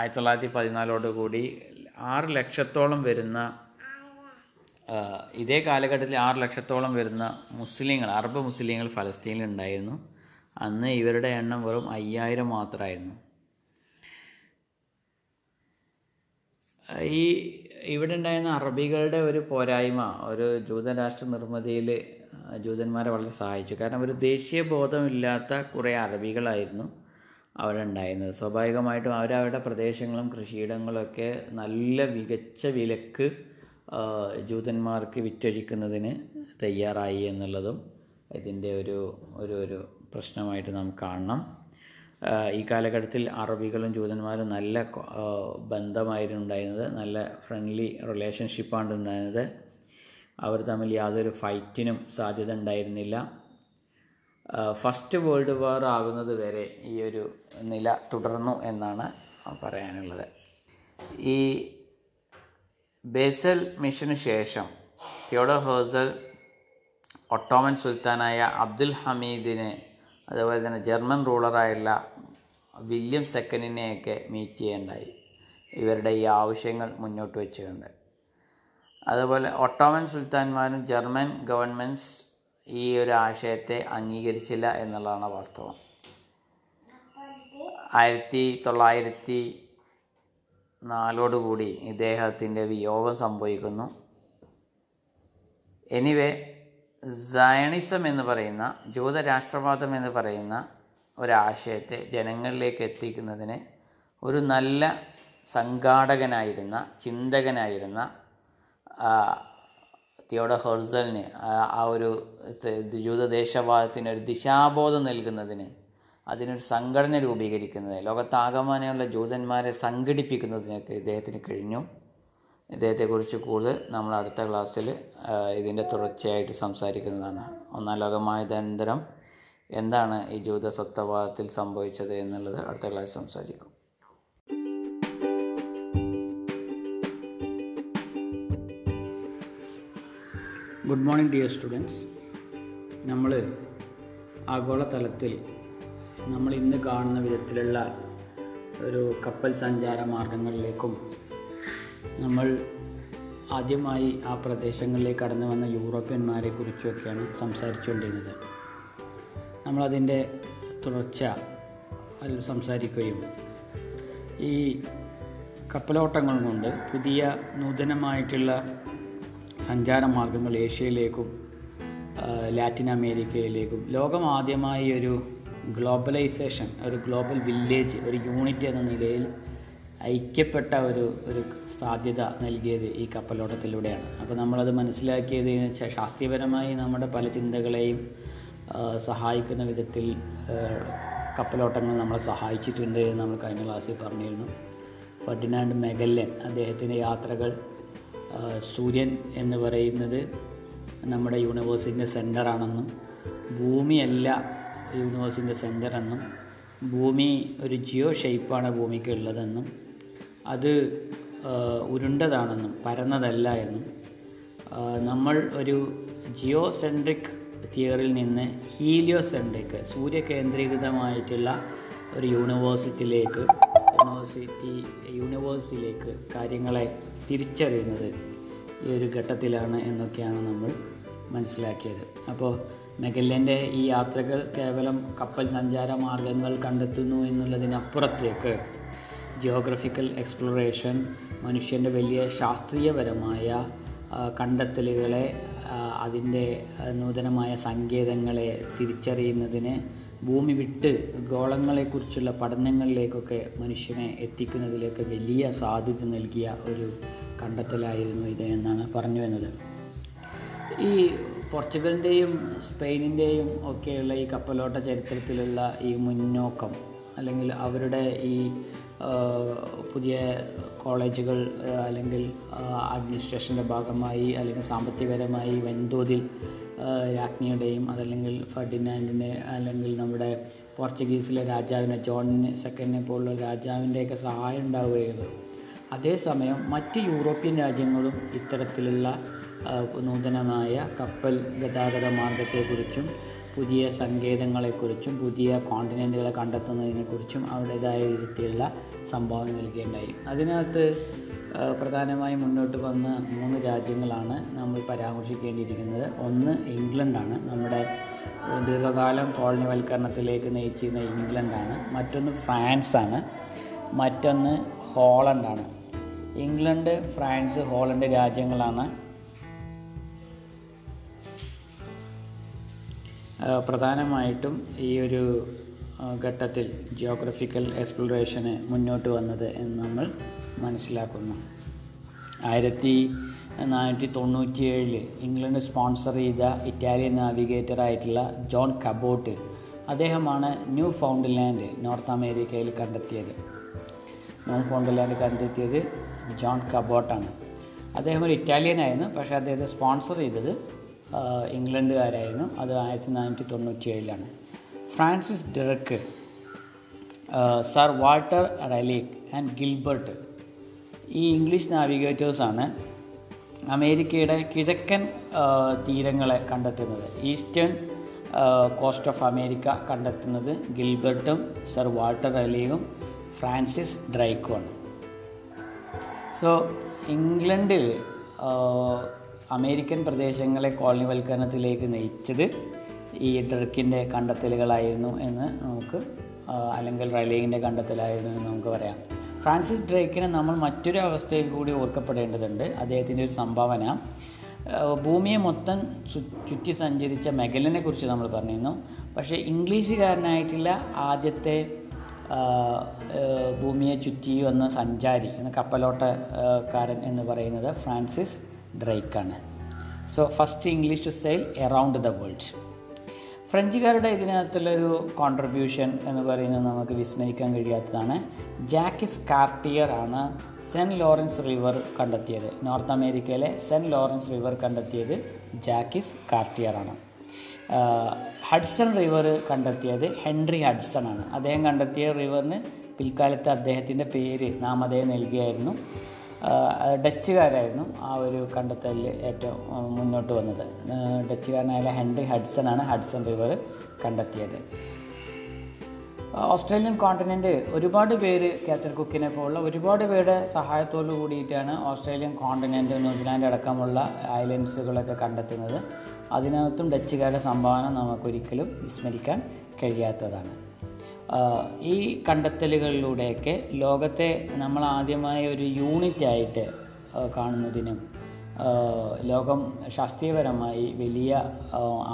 ആയിരത്തി തൊള്ളായിരത്തി പതിനാലോട് കൂടി ആറ് ലക്ഷത്തോളം വരുന്ന ഇതേ കാലഘട്ടത്തിൽ ആറ് ലക്ഷത്തോളം വരുന്ന മുസ്ലിങ്ങൾ അറബ് മുസ്ലിങ്ങൾ ഫലസ്തീനിൽ ഉണ്ടായിരുന്നു. അന്ന് ഇവരുടെ എണ്ണം വെറും അയ്യായിരം മാത്രമായിരുന്നു. ഈ ഇവിടെ ഉണ്ടായിരുന്ന അറബികളുടെ ഒരു പോരായ്മ ഒരു ജൂതരാഷ്ട്ര നിർമ്മിതിയിൽ ജൂതന്മാരെ വളരെ സഹായിച്ചു. കാരണം ഒരു ദേശീയ ബോധമില്ലാത്ത കുറേ അറബികളായിരുന്നു അവിടെ ഉണ്ടായിരുന്നത് സ്വാഭാവികമായിട്ടും അവരവരുടെ പ്രദേശങ്ങളും കൃഷിയിടങ്ങളൊക്കെ നല്ല മികച്ച വിലക്ക് ജൂതന്മാർക്ക് വിറ്റഴിക്കുന്നതിന് തയ്യാറായി എന്നുള്ളതും ഇതിന്റെ ഒരു ഒരു ഒരു പ്രശ്നമായിട്ട് നമുക്ക് കാണണം. ഈ കാലഘട്ടത്തിൽ അറബികളും ജൂതന്മാരും നല്ല ബന്ധമായിരുന്നു ഉണ്ടായിരുന്നത്. നല്ല ഫ്രണ്ട്ലി റിലേഷൻഷിപ്പാണ് ഉണ്ടായിരുന്നത്. അവർ തമ്മിൽ യാതൊരു ഫൈറ്റിനും സാധ്യത ഉണ്ടായിരുന്നില്ല. ഫസ്റ്റ് വേൾഡ് വാർ ആകുന്നത് വരെ ഈ ഒരു നില തുടർന്നു എന്നാണ് പറയാനുള്ളത്. ഈ ബേസൽ മിഷന് ശേഷം തിയോഡർ ഹേസൽ ഒട്ടോമൻ സുൽത്താനായ അബ്ദുൽ ഹമീദിനെ അതുപോലെ തന്നെ ജർമ്മൻ റൂളറായുള്ള വില്യം സെക്കൻഡിനെയൊക്കെ മീറ്റ് ചെയ്യേണ്ടായി. ഇവരുടെ ഈ ആവശ്യങ്ങൾ മുന്നോട്ട് വെച്ചുകൊണ്ട്. അതുപോലെ ഒട്ടോമൻ സുൽത്താൻമാരും ജർമ്മൻ ഗവൺമെന്റ്സ് ഈ ഒരു ആശയത്തെ അംഗീകരിച്ചില്ല എന്നുള്ളതാണ് വാസ്തവം. ആയിരത്തി തൊള്ളായിരത്തി നാലോടുകൂടി ഇദ്ദേഹത്തിന്റെ വിയോഗം സംഭവിക്കുന്നു. എനിവേ സയണിസം എന്ന് പറയുന്ന ജൂതരാഷ്ട്രവാദം എന്ന് പറയുന്ന ഒരാശയത്തെ ജനങ്ങളിലേക്ക് എത്തിക്കുന്നതിന് ഒരു നല്ല സംഘാടകനായിരുന്ന ചിന്തകനായിരുന്ന തിയോഡ ഹെർസലിന് ആ- ഒരു ജൂത ജൂതദേശവാദത്തിന് ഒരു ദിശാബോധം നൽകുന്നതിന് അതിനൊരു സംഘടന രൂപീകരിക്കുന്നത് ലോകത്താകമാനമുള്ള ജൂതന്മാരെ സംഘടിപ്പിക്കുന്നതിനൊക്കെ ഇദ്ദേഹത്തിന് കഴിഞ്ഞു. ഇദ്ദേഹത്തെക്കുറിച്ച് കൂടുതൽ നമ്മൾ അടുത്ത ക്ലാസ്സിൽ ഇതിന്റെ തുടർച്ചയായിട്ട് സംസാരിക്കുന്നതാണ്. ഒന്നാം ലോകമഹായുധാനന്തരം എന്താണ് ഈ ജൂത സത്വവാദത്തിൽ സംഭവിച്ചത് എന്നുള്ളത് അടുത്ത ക്ലാസ്സിൽ സംസാരിക്കും. ഗുഡ് മോർണിംഗ് ഡിയർ സ്റ്റുഡൻസ് നമ്മൾ ആഗോളതലത്തിൽ നമ്മൾ ഇന്ന് കാണുന്ന വിധത്തിലുള്ള ഒരു കപ്പൽ സഞ്ചാര മാർഗങ്ങളിലേക്കും നമ്മൾ ആദ്യമായി ആ പ്രദേശങ്ങളിലേക്ക് കടന്നു വന്ന യൂറോപ്യന്മാരെ കുറിച്ചുമൊക്കെയാണ് സംസാരിച്ചുകൊണ്ടിരുന്നത്. നമ്മളതിന്റെ തുടർച്ച സംസാരിക്കുകയും ഈ കപ്പലോട്ടങ്ങൾ കൊണ്ട് പുതിയ നൂതനമായിട്ടുള്ള സഞ്ചാര മാർഗങ്ങൾ ഏഷ്യയിലേക്കും ലാറ്റിൻ അമേരിക്കയിലേക്കും. ലോകം ആദ്യമായി ഒരു ഗ്ലോബലൈസേഷൻ ഒരു ഗ്ലോബൽ വില്ലേജ് ഒരു യൂണിറ്റ് എന്ന നിലയിൽ ഐക്യപ്പെട്ട ഒരു ഒരു സാധ്യത നൽകിയത് ഈ കപ്പലോട്ടത്തിലൂടെയാണ്. അപ്പോൾ നമ്മളത് മനസ്സിലാക്കിയതിന് വെച്ചാൽ ശാസ്ത്രീയപരമായി നമ്മുടെ പല ചിന്തകളെയും സഹായിക്കുന്ന വിധത്തിൽ കപ്പലോട്ടങ്ങൾ നമ്മളെ സഹായിച്ചിട്ടുണ്ട് എന്ന് നമ്മൾ കഴിഞ്ഞ ക്ലാസ്സിൽ പറഞ്ഞിരുന്നു. ഫെർഡിനാൻഡ് മെഗല്ലൻ അദ്ദേഹത്തിന്റെ യാത്രകൾ സൂര്യൻ എന്ന് പറയുന്നത് നമ്മുടെ യൂണിവേഴ്സിന്റെ സെന്ററാണെന്നും ഭൂമിയല്ല യൂണിവേഴ്സിന്റെ സെന്റർ എന്നും ഭൂമി ഒരു ജിയോ ഷേപ്പാണ് ഭൂമിക്ക് ഉള്ളതെന്നും അത് ഉരുണ്ടതാണെന്നും പരന്നതല്ല എന്നും. നമ്മൾ ഒരു ജിയോ സെൻട്രിക് തിയറിയിൽ നിന്ന് ഹീലിയോ സെൻട്രിക് സൂര്യകേന്ദ്രീകൃതമായിട്ടുള്ള ഒരു യൂണിവേഴ്സിറ്റിയിലേക്ക് യൂണിവേഴ്സിറ്റി യൂണിവേഴ്സിലേക്ക് കാര്യങ്ങളെ തിരിച്ചറിയുന്നത് ഈ ഒരു ഘട്ടത്തിലാണ് എന്നൊക്കെയാണ് നമ്മൾ മനസ്സിലാക്കിയത്. അപ്പോൾ മെഗല്ലന്റെ ഈ യാത്രകൾ കേവലം കപ്പൽ സഞ്ചാര മാർഗങ്ങൾ കണ്ടെത്തുന്നു എന്നുള്ളതിനപ്പുറത്തേക്ക് ജിയോഗ്രഫിക്കൽ എക്സ്പ്ലോറേഷൻ മനുഷ്യന്റെ വലിയ ശാസ്ത്രീയപരമായ കണ്ടെത്തലുകളെ അതിന്റെ നൂതനമായ സങ്കേതങ്ങളെ തിരിച്ചറിയുന്നതിന് ഭൂമി വിട്ട് ഗോളങ്ങളെക്കുറിച്ചുള്ള പഠനങ്ങളിലേക്കൊക്കെ മനുഷ്യനെ എത്തിക്കുന്നതിലേക്ക് വലിയ സാധ്യത നൽകിയ ഒരു കണ്ടെത്തലായിരുന്നു ഇത് എന്നാണ് പറഞ്ഞു വന്നത് ഈ പോർച്ചുഗലിന്റെയും സ്പെയിനിന്റെയും ഒക്കെയുള്ള ഈ കപ്പലോട്ട ചരിത്രത്തിലുള്ള ഈ മുന്നോക്കം അല്ലെങ്കിൽ അവരുടെ ഈ പുതിയ കോളേജുകൾ അല്ലെങ്കിൽ അഡ്മിനിസ്ട്രേഷന്റെ ഭാഗമായി അല്ലെങ്കിൽ സാമ്പത്തികപരമായി വൻതോതിൽ രാജ്ഞിയുടെയും അതല്ലെങ്കിൽ ഫെർഡിനാൻഡിന്റെ അല്ലെങ്കിൽ നമ്മുടെ പോർച്ചുഗീസിലെ രാജാവിനെ ജോൺ സെക്കൻഡിനെ പോലുള്ള രാജാവിന്റെയൊക്കെ സഹായം ഉണ്ടാവുകയത് അതേസമയം മറ്റ് യൂറോപ്യൻ രാജ്യങ്ങളും ഇത്തരത്തിലുള്ള നൂതനമായ കപ്പൽ ഗതാഗത മാർഗത്തെക്കുറിച്ചും പുതിയ സങ്കേതങ്ങളെക്കുറിച്ചും പുതിയ കോണ്ടിനെന്റുകളെ കണ്ടെത്തുന്നതിനെക്കുറിച്ചും അവരുടേതായ രീതിയിലുള്ള സംഭാവന നൽകുകയുണ്ടായി അതിനകത്ത് പ്രധാനമായും മുന്നോട്ട് വന്ന മൂന്ന് രാജ്യങ്ങളാണ് നമ്മൾ പരാമർശിക്കേണ്ടിയിരിക്കുന്നത്. ഒന്ന് ഇംഗ്ലണ്ടാണ്. നമ്മുടെ ദീർഘകാലം കോളനിവൽക്കരണത്തിലേക്ക് നയിച്ചിരുന്ന ഇംഗ്ലണ്ടാണ്. മറ്റൊന്ന് ഫ്രാൻസാണ്. മറ്റൊന്ന് ഹോളണ്ടാണ്. ഇംഗ്ലണ്ട് ഫ്രാൻസ് ഹോളണ്ട് രാജ്യങ്ങളാണ്. പ്രധാനമായിട്ടും ഈ ഒരു ഘട്ടത്തിൽ ജിയോഗ്രഫിക്കൽ എക്സ്പ്ലോറേഷന് മുന്നോട്ട് വന്നത് എന്ന് നമ്മൾ മനസ്സിലാക്കുന്നു. ആയിരത്തി നാനൂറ്റി തൊണ്ണൂറ്റി ഏഴിൽ ഇംഗ്ലണ്ട് സ്പോൺസർ ചെയ്ത ഇറ്റാലിയൻ നാവിഗേറ്ററായിട്ടുള്ള ജോൺ കബോട്ട് അദ്ദേഹമാണ് ന്യൂ ഫൗണ്ട്ലാൻഡ് നോർത്ത് അമേരിക്കയിൽ കണ്ടെത്തിയത്. ന്യൂ ഫൗണ്ട്ലാൻഡ് കണ്ടെത്തിയത് ജോൺ കബോട്ടാണ്. അദ്ദേഹം ഒരു ഇറ്റാലിയൻ ആയിരുന്നു പക്ഷേ അദ്ദേഹത്തെ സ്പോൺസർ ചെയ്തത് ഇംഗ്ലണ്ടുകാരായിരുന്നു. അത് ആയിരത്തി നാനൂറ്റി തൊണ്ണൂറ്റി ഏഴിലാണ് Francis Drake Sir Walter Raleigh and Gilbert ഈ ഇംഗ്ലീഷ് നാവിഗേറ്റേഴ്സാണ് അമേരിക്കയുടെ കിഴക്കൻ തീരങ്ങളെ കണ്ടെത്തുന്നത്. ഈസ്റ്റേൺ കോസ്റ്റ് ഓഫ് അമേരിക്ക കണ്ടെത്തുന്നത് ഗിൽബർട്ടും സർ വാൾട്ടർ റെലീഗും ഫ്രാൻസിസ് ഡ്രൈക്കുമാണ്. സോ ഇംഗ്ലണ്ടിൽ അമേരിക്കൻ പ്രദേശങ്ങളെ കോളനിവൽക്കരണത്തിലേക്ക് നയിച്ചത് ഈ ഡ്രക്കിന്റെ കണ്ടെത്തലുകളായിരുന്നു എന്ന് നമുക്ക് അല്ലെങ്കിൽ റൈലിങ്ങിന്റെ കണ്ടെത്തലായിരുന്നു എന്ന് നമുക്ക് പറയാം. ഫ്രാൻസിസ് ഡ്രേക്കിനെ നമ്മൾ മറ്റൊരു അവസ്ഥയിൽ കൂടി ഓർക്കപ്പെടേണ്ടതുണ്ട്. അദ്ദേഹത്തിന്റെ ഒരു സംഭാവന. ഭൂമിയെ മൊത്തം ചുറ്റി സഞ്ചരിച്ച മെഗലിനെ കുറിച്ച് നമ്മൾ പറഞ്ഞിരുന്നു. പക്ഷേ ഇംഗ്ലീഷുകാരനായിട്ടുള്ള ആദ്യത്തെ ഭൂമിയെ ചുറ്റി വന്ന സഞ്ചാരി എന്ന കപ്പലോട്ടക്കാരൻ എന്ന് പറയുന്നത് Francis ഡ്രൈക്കാണ്. So first English to sail around the world ഫ്രഞ്ചുകാരുടെ ഇതിനകത്തുള്ളൊരു കോൺട്രിബ്യൂഷൻ എന്ന് പറയുന്നത് നമുക്ക് വിസ്മരിക്കാൻ കഴിയാത്തതാണ്. ജാക്കിസ് കാർട്ടിയർ ആണ് സെന്റ് ലോറൻസ് റിവർ കണ്ടെത്തിയത്. നോർത്ത് അമേരിക്കയിലെ സെന്റ് ലോറൻസ് റിവർ കണ്ടെത്തിയത് ജാക്കിസ് കാർട്ടിയർ ആണ്. ഹഡ്സൺ റിവർ കണ്ടെത്തിയത് ഹെൻറി ഹഡ്സൺ ആണ്. അദ്ദേഹം കണ്ടെത്തിയ റിവറിന് പിൽക്കാലത്ത് അദ്ദേഹത്തിന്റെ പേര് നാമധേയം നൽകിയായിരുന്നു. ഡച്ചുകാരായിരുന്നു ആ ഒരു കണ്ടെത്തലിൽ ഏറ്റവും മുന്നോട്ട് വന്നത്. ഡച്ചുകാരനായ ഹെൻറി ഹഡ്സൺ ആണ് ഹഡ്സൺ റിവർ കണ്ടെത്തിയത്. ഓസ്ട്രേലിയൻ കോണ്ടിനെന്റ് ഒരുപാട് പേര് കാത്തർ കുക്കിനെ പോലുള്ള ഒരുപാട് പേരുടെ സഹായത്തോടു കൂടിയിട്ടാണ് ഓസ്ട്രേലിയൻ കോണ്ടിനെന്റ് ന്യൂസിലാൻഡ് അടക്കമുള്ള ഐലൻഡ്സുകളൊക്കെ കണ്ടെത്തുന്നത്. അതിനകത്തും ഡച്ചുകാരുടെ സംഭാവന നമുക്കൊരിക്കലും വിസ്മരിക്കാൻ കഴിയാത്തതാണ്. ഈ കണ്ടെത്തലുകളിലൂടെയൊക്കെ ലോകത്തെ നമ്മൾ ആദ്യമായി ഒരു യൂണിറ്റ് ആയിട്ട് കാണുന്നതിനും ലോകം ശാസ്ത്രീയപരമായി വലിയ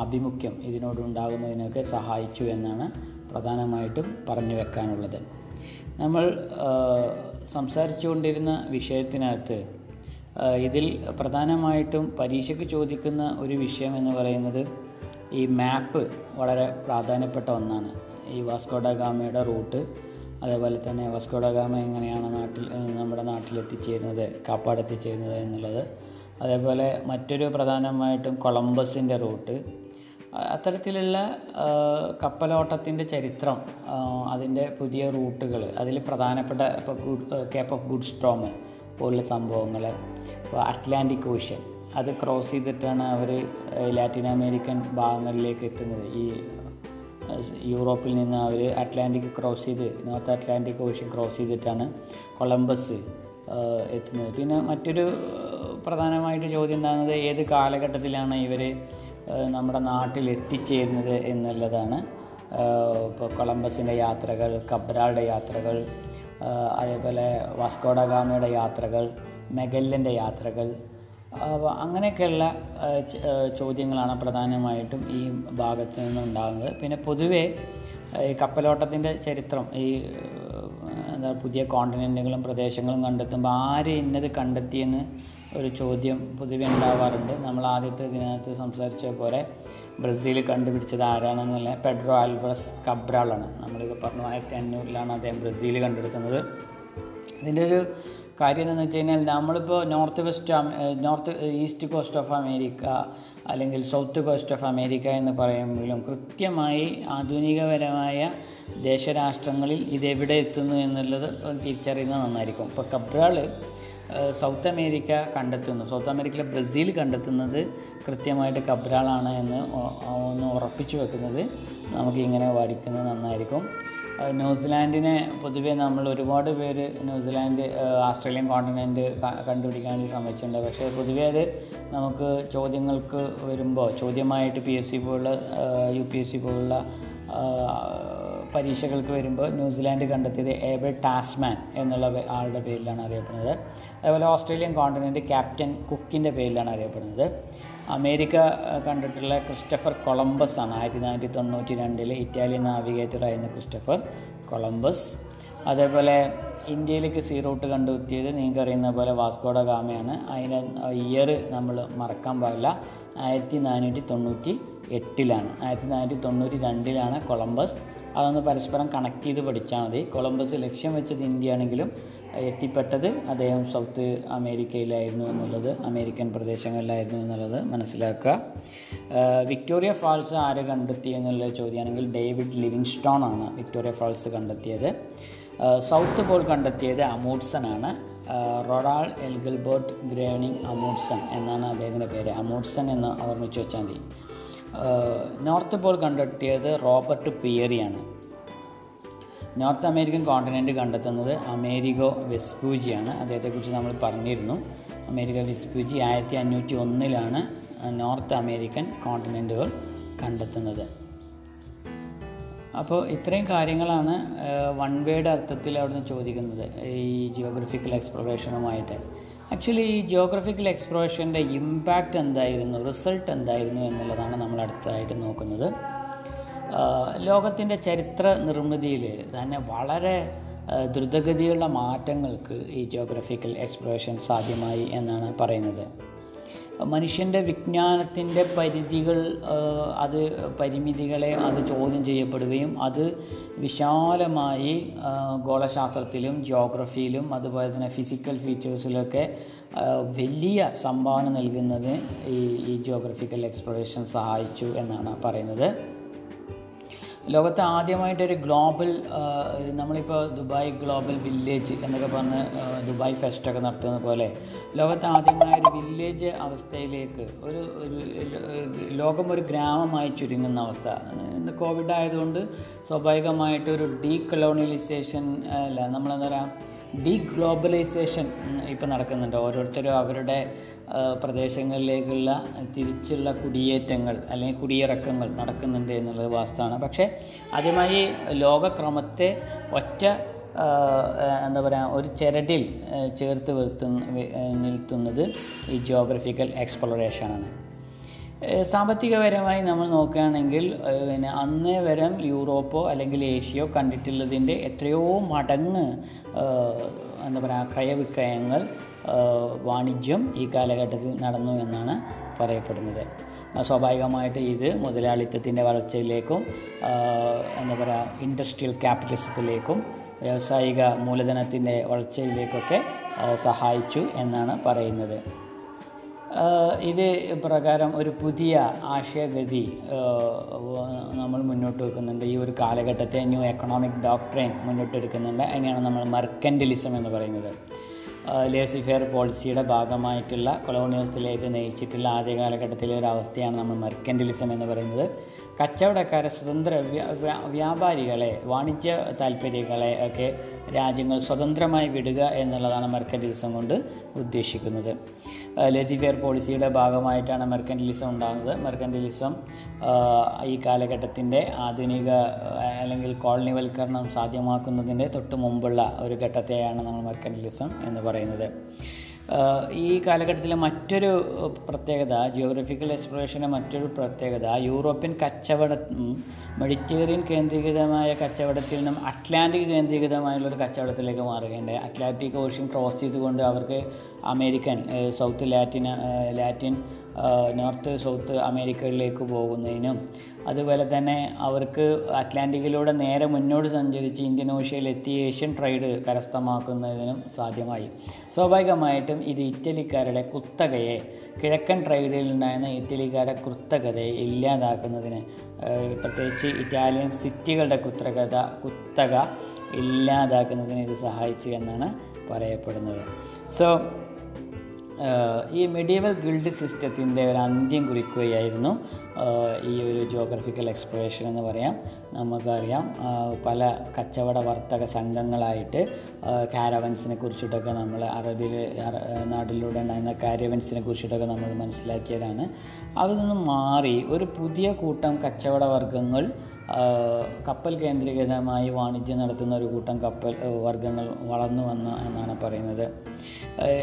ആഭിമുഖ്യം ഇതിനോടുണ്ടാകുന്നതിനൊക്കെ സഹായിച്ചു എന്നാണ് പ്രധാനമായിട്ടും പറഞ്ഞു വെക്കാനുള്ളത്. നമ്മൾ സംസാരിച്ചുകൊണ്ടിരുന്ന വിഷയത്തിനകത്ത് ഇതിൽ പ്രധാനമായിട്ടും പരീക്ഷയ്ക്ക് ചോദിക്കുന്ന ഒരു വിഷയം എന്ന് പറയുന്നത് ഈ മാപ്പ് വളരെ പ്രാധാന്യപ്പെട്ട ഒന്നാണ്. ഈ വാസ്കോഡ ഗാമയുടെ റൂട്ട്. അതേപോലെ തന്നെ വാസ്കോഡ ഗാമ എങ്ങനെയാണ് നാട്ടിൽ നമ്മുടെ നാട്ടിലെത്തിച്ചേരുന്നത് കാപ്പാട് എത്തിച്ചേരുന്നത് എന്നുള്ളത്. അതേപോലെ മറ്റൊരു പ്രധാനമായിട്ടും കൊളംബസിന്റെ റൂട്ട്. അത്തരത്തിലുള്ള കപ്പലോട്ടത്തിന്റെ ചരിത്രം അതിന്റെ പുതിയ റൂട്ടുകൾ അതിൽ പ്രധാനപ്പെട്ട ഇപ്പോൾ കേപ്പ് ഓഫ് ഗുഡ് സ്ട്രോം പോലുള്ള സംഭവങ്ങൾ ഇപ്പോൾ അറ്റ്ലാന്റിക് ഓഷ്യൻ. അത് ക്രോസ് ചെയ്തിട്ടാണ് അവർ ലാറ്റിൻ അമേരിക്കൻ ഭാഗങ്ങളിലേക്ക് എത്തുന്നത്. ഈ യൂറോപ്പിൽ നിന്ന് അവർ അറ്റ്ലാന്റിക് ക്രോസ് ചെയ്ത് നോർത്ത് അറ്റ്ലാന്റിക് ഓഷ്യൻ ക്രോസ് ചെയ്തിട്ടാണ് കൊളംബസ് എത്തുന്നത്. പിന്നെ മറ്റൊരു പ്രധാനമായിട്ട് ചോദ്യം ഉണ്ടാകുന്നത് ഏത് കാലഘട്ടത്തിലാണ് ഇവർ നമ്മുടെ നാട്ടിൽ എത്തിച്ചേരുന്നത് എന്നുള്ളതാണ്. ഇപ്പോൾ കൊളംബസിന്റെ യാത്രകൾ കബ്രാളുടെ യാത്രകൾ അതേപോലെ വാസ്കോഡ ഗാമയുടെ യാത്രകൾ മെഗല്ലന്റെ യാത്രകൾ അങ്ങനെയൊക്കെയുള്ള ചോദ്യങ്ങളാണ് പ്രധാനമായിട്ടും ഈ ഭാഗത്ത് നിന്നുണ്ടാകുന്നത്. പിന്നെ പൊതുവേ ഈ കപ്പലോട്ടത്തിന്റെ ചരിത്രം ഈ എന്താ പുതിയ കോണ്ടിനെന്റുകളും പ്രദേശങ്ങളും കണ്ടെത്തുമ്പോൾ ആര് ഇന്നത് കണ്ടെത്തിയെന്ന് ഒരു ചോദ്യം പൊതുവെ ഉണ്ടാവാറുണ്ട്. നമ്മൾ ആദ്യത്തെ ഇതിനകത്ത് സംസാരിച്ച പോലെ ബ്രസീൽ കണ്ടുപിടിച്ചത് ആരാണെന്നുള്ള പെഡ്രോ ആൽബ്രസ് കബ്രാളാണ്. നമ്മളിപ്പോൾ പറഞ്ഞു ആയിരത്തി അഞ്ഞൂറിലാണ് അദ്ദേഹം ബ്രസീൽ കണ്ടെടുക്കുന്നത്. ഇതിന്റെ ഒരു കാര്യം എന്താണെന്ന് വെച്ച് കഴിഞ്ഞാൽ നമ്മളിപ്പോൾ north west north east coast of America അല്ലെങ്കിൽ സൗത്ത് കോസ്റ്റ് ഓഫ് അമേരിക്ക എന്ന് പറയുമ്പോഴും കൃത്യമായി ആധുനികപരമായ ദേശരാഷ്ട്രങ്ങളിൽ ഇതെവിടെ എത്തുന്നു എന്നുള്ളത് തിരിച്ചറിയുന്നത് നന്നായിരിക്കും. ഇപ്പോൾ കബ്രാൾ സൗത്ത് അമേരിക്ക കണ്ടെത്തുന്നു. സൗത്ത് അമേരിക്കയിലെ ബ്രസീൽ കണ്ടെത്തുന്നത് കൃത്യമായിട്ട് കബ്രാളാണ് എന്ന് ഒന്ന് ഉറപ്പിച്ചു വെക്കുന്നത്. നമുക്ക് ഇങ്ങനെ വായിക്കുന്നത് നന്നായിരിക്കും. ന്യൂസിലാൻഡിനെ പൊതുവേ നമ്മൾ ഒരുപാട് പേര് ന്യൂസിലാൻഡ് ആസ്ട്രേലിയൻ കോണ്ടിനെന്റ് കണ്ടുപിടിക്കാൻ വേണ്ടി ശ്രമിച്ചിട്ടുണ്ട്. പക്ഷേ പൊതുവേ അത് നമുക്ക് ചോദ്യങ്ങൾക്ക് വരുമ്പോൾ ചോദ്യമായിട്ട് പി എസ് സി പോലുള്ള യു പി എസ് സി പോലുള്ള പരീക്ഷകൾക്ക് വരുമ്പോൾ ന്യൂസിലാൻഡ് കണ്ടെത്തിയത് ഏബിൾ ടാസ്മാൻ എന്നുള്ള ആളുടെ പേരിലാണ് അറിയപ്പെടുന്നത്. അതുപോലെ ഓസ്ട്രേലിയൻ കോണ്ടിനെന്റ് ക്യാപ്റ്റൻ കുക്കിന്റെ പേരിലാണ് അറിയപ്പെടുന്നത്. അമേരിക്ക കണ്ടിട്ടുള്ള ക്രിസ്റ്റഫർ കൊളംബസ് ആണ്. ആയിരത്തി നാനൂറ്റി തൊണ്ണൂറ്റി രണ്ടിലെ ഇറ്റാലിയൻ നാവിഗേറ്ററായിരുന്ന ക്രിസ്റ്റഫർ കൊളംബസ്. അതേപോലെ ഇന്ത്യയിലേക്ക് സീ റൂട്ട് കണ്ടെത്തിയത് നിങ്ങൾക്ക് അറിയുന്ന പോലെ വാസ്കോഡ ഗാമയാണ്. അതിന് ഇയർ നമ്മൾ മറക്കാൻ പാടില്ല. ആയിരത്തി നാനൂറ്റി തൊണ്ണൂറ്റി എട്ടിലാണ് ആയിരത്തി നാനൂറ്റി തൊണ്ണൂറ്റി രണ്ടിലാണ് കൊളംബസ്. അതൊന്ന് പരസ്പരം കണക്ട് ചെയ്ത് പഠിച്ചാൽ മതി. കൊളംബസ് ലക്ഷ്യം വെച്ചത് ഇന്ത്യ ആണെങ്കിലും എത്തിപ്പെട്ടത് അദ്ദേഹം സൗത്ത് അമേരിക്കയിലായിരുന്നു എന്നുള്ളത് അമേരിക്കൻ പ്രദേശങ്ങളിലായിരുന്നു എന്നുള്ളത് മനസ്സിലാക്കുക. വിക്ടോറിയ ഫാൾസ് ആര് കണ്ടെത്തി എന്നുള്ള ചോദ്യമാണെങ്കിൽ ഡേവിഡ് ലിവിങ് സ്റ്റോൺ ആണ് വിക്ടോറിയ ഫാൾസ് കണ്ടെത്തിയത്. സൗത്ത് പോൾ കണ്ടെത്തിയത് അമൂഡ്സൺ ആണ്. റൊറാൾ എൽഗൽബോർട്ട് ഗ്രേണിംഗ് അമൂഡ്സൺ എന്നാണ് അദ്ദേഹത്തിന്റെ പേര്. അമൂഡ്സൺ എന്ന് ഓർമ്മിച്ച് വെച്ചാൽ മതി. നോർത്ത് പോൾ കണ്ടെത്തിയത് റോബർട്ട് പിയറിയാണ്. നോർത്ത് അമേരിക്കൻ കോണ്ടിനെന്റ് കണ്ടെത്തുന്നത് അമേരിഗോ വെസ്പൂജിയാണ്. അദ്ദേഹത്തെക്കുറിച്ച് നമ്മൾ പറഞ്ഞിരുന്നു. അമേരിക്ക വെസ്പൂജി ആയിരത്തി അഞ്ഞൂറ്റി ഒന്നിലാണ് നോർത്ത് അമേരിക്കൻ കോണ്ടിനെന്റുകൾ കണ്ടെത്തുന്നത്. അപ്പോൾ ഇത്രയും കാര്യങ്ങളാണ് വൺ വേയുടെ അർത്ഥത്തിൽ അവിടുന്ന് ചോദിക്കുന്നത് ഈ ജിയോഗ്രഫിക്കൽ എക്സ്പ്ലോറേഷനുമായിട്ട് ആക്ച്വലി ഈ ജിയോഗ്രഫിക്കൽ എക്സ്പ്ലോറേഷന്റെ ഇമ്പാക്റ്റ് എന്തായിരുന്നു റിസൾട്ട് എന്തായിരുന്നു എന്നുള്ളതാണ് നമ്മൾ അടുത്തതായിട്ട് നോക്കുന്നത്. ലോകത്തിന്റെ ചരിത്ര നിർമ്മിതിയിൽ തന്നെ വളരെ ദ്രുതഗതിയുള്ള മാറ്റങ്ങൾക്ക് ഈ ജോഗ്രഫിക്കൽ എക്സ്പ്ലോറേഷൻ സാധ്യമായി എന്നാണ് പറയുന്നത്. മനുഷ്യന്റെ വിജ്ഞാനത്തിന്റെ പരിധികൾ അത് പരിമിതികളെ അത് ചോദ്യം ചെയ്യപ്പെടുകയും അത് വിശാലമായി ഗോളശാസ്ത്രത്തിലും ജോഗ്രഫിയിലും അതുപോലെ തന്നെ ഫിസിക്കൽ ഫീച്ചേഴ്സിലൊക്കെ വലിയ സംഭാവന നൽകുന്നത് ഈ ഈ ജോഗ്രഫിക്കൽ എക്സ്പ്ലോറേഷൻ സഹായിച്ചു എന്നാണ് പറയുന്നത്. ലോകത്ത് ആദ്യമായിട്ടൊരു ഗ്ലോബൽ നമ്മളിപ്പോൾ ദുബായ് ഗ്ലോബൽ വില്ലേജ് എന്നൊക്കെ പറഞ്ഞ് ദുബായ് ഫെസ്റ്റൊക്കെ നടത്തുന്ന പോലെ ലോകത്ത് ആദ്യമായ ഒരു വില്ലേജ് അവസ്ഥയിലേക്ക് ഒരു ഒരു ലോകം ഒരു ഗ്രാമമായി ചുരുങ്ങുന്ന അവസ്ഥ. ഇന്ന് കോവിഡ് ആയതുകൊണ്ട് സ്വാഭാവികമായിട്ട് ഒരു ഡീ കൊളോണിയലൈസേഷൻ അല്ല നമ്മളെന്താ പറയുക ഡീ ഗ്ലോബലൈസേഷൻ ഇപ്പോൾ നടക്കുന്നുണ്ട്. ഓരോരുത്തരും അവരുടെ പ്രദേശങ്ങളിലേക്കുള്ള തിരിച്ചുള്ള കുടിയേറ്റങ്ങൾ അല്ലെങ്കിൽ കുടിയിറക്കങ്ങൾ നടക്കുന്നുണ്ട് എന്നുള്ളത് വാസ്തവമാണ്. പക്ഷേ ആദ്യമായി ലോകക്രമത്തെ ഒറ്റ എന്താ പറയുക ഒരു ചരടിൽ ചേർത്ത് വരുത്തുന്ന നിൽത്തുന്നത് ഈ ജിയോഗ്രഫിക്കൽ എക്സ്പ്ലോറേഷനാണ് സാമ്പത്തികപരമായി നമ്മൾ നോക്കുകയാണെങ്കിൽ പിന്നെ അന്നേ വരം യൂറോപ്പോ അല്ലെങ്കിൽ ഏഷ്യയോ കണ്ടിട്ടുള്ളതിന്റെ എത്രയോ മടങ്ങ് എന്താ പറയുക ക്രയവിക്രയങ്ങൾ വാണിജ്യം ഈ കാലഘട്ടത്തിൽ നടന്നു എന്നാണ് പറയപ്പെടുന്നത്. സ്വാഭാവികമായിട്ട് ഇത് മുതലാളിത്തത്തിന്റെ വളർച്ചയിലേക്കും എന്താ പറയുക ഇൻഡസ്ട്രിയൽ ക്യാപിറ്റലിസത്തിലേക്കും വ്യാവസായിക മൂലധനത്തിന്റെ വളർച്ചയിലേക്കൊക്കെ സഹായിച്ചു എന്നാണ് പറയുന്നത്. ഇത് പ്രകാരം ഒരു പുതിയ ആശയഗതി നമ്മൾ മുന്നോട്ട് വെക്കുന്നുണ്ട്. ഈ ഒരു കാലഘട്ടത്തെ ന്യൂ എക്കണോമിക് ഡോക്ട്രൈൻ മുന്നോട്ട് എടുക്കുന്നുണ്ട്. അതിനെയാണ് നമ്മൾ മർക്കൻഡലിസം എന്ന് പറയുന്നത്. ലേസിഫെയർ പോളിസിയുടെ ഭാഗമായിട്ടുള്ള കൊളോണിയലിസത്തിലേക്ക് നയിച്ചിട്ടുള്ള ആദ്യ കാലഘട്ടത്തിലെ ഒരു അവസ്ഥയാണ് നമ്മൾ മെർക്കൻഡലിസം എന്ന് പറയുന്നത്. കച്ചവടക്കാരെ സ്വതന്ത്ര വ്യ- വ്യ- വ്യാപാരികളെ വാണിജ്യ താല്പര്യങ്ങളെ ഒക്കെ രാജ്യങ്ങൾ സ്വതന്ത്രമായി വിടുക എന്നുള്ളതാണ് മെർക്കന്റലിസം കൊണ്ട് ഉദ്ദേശിക്കുന്നത്. ലെസിഫിയർ പോളിസിയുടെ ഭാഗമായിട്ടാണ് മെർക്കന്റലിസം ഉണ്ടാകുന്നത്. മെർക്കന്റലിസം ഈ കാലഘട്ടത്തിന്റെ ആധുനിക അല്ലെങ്കിൽ കോളനിവൽക്കരണം സാധ്യമാക്കുന്നതിന്റെ തൊട്ട് മുമ്പുള്ള ഒരു ഘട്ടത്തെയാണ് നമ്മൾ മെർക്കന്റലിസം എന്ന് പറയുന്നത്. ഈ കാലഘട്ടത്തിലെ മറ്റൊരു പ്രത്യേകത ജിയോഗ്രഫിക്കൽ എക്സ്പ്ലോറേഷന്റെ മറ്റൊരു പ്രത്യേകത യൂറോപ്യൻ കച്ചവട മെഡിറ്റേറിയൻ കേന്ദ്രീകൃതമായ കച്ചവടത്തിൽ നിന്നും അറ്റ്ലാന്റിക് കേന്ദ്രീകൃതമായുള്ള ഒരു കച്ചവടത്തിലേക്ക് മാറുകയുണ്ടായി. അറ്റ്ലാന്റിക് ഓഷ്യൻ ക്രോസ് ചെയ്തുകൊണ്ട് അവർക്ക് American south Latin Latin north south അമേരിക്കയിലേക്ക് പോകുന്നതിനും അതുപോലെ തന്നെ അവർക്ക് അറ്റ്ലാന്റിക്കിലൂടെ നേരെ മുന്നോട്ട് സഞ്ചരിച്ച് ഇന്ത്യൻ ഓഷ്യയിലെത്തി ഏഷ്യൻ ട്രേഡ് കരസ്ഥമാക്കുന്നതിനും സാധ്യമായി. സ്വാഭാവികമായിട്ടും ഇത് ഇറ്റലിക്കാരുടെ കുത്തകയെ കിഴക്കൻ ട്രേഡിൽ ഉണ്ടായിരുന്ന ഇറ്റലിക്കാരുടെ കുത്തകതയെ ഇല്ലാതാക്കുന്നതിന് പ്രത്യേകിച്ച് ഇറ്റാലിയൻ സിറ്റികളുടെ കുത്തകത കുത്തക ഇല്ലാതാക്കുന്നതിന് ഇത് സഹായിച്ചു എന്നാണ് പറയപ്പെടുന്നത്. സോ ഈ മെഡീവൽ ഗിൽഡ് സിസ്റ്റത്തിന്റെ ഒരു അന്ത്യം കുറിക്കുകയായിരുന്നു. ഈ ഒരു ജോഗ്രഫിക്കൽ എക്സ്പ്ലോറേഷൻ എന്ന് പറയാം. നമുക്കറിയാം പല കച്ചവട വർത്തക സംഘങ്ങളായിട്ട് കാരവൻസിനെ കുറിച്ചിട്ടൊക്കെ നമ്മൾ അറബിൽ അറ- നാട്ടിലൂടെ ഉണ്ടായിരുന്ന കാരവൻസിനെ കുറിച്ചിട്ടൊക്കെ നമ്മൾ മനസ്സിലാക്കിയതാണ്. അതിൽ നിന്നും മാറി ഒരു പുതിയ കൂട്ടം കച്ചവട വർഗങ്ങൾ ആഹ് കപ്പൽ കേന്ദ്രീകൃതമായി വാണിജ്യം നടത്തുന്ന ഒരു കൂട്ടം കപ്പൽ വർഗങ്ങൾ വളർന്നു വന്നു എന്നാണ് പറയുന്നത്.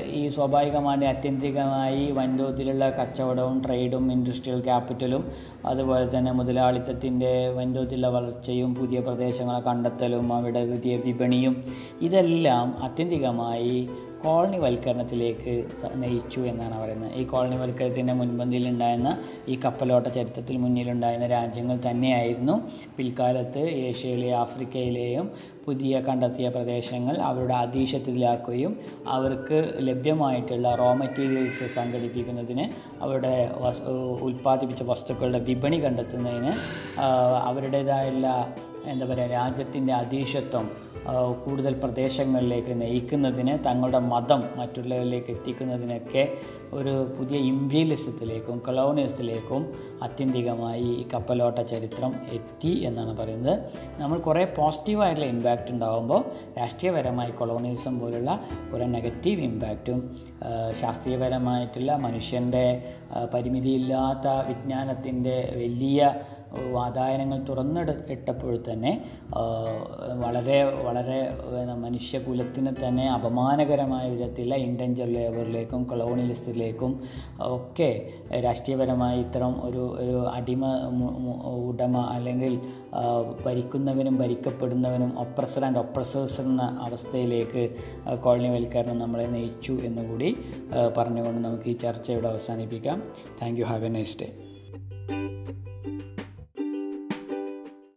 ഈ സ്വാഭാവികമായി അത്യന്തികമായി വൻതോതിലുള്ള കച്ചവടവും ട്രേഡും ഇൻഡസ്ട്രിയൽ ക്യാപിറ്റലും അതുപോലെ തന്നെ മുതലാളിത്തത്തിന്റെ വൻതോതിലുള്ള വളർച്ചയും പുതിയ പ്രദേശങ്ങളെ കണ്ടെത്തലും അവിടെ പുതിയ വിപണിയും ഇതെല്ലാം ആത്യന്തികമായി കോളനിവൽക്കരണത്തിലേക്ക് വൽക്കരണത്തിലേക്ക് നയിച്ചു എന്നാണ് പറയുന്നത്. ഈ കോളനിവൽക്കരണത്തിന്റെ മുൻപന്തിയിലുണ്ടായിരുന്ന ഈ കപ്പലോട്ട ചരിത്രത്തിൽ മുന്നിലുണ്ടായിരുന്ന രാജ്യങ്ങൾ തന്നെയായിരുന്നു. പിൽക്കാലത്ത് ഏഷ്യയിലെ ആഫ്രിക്കയിലെയും പുതിയ കണ്ടെത്തിയ പ്രദേശങ്ങൾ അവരുടെ അധീശത്തിലാക്കുകയും അവർക്ക് ലഭ്യമായിട്ടുള്ള റോ മെറ്റീരിയൽസ് സംഘടിപ്പിക്കുന്നതിന് അവരുടെ ഉൽപ്പാദിപ്പിച്ച വസ്തുക്കളുടെ വിപണി കണ്ടെത്തുന്നതിന് അവരുടേതായുള്ള എന്താ പറയുക രാജ്യത്തിന്റെ അധീശത്വം കൂടുതൽ പ്രദേശങ്ങളിലേക്ക് നയിക്കുന്നതിന് തങ്ങളുടെ മതം മറ്റുള്ളവരിലേക്ക് എത്തിക്കുന്നതിനൊക്കെ ഒരു പുതിയ ഇംപീരിയലിസത്തിലേക്കും കൊളോണിയസത്തിലേക്കും അത്യന്തികമായി ഈ കപ്പലോട്ട ചരിത്രം എത്തി എന്നാണ് പറയുന്നത്. നമ്മൾ കുറേ പോസിറ്റീവായിട്ടുള്ള ഇമ്പാക്റ്റ് ഉണ്ടാകുമ്പോൾ രാഷ്ട്രീയപരമായി കൊളോണിയസം പോലുള്ള കുറേ നെഗറ്റീവ് ഇമ്പാക്റ്റും ശാസ്ത്രീയപരമായിട്ടുള്ള മനുഷ്യന്റെ പരിമിതിയില്ലാത്ത വിജ്ഞാനത്തിന്റെ വലിയ വാതായനങ്ങൾ തുറന്നിട ഇട്ടപ്പോൾ തന്നെ വളരെ വളരെ മനുഷ്യകുലത്തിന് തന്നെ അപമാനകരമായ വിധത്തിലുള്ള ഇൻഡഞ്ചർ ലേബറിലേക്കും കൊളോണിയലിസ്റ്റിലേക്കും ഒക്കെ രാഷ്ട്രീയപരമായി ഇത്തരം ഒരു ഒരു അടിമ ഉടമ അല്ലെങ്കിൽ ഭരിക്കുന്നവനും ഭരിക്കപ്പെടുന്നവനും ഒപ്രസർ ആൻഡ് ഒപ്രസേഴ്സ് എന്ന അവസ്ഥയിലേക്ക് കോളനി കോളനിവൽക്കരണം നമ്മളെ നയിച്ചു എന്നുകൂടി പറഞ്ഞുകൊണ്ട് നമുക്ക് ഈ ചർച്ച ഇവിടെ അവസാനിപ്പിക്കാം. Thank you have a nice day